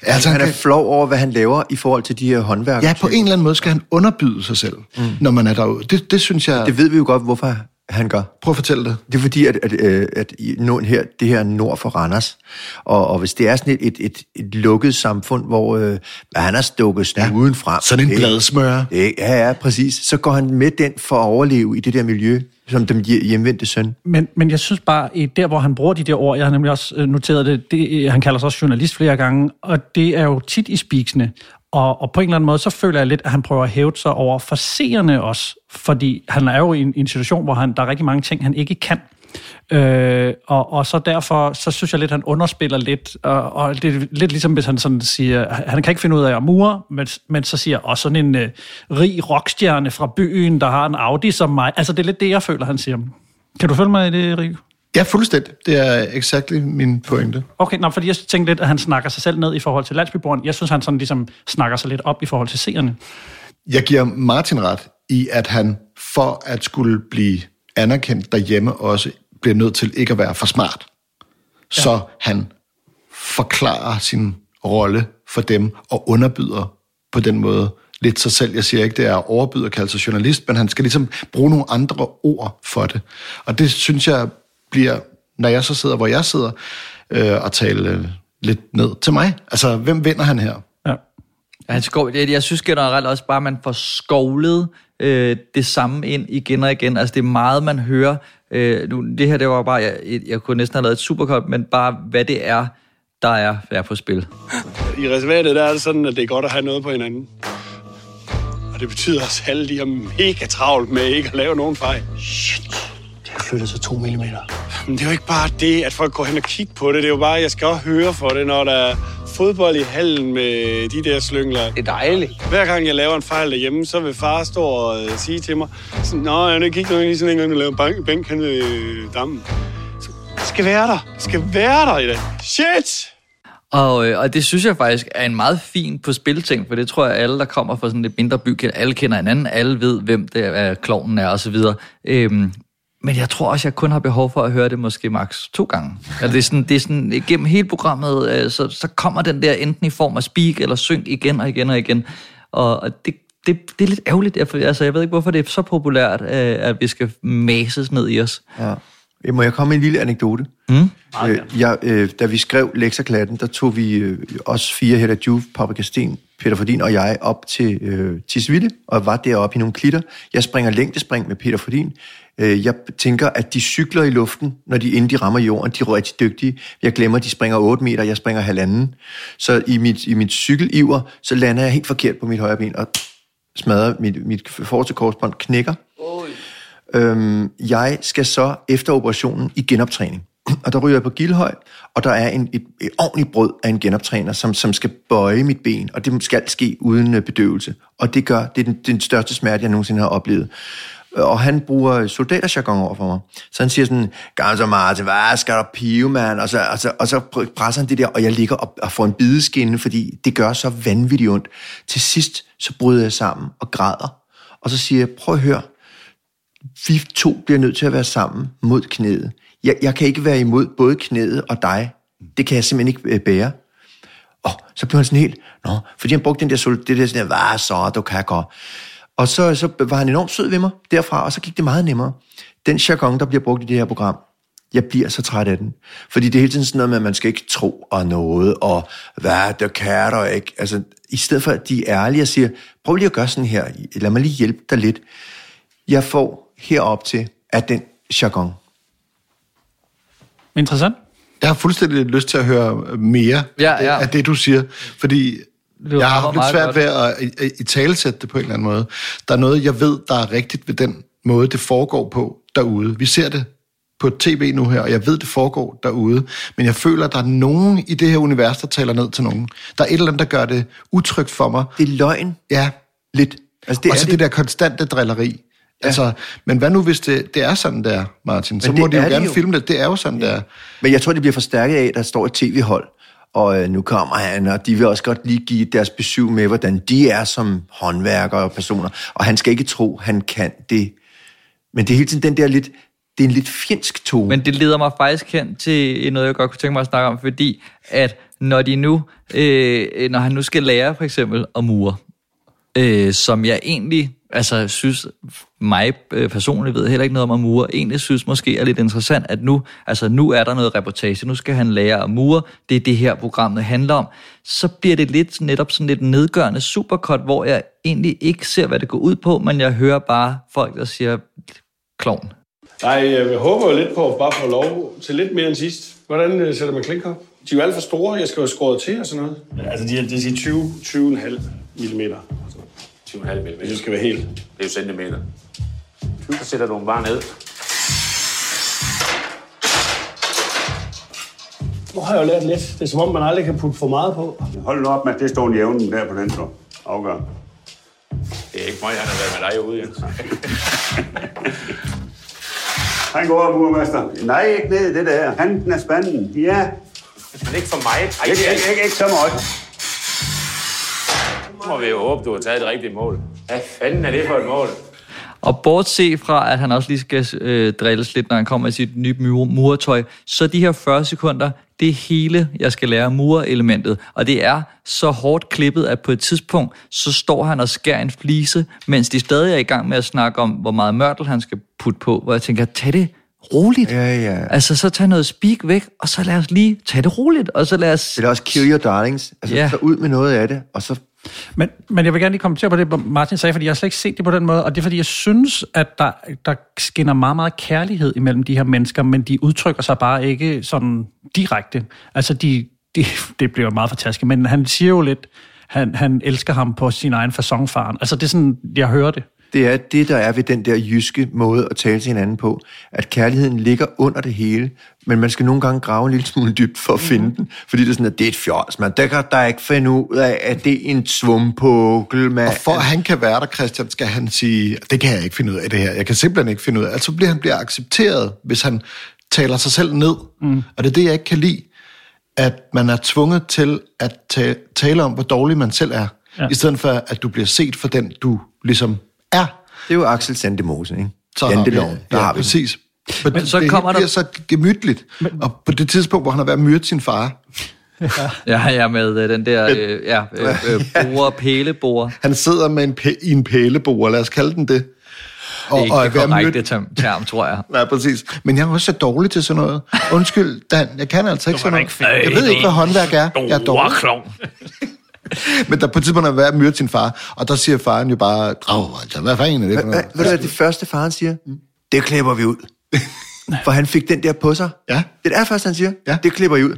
E: Altså, han er
D: kan-
E: flov over, hvad han laver i forhold til de her håndværkere.
D: Ja, på en eller anden måde skal han underbyde sig selv, mm. når man er derude. Det, det synes jeg...
E: Det ved vi jo godt, hvorfor han gør.
D: Prøv at fortælle det.
E: Det er fordi, at, at, øh, at i nord, her, det her er nord for Randers, og, og hvis det er sådan et, et, et, et lukket samfund, hvor øh, han har stukket snuden ja, frem.
D: Sådan en
E: det-
D: bladsmør.
E: det- Ja, ja, præcis. Så går han med den for at overleve i det der miljø, som den hje- hjemvendte søn.
C: Men, men jeg synes bare, i der hvor han bruger de der ord, jeg har nemlig også øh, noteret det, det han kalder sig også journalist flere gange, og det er jo tit i spiksene. Og, og på en eller anden måde, så føler jeg lidt, at han prøver at hæve sig over for seerne også, fordi han er jo i en, i en situation, hvor han, der er rigtig mange ting, han ikke kan. Øh, og, og så derfor, så synes jeg lidt, han underspiller lidt, og, og det er lidt ligesom, hvis han sådan siger, han kan ikke finde ud af at mure, men, men så siger, og sådan en øh, rig rockstjerne fra byen, der har en Audi som mig. Altså, det er lidt det, jeg føler, han siger. Kan du følge mig i det, Rik?
D: Ja, fuldstændig. Det er exakt min pointe.
C: Okay, nå, fordi jeg tænkte lidt, at han snakker sig selv ned i forhold til landsbyboeren. Jeg synes, han sådan ligesom snakker sig lidt op i forhold til seerne.
D: Jeg giver Martin ret i, at han for at skulle blive anerkendt derhjemme også bliver nødt til ikke at være for smart. Ja. Så han forklarer sin rolle for dem og underbyder på den måde lidt sig selv. Jeg siger ikke, det er overbyder kalde sig journalist, men han skal ligesom bruge nogle andre ord for det. Og det synes jeg bliver, når jeg så sidder, hvor jeg sidder, øh, og tale øh, lidt ned til mig. Altså, hvem vinder han her?
C: Ja.
A: Ja, han skov, jeg, jeg synes generelt også bare, at man får skovlet øh, det samme ind igen og igen. Altså det er meget, man hører. Øh, nu, det her, det var bare, jeg, jeg kunne næsten have lavet et superkort, men bare hvad det er, der er, er på spil.
S: I reservatet der er det sådan, at det er godt at have noget på hinanden. Og det betyder også, at alle de har mega travlt med ikke at lave nogen fejl. Shit,
V: Det har flyttet sig to millimeter.
S: Men det er jo ikke bare det, at folk går hen og kigger på det. Det er jo bare, at jeg skal også høre for det, når der er fodbold i hallen med de der slyngler. Det er dejligt. Hver gang jeg laver en fejl derhjemme, så vil far stå og øh, sige til mig, sådan, Nå, jeg kan ikke lige sådan en gang, du laver bank, bænk hen ved øh, dammen. Så, Det skal være der. Det skal være der i dag. Shit!
A: Og, øh, og det synes jeg faktisk er en meget fin på spilting, for det tror jeg, alle, der kommer fra sådan lidt mindre by, alle kender hinanden, alle ved, hvem det er, klovnen er osv. Øhm, men jeg tror også, jeg kun har behov for at høre det måske maks to gange. Altså, det, er sådan, det er sådan, gennem hele programmet, øh, så, så kommer den der enten i form af speak eller synk igen og igen og igen. Og, og det, det, det er lidt ærgerligt, jeg, altså, jeg ved ikke, hvorfor det er så populært, øh, at vi skal mases ned i os.
E: Ja. Må jeg komme med en lille anekdote?
A: Mm?
E: Øh, jeg, øh, da vi skrev Lekserklatten, der tog vi øh, os fire, Hedda Juve, Paprika Sten, Peter Fordin og jeg op til øh, Tisvilde, og var deroppe i nogle klitter. Jeg springer længdespring med Peter Fordin. Øh, jeg tænker, at de cykler i luften, når de inden de rammer jorden. De er rigtig dygtige. Jeg glemmer, at de springer 8 meter, jeg springer halvanden. Så i mit, i mit cykeliver, så lander jeg helt forkert på mit højre ben, og smadrer mit, mit forreste korsbånd, knækker. Øhm, jeg skal så efter operationen i genoptræning. Og der ryger jeg på Gildhøj, og der er en, et, et ordentligt brød af en genoptræner, som, som skal bøje mit ben, og det skal ske uden øh, bedøvelse. Og det gør, det er den, den største smerte, jeg nogensinde har oplevet og han bruger soldaterjargon over for mig. Så han siger sådan, Gamle Martin, hvad skal der pive, mand? Og så, og, så, og så presser han det der, og jeg ligger og, og får en bideskinne, fordi det gør så vanvittigt ondt. Til sidst, så bryder jeg sammen og græder. Og så siger jeg, prøv at høre, vi to bliver nødt til at være sammen mod knæet. Jeg, jeg kan ikke være imod både knæet og dig. Det kan jeg simpelthen ikke øh, bære. Og så blev han sådan helt, nå, fordi han brugte den der, det der sådan, hvad så, du kan godt. Og så, så var han enormt sød ved mig derfra, og så gik det meget nemmere. Den jargon, der bliver brugt i det her program, jeg bliver så træt af den. Fordi det er hele tiden sådan noget med, at man skal ikke tro og noget, og hvad, det kan der ikke. Altså, i stedet for, at de er ærlige og siger, prøv lige at gøre sådan her, lad mig lige hjælpe dig lidt. Jeg får herop til, at den jargon.
C: Interessant.
D: Jeg har fuldstændig lyst til at høre mere
A: Ja,
D: af, det,
A: ja.
D: af det, du siger, fordi
A: var
D: jeg har haft lidt svært
A: godt.
D: ved at, at, at i talesætte det på en eller anden måde. Der er noget, jeg ved, der er rigtigt ved den måde, det foregår på derude. Vi ser det på tv nu her, og jeg ved, det foregår derude, men jeg føler, at der er nogen i det her univers, der taler ned til nogen. Der er et eller andet, der gør det utrygt for mig.
E: Det er løgn.
D: Ja.
E: Lidt. Altså, det
D: og så
E: det.
D: det der konstante drilleri. Ja. Altså, men hvad nu, hvis det, det er sådan der, Martin? Så
E: Men
D: må
E: det
D: de jo
E: er det
D: gerne
E: jo.
D: filme det. Det er jo sådan der.
E: Men jeg tror, det bliver forstærket af, at der står et tv-hold, og øh, nu kommer han, og de vil også godt lige give deres besøg med, hvordan de er som håndværkere og personer. Og han skal ikke tro, han kan det. Men det er hele tiden den der lidt, det er en lidt fjendsk tone.
A: Men det leder mig faktisk hen til noget, jeg godt kunne tænke mig at snakke om, fordi at når de nu, øh, når han nu skal lære for eksempel at mure, øh, som jeg egentlig, altså synes, mig øh, personligt ved heller ikke noget om at mure, egentlig synes måske er lidt interessant, at nu, altså nu er der noget reportage, nu skal han lære at mure, det er det her programmet handler om, så bliver det lidt netop sådan lidt nedgørende supercut, hvor jeg egentlig ikke ser, hvad det går ud på, men jeg hører bare folk, der siger, klovn.
S: Nej, jeg håber jo lidt på at bare få lov til lidt mere end sidst. Hvordan øh, sætter man klinker op? De er jo alt for store, jeg skal jo skåre til og sådan noget. Altså, de er, det siger 20, 20,5 mm.
U: 20,5 mm.
S: Det skal være helt.
U: Det er jo centimeter. Så sætter du dem bare ned.
S: Nu har jeg jo lært lidt. Det er som om, man aldrig kan putte for meget på.
U: Hold nu op med, det står en jævnen der på den så. Afgør. Det er ikke mig, han har været med dig ude, Jens. Han går op, murmester. Nej, ikke ned i det der. Handen er spanden. Ja. Men ikke for mig. Ej, ikke, ikke, ikke, ikke så meget. Må vi jo håbe, du har taget det rigtige mål. Hvad fanden er det for et mål?
A: Og bortset fra, at han også lige skal øh, drilles lidt, når han kommer i sit nye mur- muretøj, så de her 40 sekunder, det er hele, jeg skal lære murelementet. Og det er så hårdt klippet, at på et tidspunkt, så står han og skærer en flise, mens de stadig er i gang med at snakke om, hvor meget mørtel han skal putte på, hvor jeg tænker, tag det roligt.
E: Ja, ja.
A: Altså, så tag noget speak væk, og så lad os lige tage det roligt, og så lad os...
E: Det er også kill your darlings. Altså,
A: Ja.
E: så ud med noget af det, og så
C: men, men jeg vil gerne lige kommentere på det, Martin sagde, fordi jeg har slet ikke set det på den måde, og det er fordi, jeg synes, at der, der skinner meget, meget kærlighed imellem de her mennesker, men de udtrykker sig bare ikke sådan direkte. Altså, de, de, det bliver meget fantastisk, men han siger jo lidt, han, han elsker ham på sin egen fasonfaren. Altså, det er sådan, jeg hører det.
E: Det er det, der er ved den der jyske måde at tale til hinanden på, at kærligheden ligger under det hele, men man skal nogle gange grave en lille smule dybt for at finde den, fordi det er sådan, at det er et fjols, man. Der kan der ikke finde ud af, at det er en svumpukkel, man.
D: Og for at han kan være der, Christian, skal han sige, det kan jeg ikke finde ud af det her. Jeg kan simpelthen ikke finde ud af. Altså bliver han bliver accepteret, hvis han taler sig selv ned. Mm. Og det er det, jeg ikke kan lide. At man er tvunget til at ta- tale om, hvor dårlig man selv er.
C: Ja.
D: I stedet for, at du bliver set for den, du ligesom er.
E: Det er jo Axel Sandemose, ikke?
D: Så har vi,
E: der
D: ja,
E: har vi
D: præcis. Men,
A: Men så
D: det
A: kommer der-
D: bliver så gemytligt. Men, og på det tidspunkt, hvor han har været myrdet sin far,
A: Ja, ja, med øh, den der, øh, ja, øh, øh, borer, pæleborer.
D: han sidder med en pæ- i en pælebord, lad os kalde den det.
A: Det er ikke
D: er
A: det korrekte term, term, tror jeg.
D: Nej, præcis. Men jeg er også så dårlig til sådan noget. Undskyld, Dan, jeg kan altså ikke sådan noget.
C: ikke
D: Jeg ved ikke, hvad håndværk er. Jeg er dårlig. Men der på et tidspunkt har været myrdet sin far, og der siger faren jo bare, Åh, altså, hvad fanden er det for
E: Hvad, ved du hvad det første faren siger? Det klipper vi ud. For han fik den der på sig.
D: Ja.
E: Det er det første, han siger.
D: Ja.
E: Det klipper I ud.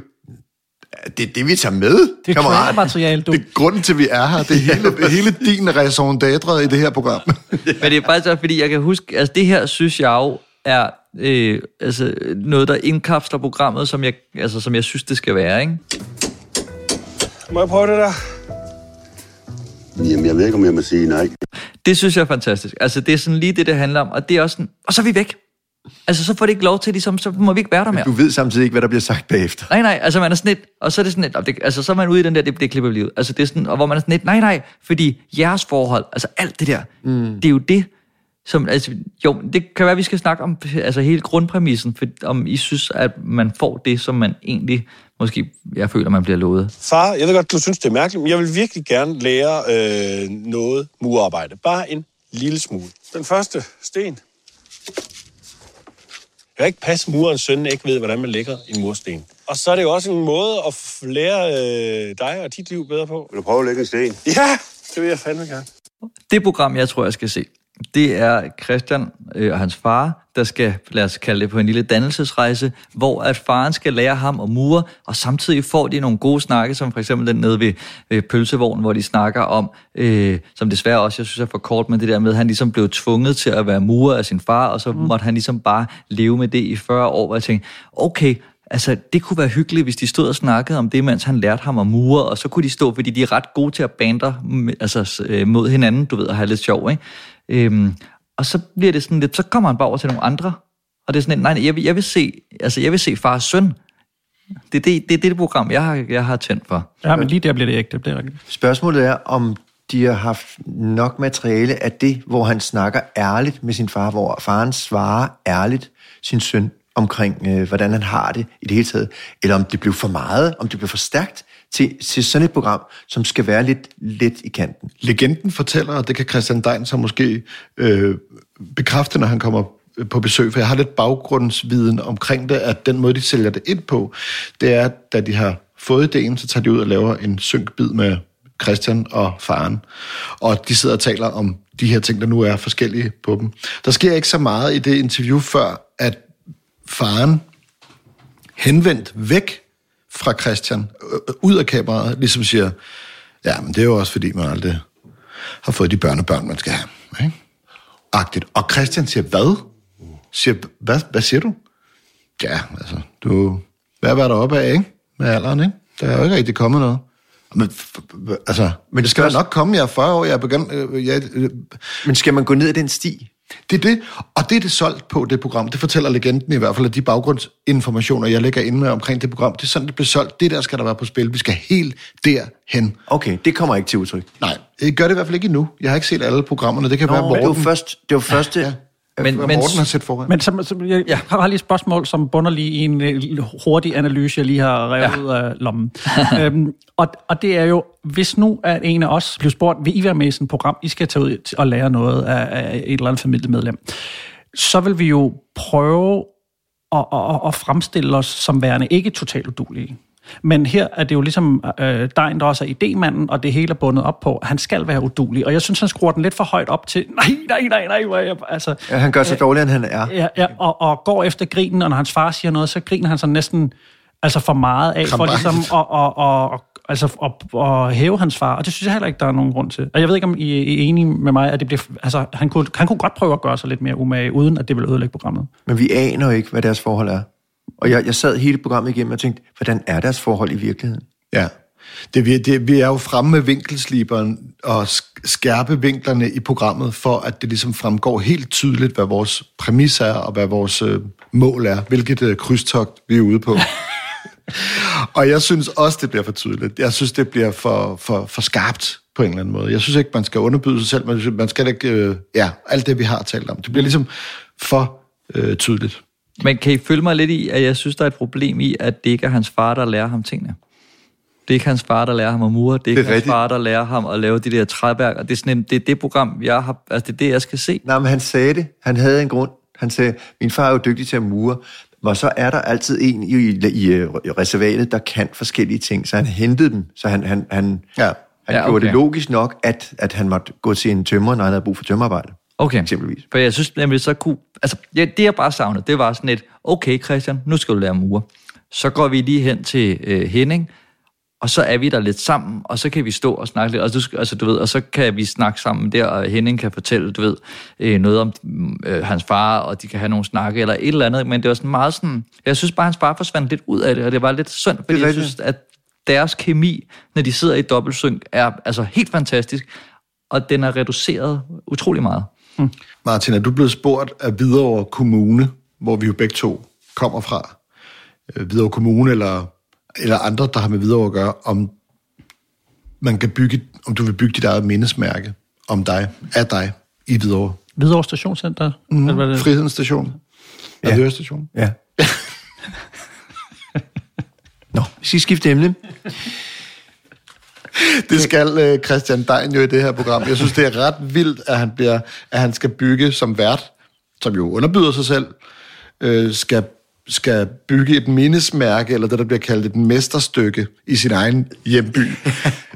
E: Det er det, vi tager med,
C: Det er
E: kammerat.
C: materiale, du.
D: Det er grunden til, vi er her. Det er hele, det er hele din raison d'être i det her program.
A: Men det er faktisk også, fordi jeg kan huske, altså det her synes jeg jo er øh, altså, noget, der indkapsler programmet, som jeg, altså, som jeg synes, det skal være, ikke?
S: Må jeg prøve det der?
U: Jamen, jeg ved ikke, om jeg må sige nej.
A: Det synes jeg er fantastisk. Altså, det er sådan lige det, det handler om, og det er også sådan, og så er vi væk. Altså, så får det ikke lov til, ligesom, så må vi ikke være der mere.
E: Du ved samtidig ikke, hvad der bliver sagt bagefter.
A: Nej, nej, altså man er sådan lidt, og så er det sådan lidt, det, altså så er man ude i den der, det, det klipper vi livet. Altså det er sådan, og hvor man er sådan lidt, nej, nej, fordi jeres forhold, altså alt det der, mm. det er jo det, som, altså, jo, det kan være, at vi skal snakke om altså hele grundpræmissen, for om I synes, at man får det, som man egentlig, måske, jeg føler, man bliver lovet.
S: Far, jeg ved godt, du synes, det er mærkeligt, men jeg vil virkelig gerne lære øh, noget murarbejde. Bare en lille smule. Den første sten. Jeg kan ikke passe, at murens søn ikke ved, hvordan man lægger en mursten. Og så er det jo også en måde at lære øh, dig og dit liv bedre på.
U: Vil du prøve at lægge en sten?
S: Ja, det vil jeg fandme gerne.
A: Det program, jeg tror, jeg skal se, det er Christian øh, og hans far, der skal, lad os kalde det, på en lille dannelsesrejse, hvor at faren skal lære ham at mure, og samtidig får de nogle gode snakke, som for eksempel den nede ved, ved pølsevognen, hvor de snakker om, øh, som desværre også, jeg synes er for kort, men det der med, at han ligesom blev tvunget til at være murer af sin far, og så mm. måtte han ligesom bare leve med det i 40 år, hvor jeg tænkte, okay, Altså, det kunne være hyggeligt, hvis de stod og snakkede om det, mens han lærte ham at mure, og så kunne de stå, fordi de er ret gode til at bander altså, øh, mod hinanden, du ved, og have lidt sjov, ikke? Øhm, og så bliver det sådan lidt, så kommer han bare over til nogle andre, og det er sådan lidt, nej, jeg vil, jeg vil se, altså, jeg vil se fars søn. Det er det, det, det, det program, jeg har, jeg har tændt for.
C: Ja, men lige der bliver det ægte, det rigtigt.
E: Spørgsmålet er, om de har haft nok materiale af det, hvor han snakker ærligt med sin far, hvor faren svarer ærligt sin søn omkring, øh, hvordan han har det i det hele taget, eller om det blev for meget, om det blev for stærkt til, til sådan et program, som skal være lidt let i kanten.
D: Legenden fortæller, og det kan Christian Dein så måske øh, bekræfte, når han kommer øh, på besøg, for jeg har lidt baggrundsviden omkring det, at den måde, de sælger det ind på, det er, at da de har fået idéen, så tager de ud og laver en synkbid med Christian og faren. Og de sidder og taler om de her ting, der nu er forskellige på dem. Der sker ikke så meget i det interview, før at faren henvendt væk fra Christian, øh, ud af kameraet, ligesom siger, ja, men det er jo også fordi, man aldrig har fået de børnebørn, man skal have. Ikke? Agtigt. Og Christian siger, hvad? Siger, hvad, hvad siger du? Ja, altså, du... Hvad er der oppe af, ikke? Med alderen, ikke? Der er jo ikke rigtig kommet noget. Men, altså, men det skal nok komme, jeg er 40 år, jeg er begyndt... Øh, jeg, øh,
E: men skal man gå ned ad den sti?
D: Det er det, og det er det solgt på, det program. Det fortæller legenden i hvert fald, at de baggrundsinformationer, jeg lægger ind med omkring det program, det er sådan, det bliver solgt. Det der skal der være på spil. Vi skal helt derhen.
E: Okay, det kommer ikke til udtryk.
D: Nej, det gør det i hvert fald ikke endnu. Jeg har ikke set alle programmerne. Det kan
E: Nå,
D: være Morten.
E: Det var, først, det var første... Ja, ja.
D: Men, men, Morten har set foran.
C: Men som, som, jeg ja. har lige et spørgsmål, som bunder lige i en uh, hurtig analyse, jeg lige har revet ja. ud af lommen. øhm, og, og det er jo, hvis nu er en af os bliver spurgt, vil I være med i sådan et program, I skal tage ud og lære noget af, af et eller andet familiemedlem, så vil vi jo prøve at, at, at fremstille os som værende ikke totalt udulige. Men her er det jo ligesom øh, Dein, der også er idémanden, og det hele er bundet op på, han skal være udulig. Og jeg synes, han skruer den lidt for højt op til, nej, nej, nej, nej. Hvor jeg, altså,
E: ja, han gør sig øh, dårligere, end han er.
C: Ja, ja og, og går efter grinen, og når hans far siger noget, så griner han så næsten altså for meget af, for ligesom at, og, og, og, altså, at, at hæve hans far. Og det synes jeg heller ikke, der er nogen grund til. Og jeg ved ikke, om I er enige med mig, at det bliver, altså, han, kunne, han kunne godt prøve at gøre sig lidt mere umage, uden at det vil ødelægge programmet.
E: Men vi aner jo ikke, hvad deres forhold er. Og jeg, jeg sad hele programmet igennem og tænkte, hvordan er deres forhold i virkeligheden?
D: Ja, det, vi, det, vi er jo fremme med vinkelsliberen og skærpe vinklerne i programmet, for at det ligesom fremgår helt tydeligt, hvad vores præmis er, og hvad vores øh, mål er, hvilket øh, krydstogt vi er ude på. og jeg synes også, det bliver for tydeligt. Jeg synes, det bliver for, for, for skarpt på en eller anden måde. Jeg synes ikke, man skal underbyde sig selv, man, man skal ikke, øh, ja, alt det, vi har talt om. Det bliver ligesom for øh, tydeligt.
A: Men kan I følge mig lidt i, at jeg synes, der er et problem i, at det ikke er hans far, der lærer ham tingene? Det er ikke hans far, der lærer ham at mure. Det er ikke det er hans rigtigt. far, der lærer ham at lave de der træværker. Det er, sådan det, er det program, jeg har... Altså, det er det, jeg skal se.
E: Nej, men han sagde det. Han havde en grund. Han sagde, min far er jo dygtig til at mure. Og så er der altid en i, i, i reservatet, der kan forskellige ting. Så han hentede dem. Så han, han, han, ja. han ja, okay. gjorde det logisk nok, at, at han måtte gå til en tømmer, når han havde brug for tømmerarbejde.
A: Okay.
E: Eksempelvis.
A: For jeg synes nemlig, så kunne... Altså, ja, det jeg bare savnede, det var sådan et, okay Christian, nu skal du lære mure. Så går vi lige hen til øh, Henning, og så er vi der lidt sammen, og så kan vi stå og snakke lidt, og, du, altså, du ved, og så kan vi snakke sammen der, og Henning kan fortælle, du ved, øh, noget om øh, hans far, og de kan have nogle snakke, eller et eller andet, men det var sådan meget sådan, jeg synes bare, hans far forsvandt lidt ud af det, og det var lidt synd, fordi jeg synes, at deres kemi, når de sidder i dobbeltsynk, er altså helt fantastisk, og den er reduceret utrolig meget.
D: Martin, er du blevet spurgt af Hvidovre Kommune, hvor vi jo begge to kommer fra, øh, Hvidovre Kommune eller, eller andre, der har med Hvidovre at gøre, om man kan bygge, om du vil bygge dit eget mindesmærke om dig, af dig i Hvidovre?
C: Hvidovre Stationscenter?
D: Mm,
C: Eller hvad det?
D: Frihedens Station.
E: Ja.
D: Ja. Station.
E: Ja. Nå, vi skal skifte emne.
D: Det skal øh, Christian Dein jo i det her program. Jeg synes, det er ret vildt, at han, bliver, at han skal bygge som vært, som jo underbyder sig selv, øh, skal, skal bygge et mindesmærke, eller det, der bliver kaldt et mesterstykke, i sin egen hjemby.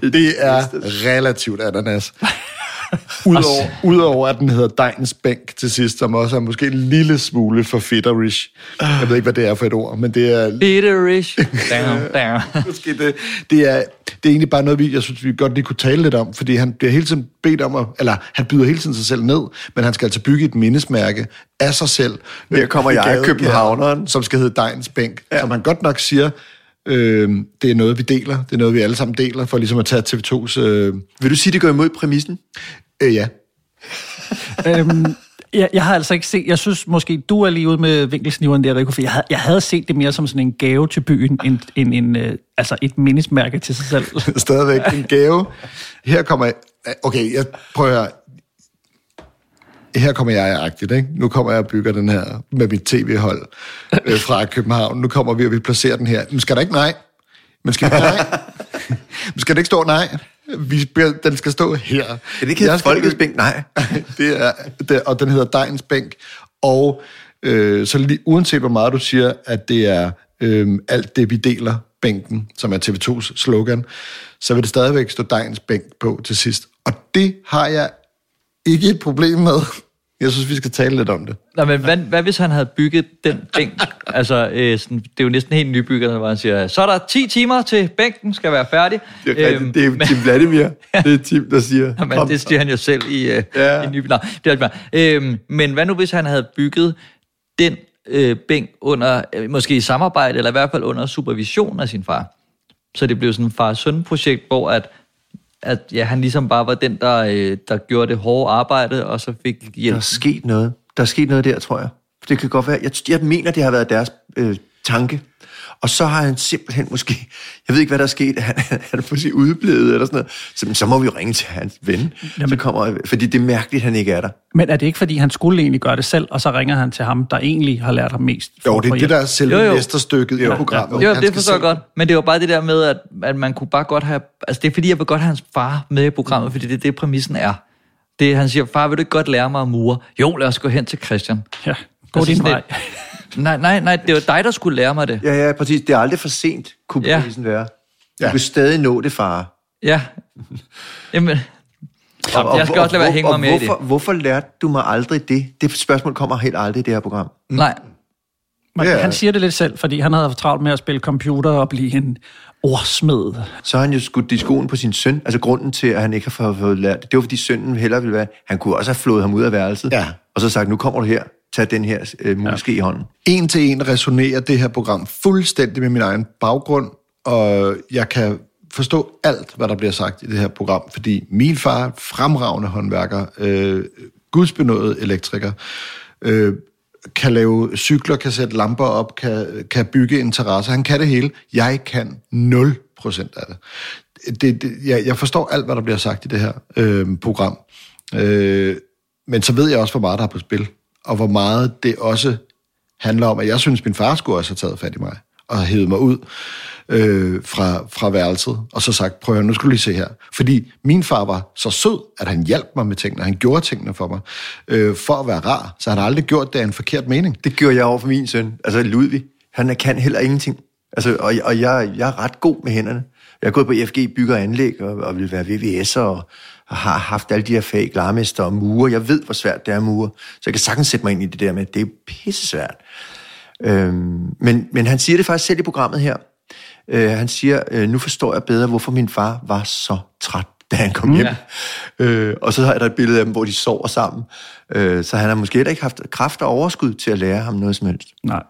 D: Det er relativt ananas. Udover, udover at den hedder Dejens Bænk til sidst, som også er måske en lille smule for fitterish. Jeg ved ikke, hvad det er for et ord, men det er...
A: Bitterish. Down, down.
D: Måske det, det, er, det er egentlig bare noget, vi, jeg synes, vi godt lige kunne tale lidt om, fordi han bliver hele tiden bedt om at, eller han byder hele tiden sig selv ned, men han skal altså bygge et mindesmærke af sig selv.
E: Her kommer
D: i
E: jeg,
D: Gadekær,
E: københavneren.
D: Som skal hedde Dejens Bænk, ja. som han godt nok siger, øh, det er noget, vi deler, det er noget, vi alle sammen deler, for ligesom at tage TV2's... Øh,
E: Vil du sige, det går imod præmissen?
D: Øh, ja.
C: øhm, jeg, jeg har altså ikke set, jeg synes måske, du er lige ude med vinkelsniveren der, Rico, for jeg havde, jeg havde set det mere som sådan en gave til byen, end, end en, øh, altså et mindesmærke til sig selv.
D: Stadigvæk en gave. Her kommer jeg... Okay, jeg prøver at høre. Her kommer jeg agtigt, ikke? Nu kommer jeg og bygger den her med mit tv-hold øh, fra København. Nu kommer vi, og vi placerer den her. Men skal der ikke nej? Men skal der nej? Men skal det ikke stå nej? Vi, den skal stå her.
E: Er det ikke hedder Folkets Bænk? Nej.
D: det er, det, og den hedder Dejens Bænk. Og øh, så lige, uanset hvor meget du siger, at det er øh, alt det, vi deler, bænken, som er TV2's slogan, så vil det stadigvæk stå Dejens Bænk på til sidst. Og det har jeg ikke et problem med. Jeg synes, vi skal tale lidt om det.
A: Nå, men hvad, hvad hvis han havde bygget den bænk? altså, øh, sådan, det er jo næsten helt nybygget, hvor han siger, så er der 10 timer til bænken skal være færdig.
E: Det er, rigtigt, det er Tim Vladimir. Det er Tim, der siger.
A: Jamen, det siger han jo selv i, øh, ja. i ny... Nå, det er. Øhm, men hvad nu, hvis han havde bygget den øh, bænk under, øh, måske i samarbejde, eller i hvert fald under supervision af sin far? Så det blev sådan et far-søn-projekt, hvor at, at ja, han ligesom bare var den, der, øh, der gjorde det hårde arbejde, og så fik hjælp.
E: Der er sket noget. Der er sket noget der, tror jeg. Det kan godt være. Jeg, jeg mener, det har været deres øh, tanke. Og så har han simpelthen måske, jeg ved ikke, hvad der er sket, han, han er måske udeblevet eller sådan noget. Så, men så må vi jo ringe til hans ven. Jamen. Så kommer, fordi det er mærkeligt, at han ikke er der.
C: Men er det ikke, fordi han skulle egentlig gøre det selv, og så ringer han til ham, der egentlig har lært ham mest?
D: Jo, det er det, der er selve mesterstykket i programmet.
A: Jo,
D: Han
A: det forstår jeg godt. Men det var bare det der med, at, at man kunne bare godt have... Altså, det er fordi, jeg vil godt have hans far med i programmet, fordi det er det, præmissen er. Det, han siger, far, vil du ikke godt lære mig at mure? Jo, lad os gå hen til Christian.
C: Ja, gå din
A: sådan
C: vej.
A: Nej, nej, nej, det var dig, der skulle lære mig det.
E: Ja, ja, præcis. Det er aldrig for sent, kunne
A: Ja.
E: prisen være. Du ja. kan stadig nå det, far.
A: Ja. Jamen, Jamen, jeg skal også lade være hænge mig
E: og
A: med i det.
E: hvorfor, hvorfor lærte du mig aldrig det? Det spørgsmål kommer helt aldrig i det her program.
A: Nej.
C: Men
E: Ja.
C: han siger det lidt selv, fordi han havde travlt med at spille computer og blive en ordsmed.
E: Så har han jo skudt i skoen på sin søn. Altså grunden til, at han ikke har fået, fået lært det, det var fordi sønnen hellere ville være... Han kunne også have flået ham ud af værelset.
D: Ja.
E: Og så sagt, nu kommer du her, tag den her øh, muske ja. i hånden.
D: En til en resonerer det her program fuldstændig med min egen baggrund, og jeg kan forstå alt, hvad der bliver sagt i det her program, fordi min far fremragende håndværker, øh, gudsbenået elektriker, øh, kan lave cykler, kan sætte lamper op, kan, kan bygge en terrasse. Han kan det hele. Jeg kan 0% af det. det, det jeg, jeg forstår alt, hvad der bliver sagt i det her øh, program. Øh, men så ved jeg også, hvor meget der er på spil, og hvor meget det også handler om, at jeg synes, min far skulle også have taget fat i mig, og have hævet mig ud øh, fra, fra værelset, og så sagt, prøv at høre, nu skal du lige se her. Fordi min far var så sød, at han hjalp mig med tingene, han gjorde tingene for mig, øh, for at være rar, så han har aldrig gjort det af en forkert mening.
E: Det gjorde jeg over for min søn, altså Ludvig. Han kan heller ingenting. Altså, og og jeg, jeg er ret god med hænderne. Jeg er gået på FG Bygger og Anlæg, og, og vil være VVS'er, og har haft alle de her fag, glarmester og mure. Jeg ved, hvor svært det er at mure. Så jeg kan sagtens sætte mig ind i det der med, at det er pisse svært. Øhm, men, men han siger det faktisk selv i programmet her. Øh, han siger, øh, nu forstår jeg bedre, hvorfor min far var så træt, da han kom hjem. Ja. Øh, og så har jeg der et billede af dem, hvor de sover sammen. Øh, så han har måske heller ikke haft kraft og overskud til at lære ham noget som helst.
C: Nej.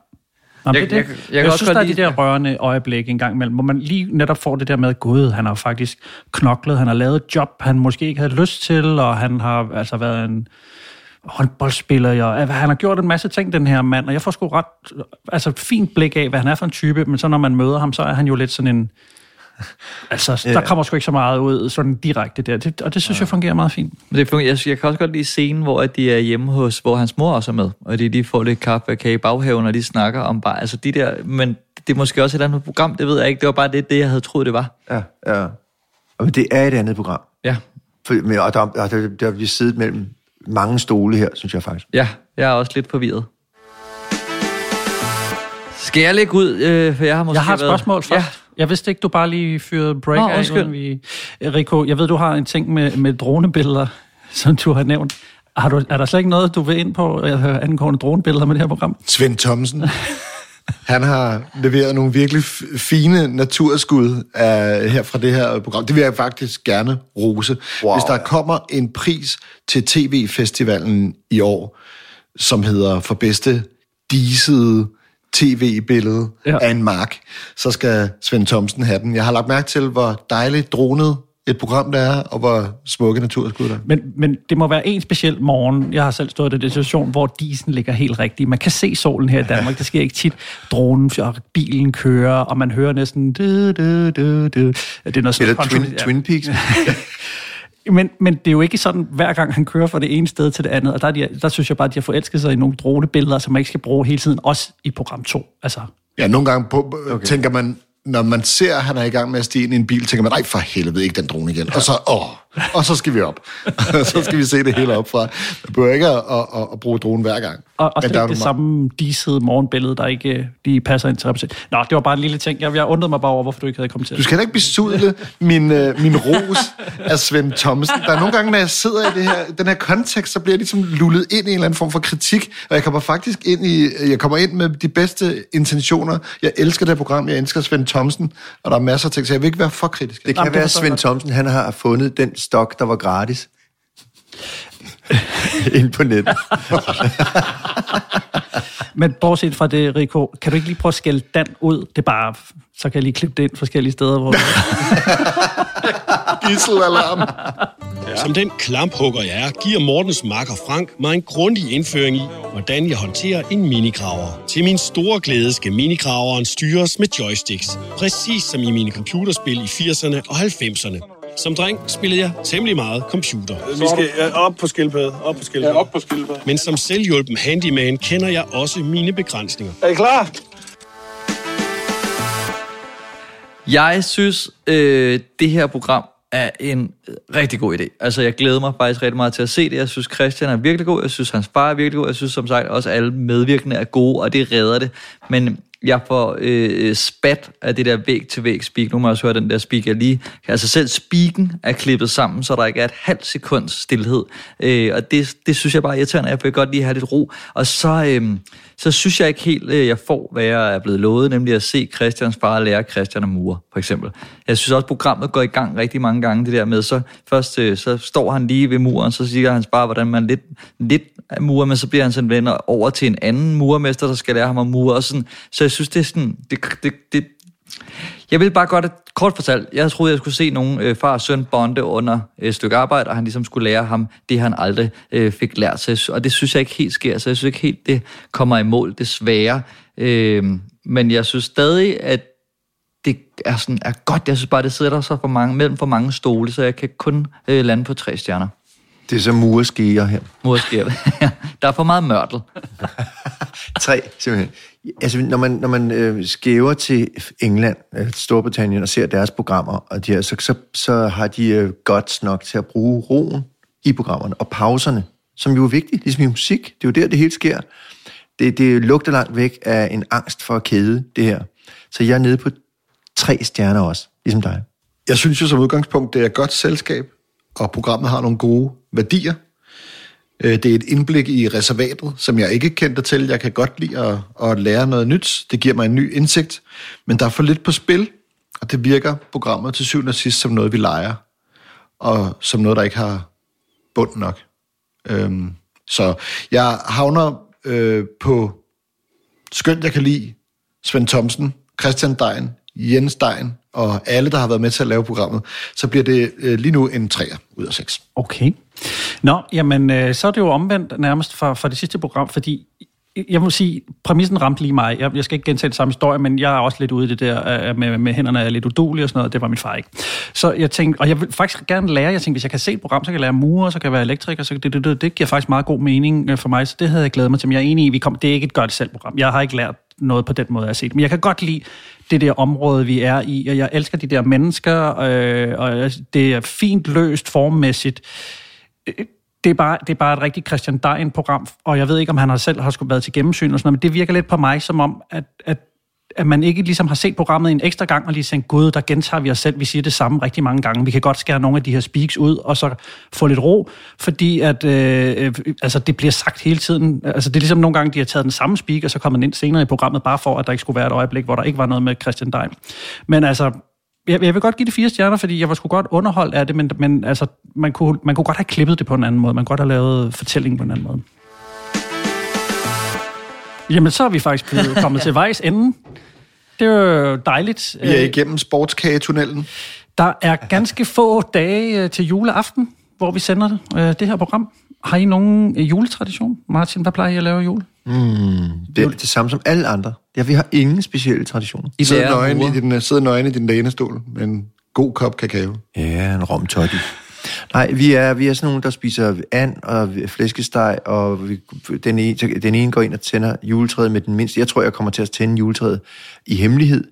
C: Nå,
A: Jeg-
C: det,
A: jeg-
C: jeg,
A: jeg
C: jeg, jeg
A: også
C: synes, der er de der rørende øjeblikke en gang imellem, hvor man lige netop får det der med, gud, han har faktisk knoklet, han har lavet et job, han måske ikke havde lyst til, og han har altså været en håndboldspiller, og han har gjort en masse ting, den her mand, og jeg får sgu ret, altså fint blik af, hvad han er for en type, men så når man møder ham, så er han jo lidt sådan en, altså,
A: Ja.
C: der kommer sgu ikke så meget ud sådan direkte der, det, og det synes jeg fungerer meget fint.
A: Men det fungerer, jeg, jeg kan også godt lide scenen, hvor at de er hjemme hos, hvor hans mor også er med, og de, de får lidt kaffe og kage i baghaven, og de snakker om bare, altså de der, men det er måske også et andet program, det ved jeg ikke, det var bare det, det jeg havde troet, det var.
E: Ja, ja. Og men det er et andet program.
A: Ja.
E: For, men, og der, og der, der bliver siddet mellem mange stole her, synes jeg faktisk.
A: Ja, jeg er også lidt forvirret. Skal jeg lægge ud, øh, for jeg har måske
C: Jeg har et
A: været-
C: spørgsmål først. Ja. Jeg vidste ikke, du bare lige fyrede break
A: Nå,
C: af,
A: undskyld.
C: vi... Rico, jeg ved, du har en ting med, med dronebilleder, som du har nævnt. Har du, er der slet ikke noget, du vil ind på øh, angående dronebilleder med det her program?
D: Svend Thomsen. Han har leveret nogle virkelig fine naturskud af, her fra det her program. Det vil jeg faktisk gerne rose. Wow. Hvis der kommer en pris til TV-festivalen i år, som hedder for bedste disede tv-billede ja. af en mark, så skal Svend Thomsen have den. Jeg har lagt mærke til, hvor dejligt dronet et program der er, og hvor smukke naturskud der er.
C: Men, men det må være en speciel morgen. Jeg har selv stået i den situation, hvor disen ligger helt rigtigt. Man kan se solen her i Danmark. Det sker ikke tit. Dronen og bilen kører, og man hører næsten... Du, du, du, du. Det er noget
E: Eller Twin, Twin Peaks.
C: Men, men det er jo ikke sådan, hver gang han kører fra det ene sted til det andet. Og der, er de, der synes jeg bare, at de har forelsket sig i nogle dronebilleder, som man ikke skal bruge hele tiden, også i program 2. Altså,
D: Ja, nogle gange på, okay. tænker man, når man ser, at han er i gang med at stige ind i en bil, tænker man, nej for helvede, ikke den drone igen. Og så, åh, og så skal vi op. så skal vi se det hele op fra. Man behøver ikke at, at, at, at bruge dronen hver gang.
C: og, og slet
D: er
C: ikke det
D: nogle-
C: samme disede morgenbillede, der ikke øh, lige passer ind til repræsentation. Nå, det var bare en lille ting. Jeg, jeg undrede mig bare over, hvorfor du ikke havde kommet til.
D: Du skal ikke besudle min, øh, min ros af Svend Thomsen. Der er nogle gange, når jeg sidder i det her, den her kontekst, så bliver jeg ligesom lullet ind i en eller anden form for kritik, og jeg kommer faktisk ind i, jeg kommer ind med de bedste intentioner. Jeg elsker det her program, jeg elsker Svend Thomsen, og der er masser af ting, så jeg vil ikke være for kritisk.
E: Det kan være, at Svend Thomsen han har fundet den stok, der var gratis. Ind på nettet.
C: Men bortset fra det, Rico, kan du ikke lige prøve at skælde Dan ud? Det er bare, så kan jeg lige klippe det ind forskellige steder, hvor...
D: Gisselalarm.
S: Som den klamphugger jeg er, giver Mortens makker Frank mig en grundig indføring i, hvordan jeg håndterer en minigraver. Til min store glæde skal minigraveren styres med joysticks, præcis som i mine computerspil i 80'erne og 90'erne. Som dreng spillede jeg temmelig meget computer. Vi skal ja, op på skildpadde. Op på skildpadde. Ja, op på skildpadde. Men som selvhjulpen handyman kender jeg også mine begrænsninger. Er I klar?
A: Jeg synes, øh, det her program er en øh, rigtig god idé. Altså, jeg glæder mig faktisk rigtig meget til at se det. Jeg synes, Christian er virkelig god. Jeg synes, hans far er virkelig god. Jeg synes, som sagt, også alle medvirkende er gode, og det redder det. Men jeg får øh, spat af det der væg-til-væg speak. Nu må jeg også høre den der speak, jeg lige... Altså selv speaken er klippet sammen, så der ikke er et halvt sekunds stillhed. Øh, og det, det synes jeg bare er irriterende. Jeg vil godt lige have lidt ro. Og så, øh, så synes jeg ikke helt, øh, jeg får, hvad jeg er blevet lovet, nemlig at se Christians far lære Christian at mure, for eksempel. Jeg synes også, programmet går i gang rigtig mange gange, det der med, så først øh, så står han lige ved muren, så siger hans far, hvordan man lidt, lidt murer, men så bliver han sådan venner over til en anden murmester, der skal lære ham at mure, og sådan. Så jeg synes, det er sådan, det, det, det, jeg vil bare godt, at, kort fortalt, jeg troede, jeg skulle se nogen øh, far og søn bonde under et stykke arbejde, og han ligesom skulle lære ham det, han aldrig øh, fik lært sig. Og det synes jeg ikke helt sker, så jeg synes ikke helt, det kommer i mål, desværre. Øh, men jeg synes stadig, at det er, sådan, er godt. Jeg synes bare, det sidder der så for mange, mellem for mange stole, så jeg kan kun øh, lande på tre stjerner.
E: Det er så mureskeer her.
A: Mureskeer. der er for meget mørtel.
E: Tre, simpelthen. Altså, når man, når man øh, skæver til England, øh, Storbritannien, og ser deres programmer, og de her, så, så, så har de øh, godt nok til at bruge roen i programmerne, og pauserne, som jo er vigtigt, ligesom i musik. Det er jo der, det hele sker. Det, det lugter langt væk af en angst for at kede, det her. Så jeg er nede på tre stjerner også, ligesom dig.
D: Jeg synes jo som udgangspunkt, det er et godt selskab, og programmet har nogle gode værdier. Øh, Det er et indblik i reservatet, som jeg ikke kendte til. Jeg kan godt lide at, at lære noget nyt. Det giver mig en ny indsigt. Men der er for lidt på spil, og det virker programmet til syvende og sidst som noget, vi leger. Og som noget, der ikke har bund nok. Øhm, så jeg havner øh, på skønt, jeg kan lide Svend Thomsen, Christian Dein, Jens Dein og alle, der har været med til at lave programmet, så bliver det øh, lige nu en 3 ud af 6.
C: Okay. Nå, jamen, øh, så er det jo omvendt nærmest fra, fra det sidste program, fordi jeg må sige, præmissen ramte lige mig. Jeg, jeg skal ikke gentage den samme historie, men jeg er også lidt ude i det der øh, øh med, med hænderne er lidt udulige og sådan noget. Det var min far ikke. Så jeg tænkte, og jeg vil faktisk gerne lære, jeg tænkte, hvis jeg kan se et program, så kan jeg lære murer, så kan jeg være elektriker, så det, det, det, det giver faktisk meget god mening øh, for mig, så det havde jeg glædet mig til. Men jeg er enig i, vi kom, det er ikke et godt selv program. Jeg har ikke lært noget på den måde, jeg har set. Men jeg kan godt lide det der område, vi er i, og jeg elsker de der mennesker, øh, og det er fint løst formmæssigt. Øh, det er, bare, det er bare et rigtig Christian Dein-program, og jeg ved ikke, om han har selv har skulle været til gennemsyn og sådan noget, men det virker lidt på mig som om, at, at, at man ikke ligesom har set programmet en ekstra gang og lige tænkt, gud, der gentager vi os selv, vi siger det samme rigtig mange gange. Vi kan godt skære nogle af de her speaks ud, og så få lidt ro, fordi at, øh, øh altså, det bliver sagt hele tiden. Altså, det er ligesom nogle gange, de har taget den samme speak, og så kommer den ind senere i programmet, bare for, at der ikke skulle være et øjeblik, hvor der ikke var noget med Christian Dein. Men altså, jeg, jeg vil godt give det fire stjerner, fordi jeg var sgu godt underholdt af det, men, men altså, man, kunne, man kunne godt have klippet det på en anden måde. Man kunne godt have lavet fortællingen på en anden måde. Jamen, så er vi faktisk blevet kommet til vejs ende. Det er jo dejligt.
D: Vi er igennem sportskagetunnelen.
C: Der er ganske få dage øh, til juleaften, hvor vi sender det, øh, det her program. Har I nogen øh, juletradition? Martin, hvad plejer I at lave i jul?
E: Mm, det er det samme som alle andre. Ja, vi har ingen specielle traditioner.
D: I sidder nøgen i, din, sidder nøgen i din lænestol med en god kop kakao.
E: Ja, en romtotti. Nej, vi er, vi er sådan nogle, der spiser and og flæskesteg, og vi, den, ene, den ene går ind og tænder juletræet med den mindste. Jeg tror, jeg kommer til at tænde juletræet i hemmelighed,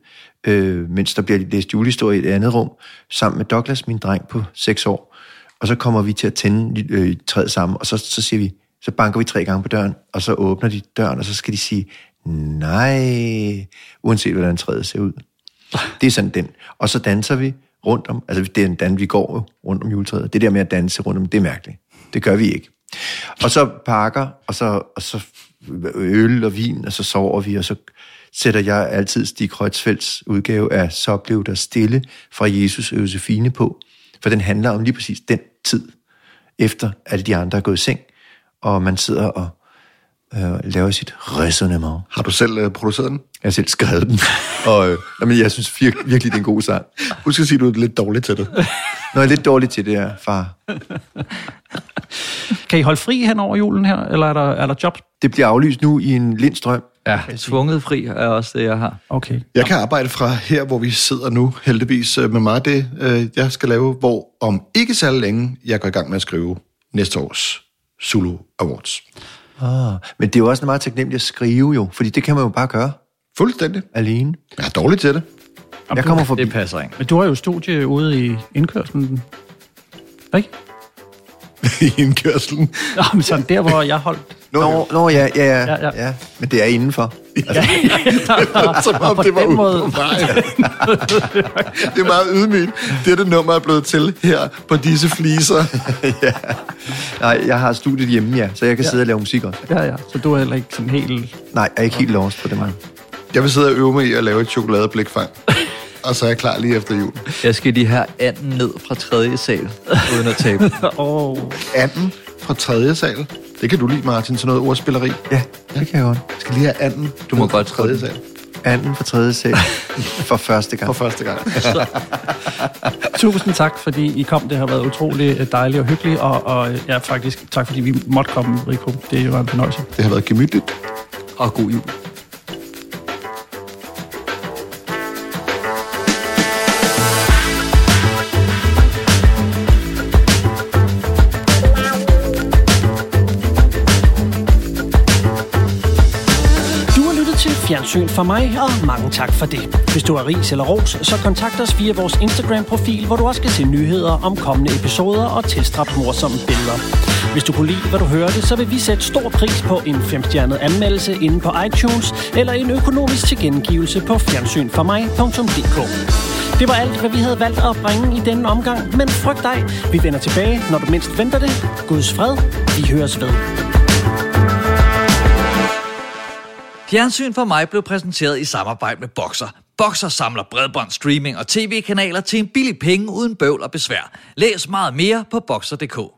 E: øh, mens der bliver læst julehistorie i et andet rum, sammen med Douglas, min dreng på 6 år. Og så kommer vi til at tænde øh, træet sammen, og så, så siger vi, så banker vi tre gange på døren, og så åbner de døren, og så skal de sige, nej, uanset hvordan træet ser ud. Det er sådan den. Og så danser vi rundt om, altså det er en dans, vi går rundt om juletræet. Det der med at danse rundt om, det er mærkeligt. Det gør vi ikke. Og så pakker, og så, og så øl og vin, og så sover vi, og så sætter jeg altid Stig Kreutzfelds udgave af Så blev der stille fra Jesus og Josefine på, for den handler om lige præcis den tid, efter alle de andre er gået i seng, og man sidder og øh, laver sit resonemang.
D: Har du selv øh, produceret den?
E: Jeg har selv skrevet den, og øh, jamen, jeg synes vir- virkelig, det er en god sang.
D: Husk at sige, at du er lidt dårlig til det.
E: Nå, jeg er lidt dårlig til det, ja, far.
C: kan I holde fri hen over julen her, eller er der, er der job?
E: Det bliver aflyst nu i en lindstrøm.
A: Ja, tvunget fri er også det, jeg har.
C: Okay.
D: Jeg kan arbejde fra her, hvor vi sidder nu, heldigvis øh, med meget det, øh, jeg skal lave, hvor om ikke så længe, jeg går i gang med at skrive næste års Zulu Awards.
E: Ah, men det er jo også meget taknemmeligt at skrive jo, fordi det kan man jo bare gøre.
D: Fuldstændig.
E: Alene.
D: Jeg er dårlig til det.
E: Jeg kommer forbi.
A: Det passer ikke.
C: Men du har jo studie ude i indkørslen. Ikke?
D: I indkørslen?
C: Nå, men sådan der, hvor jeg holdt.
E: Nå, nå, ja, ja, ja,
C: Ja, ja.
E: ja, men det er indenfor. Altså,
D: Som om det var ude
C: måde.
D: på vejen. det er meget ydmygt. Dette nummer er blevet til her på disse fliser.
E: ja. Nej, jeg har studiet hjemme, ja, så jeg kan
C: Ja.
E: sidde og lave musik også.
C: Ja, ja. Så du er heller ikke sådan helt...
E: Nej, jeg er ikke helt lost på det, man.
D: Jeg vil sidde og øve mig i at lave et chokoladeblikfang. Og så er jeg klar lige efter jul.
A: Jeg skal lige have anden ned fra tredje sal, uden at tabe.
C: oh.
D: Anden fra tredje sal. Det kan du lide, Martin, sådan noget ordspilleri.
E: Ja, det kan jeg godt.
D: Jeg skal lige have anden.
A: Du må godt
D: tredje
A: tredje
D: sal.
E: Anden for tredje sal. for første gang.
D: For første gang.
C: Tusind tak, fordi I kom. Det har været utrolig øh, dejligt og hyggeligt, og, og øh, ja, faktisk tak, fordi vi måtte komme, Rico. Det var en fornøjelse.
D: Det har været gemytligt.
A: Og god jul.
C: Fjernsyn for mig, og mange tak for det. Hvis du har ris eller ros, så kontakt os via vores Instagram-profil, hvor du også kan se nyheder om kommende episoder og tilstrap morsomme billeder. Hvis du kunne lide, hvad du hørte, så vil vi sætte stor pris på en femstjernet anmeldelse inde på iTunes, eller en økonomisk tilkendegivelse på fjernsynformig.dk. Det var alt, hvad vi havde valgt at bringe i denne omgang, men frygt dig, vi vender tilbage, når du mindst venter det. Guds fred, vi høres ved.
A: Fjernsyn for mig blev præsenteret i samarbejde med Boxer. Boxer samler bredbånd, streaming og tv-kanaler til en billig penge uden bøvl og besvær. Læs meget mere på Boxer.dk.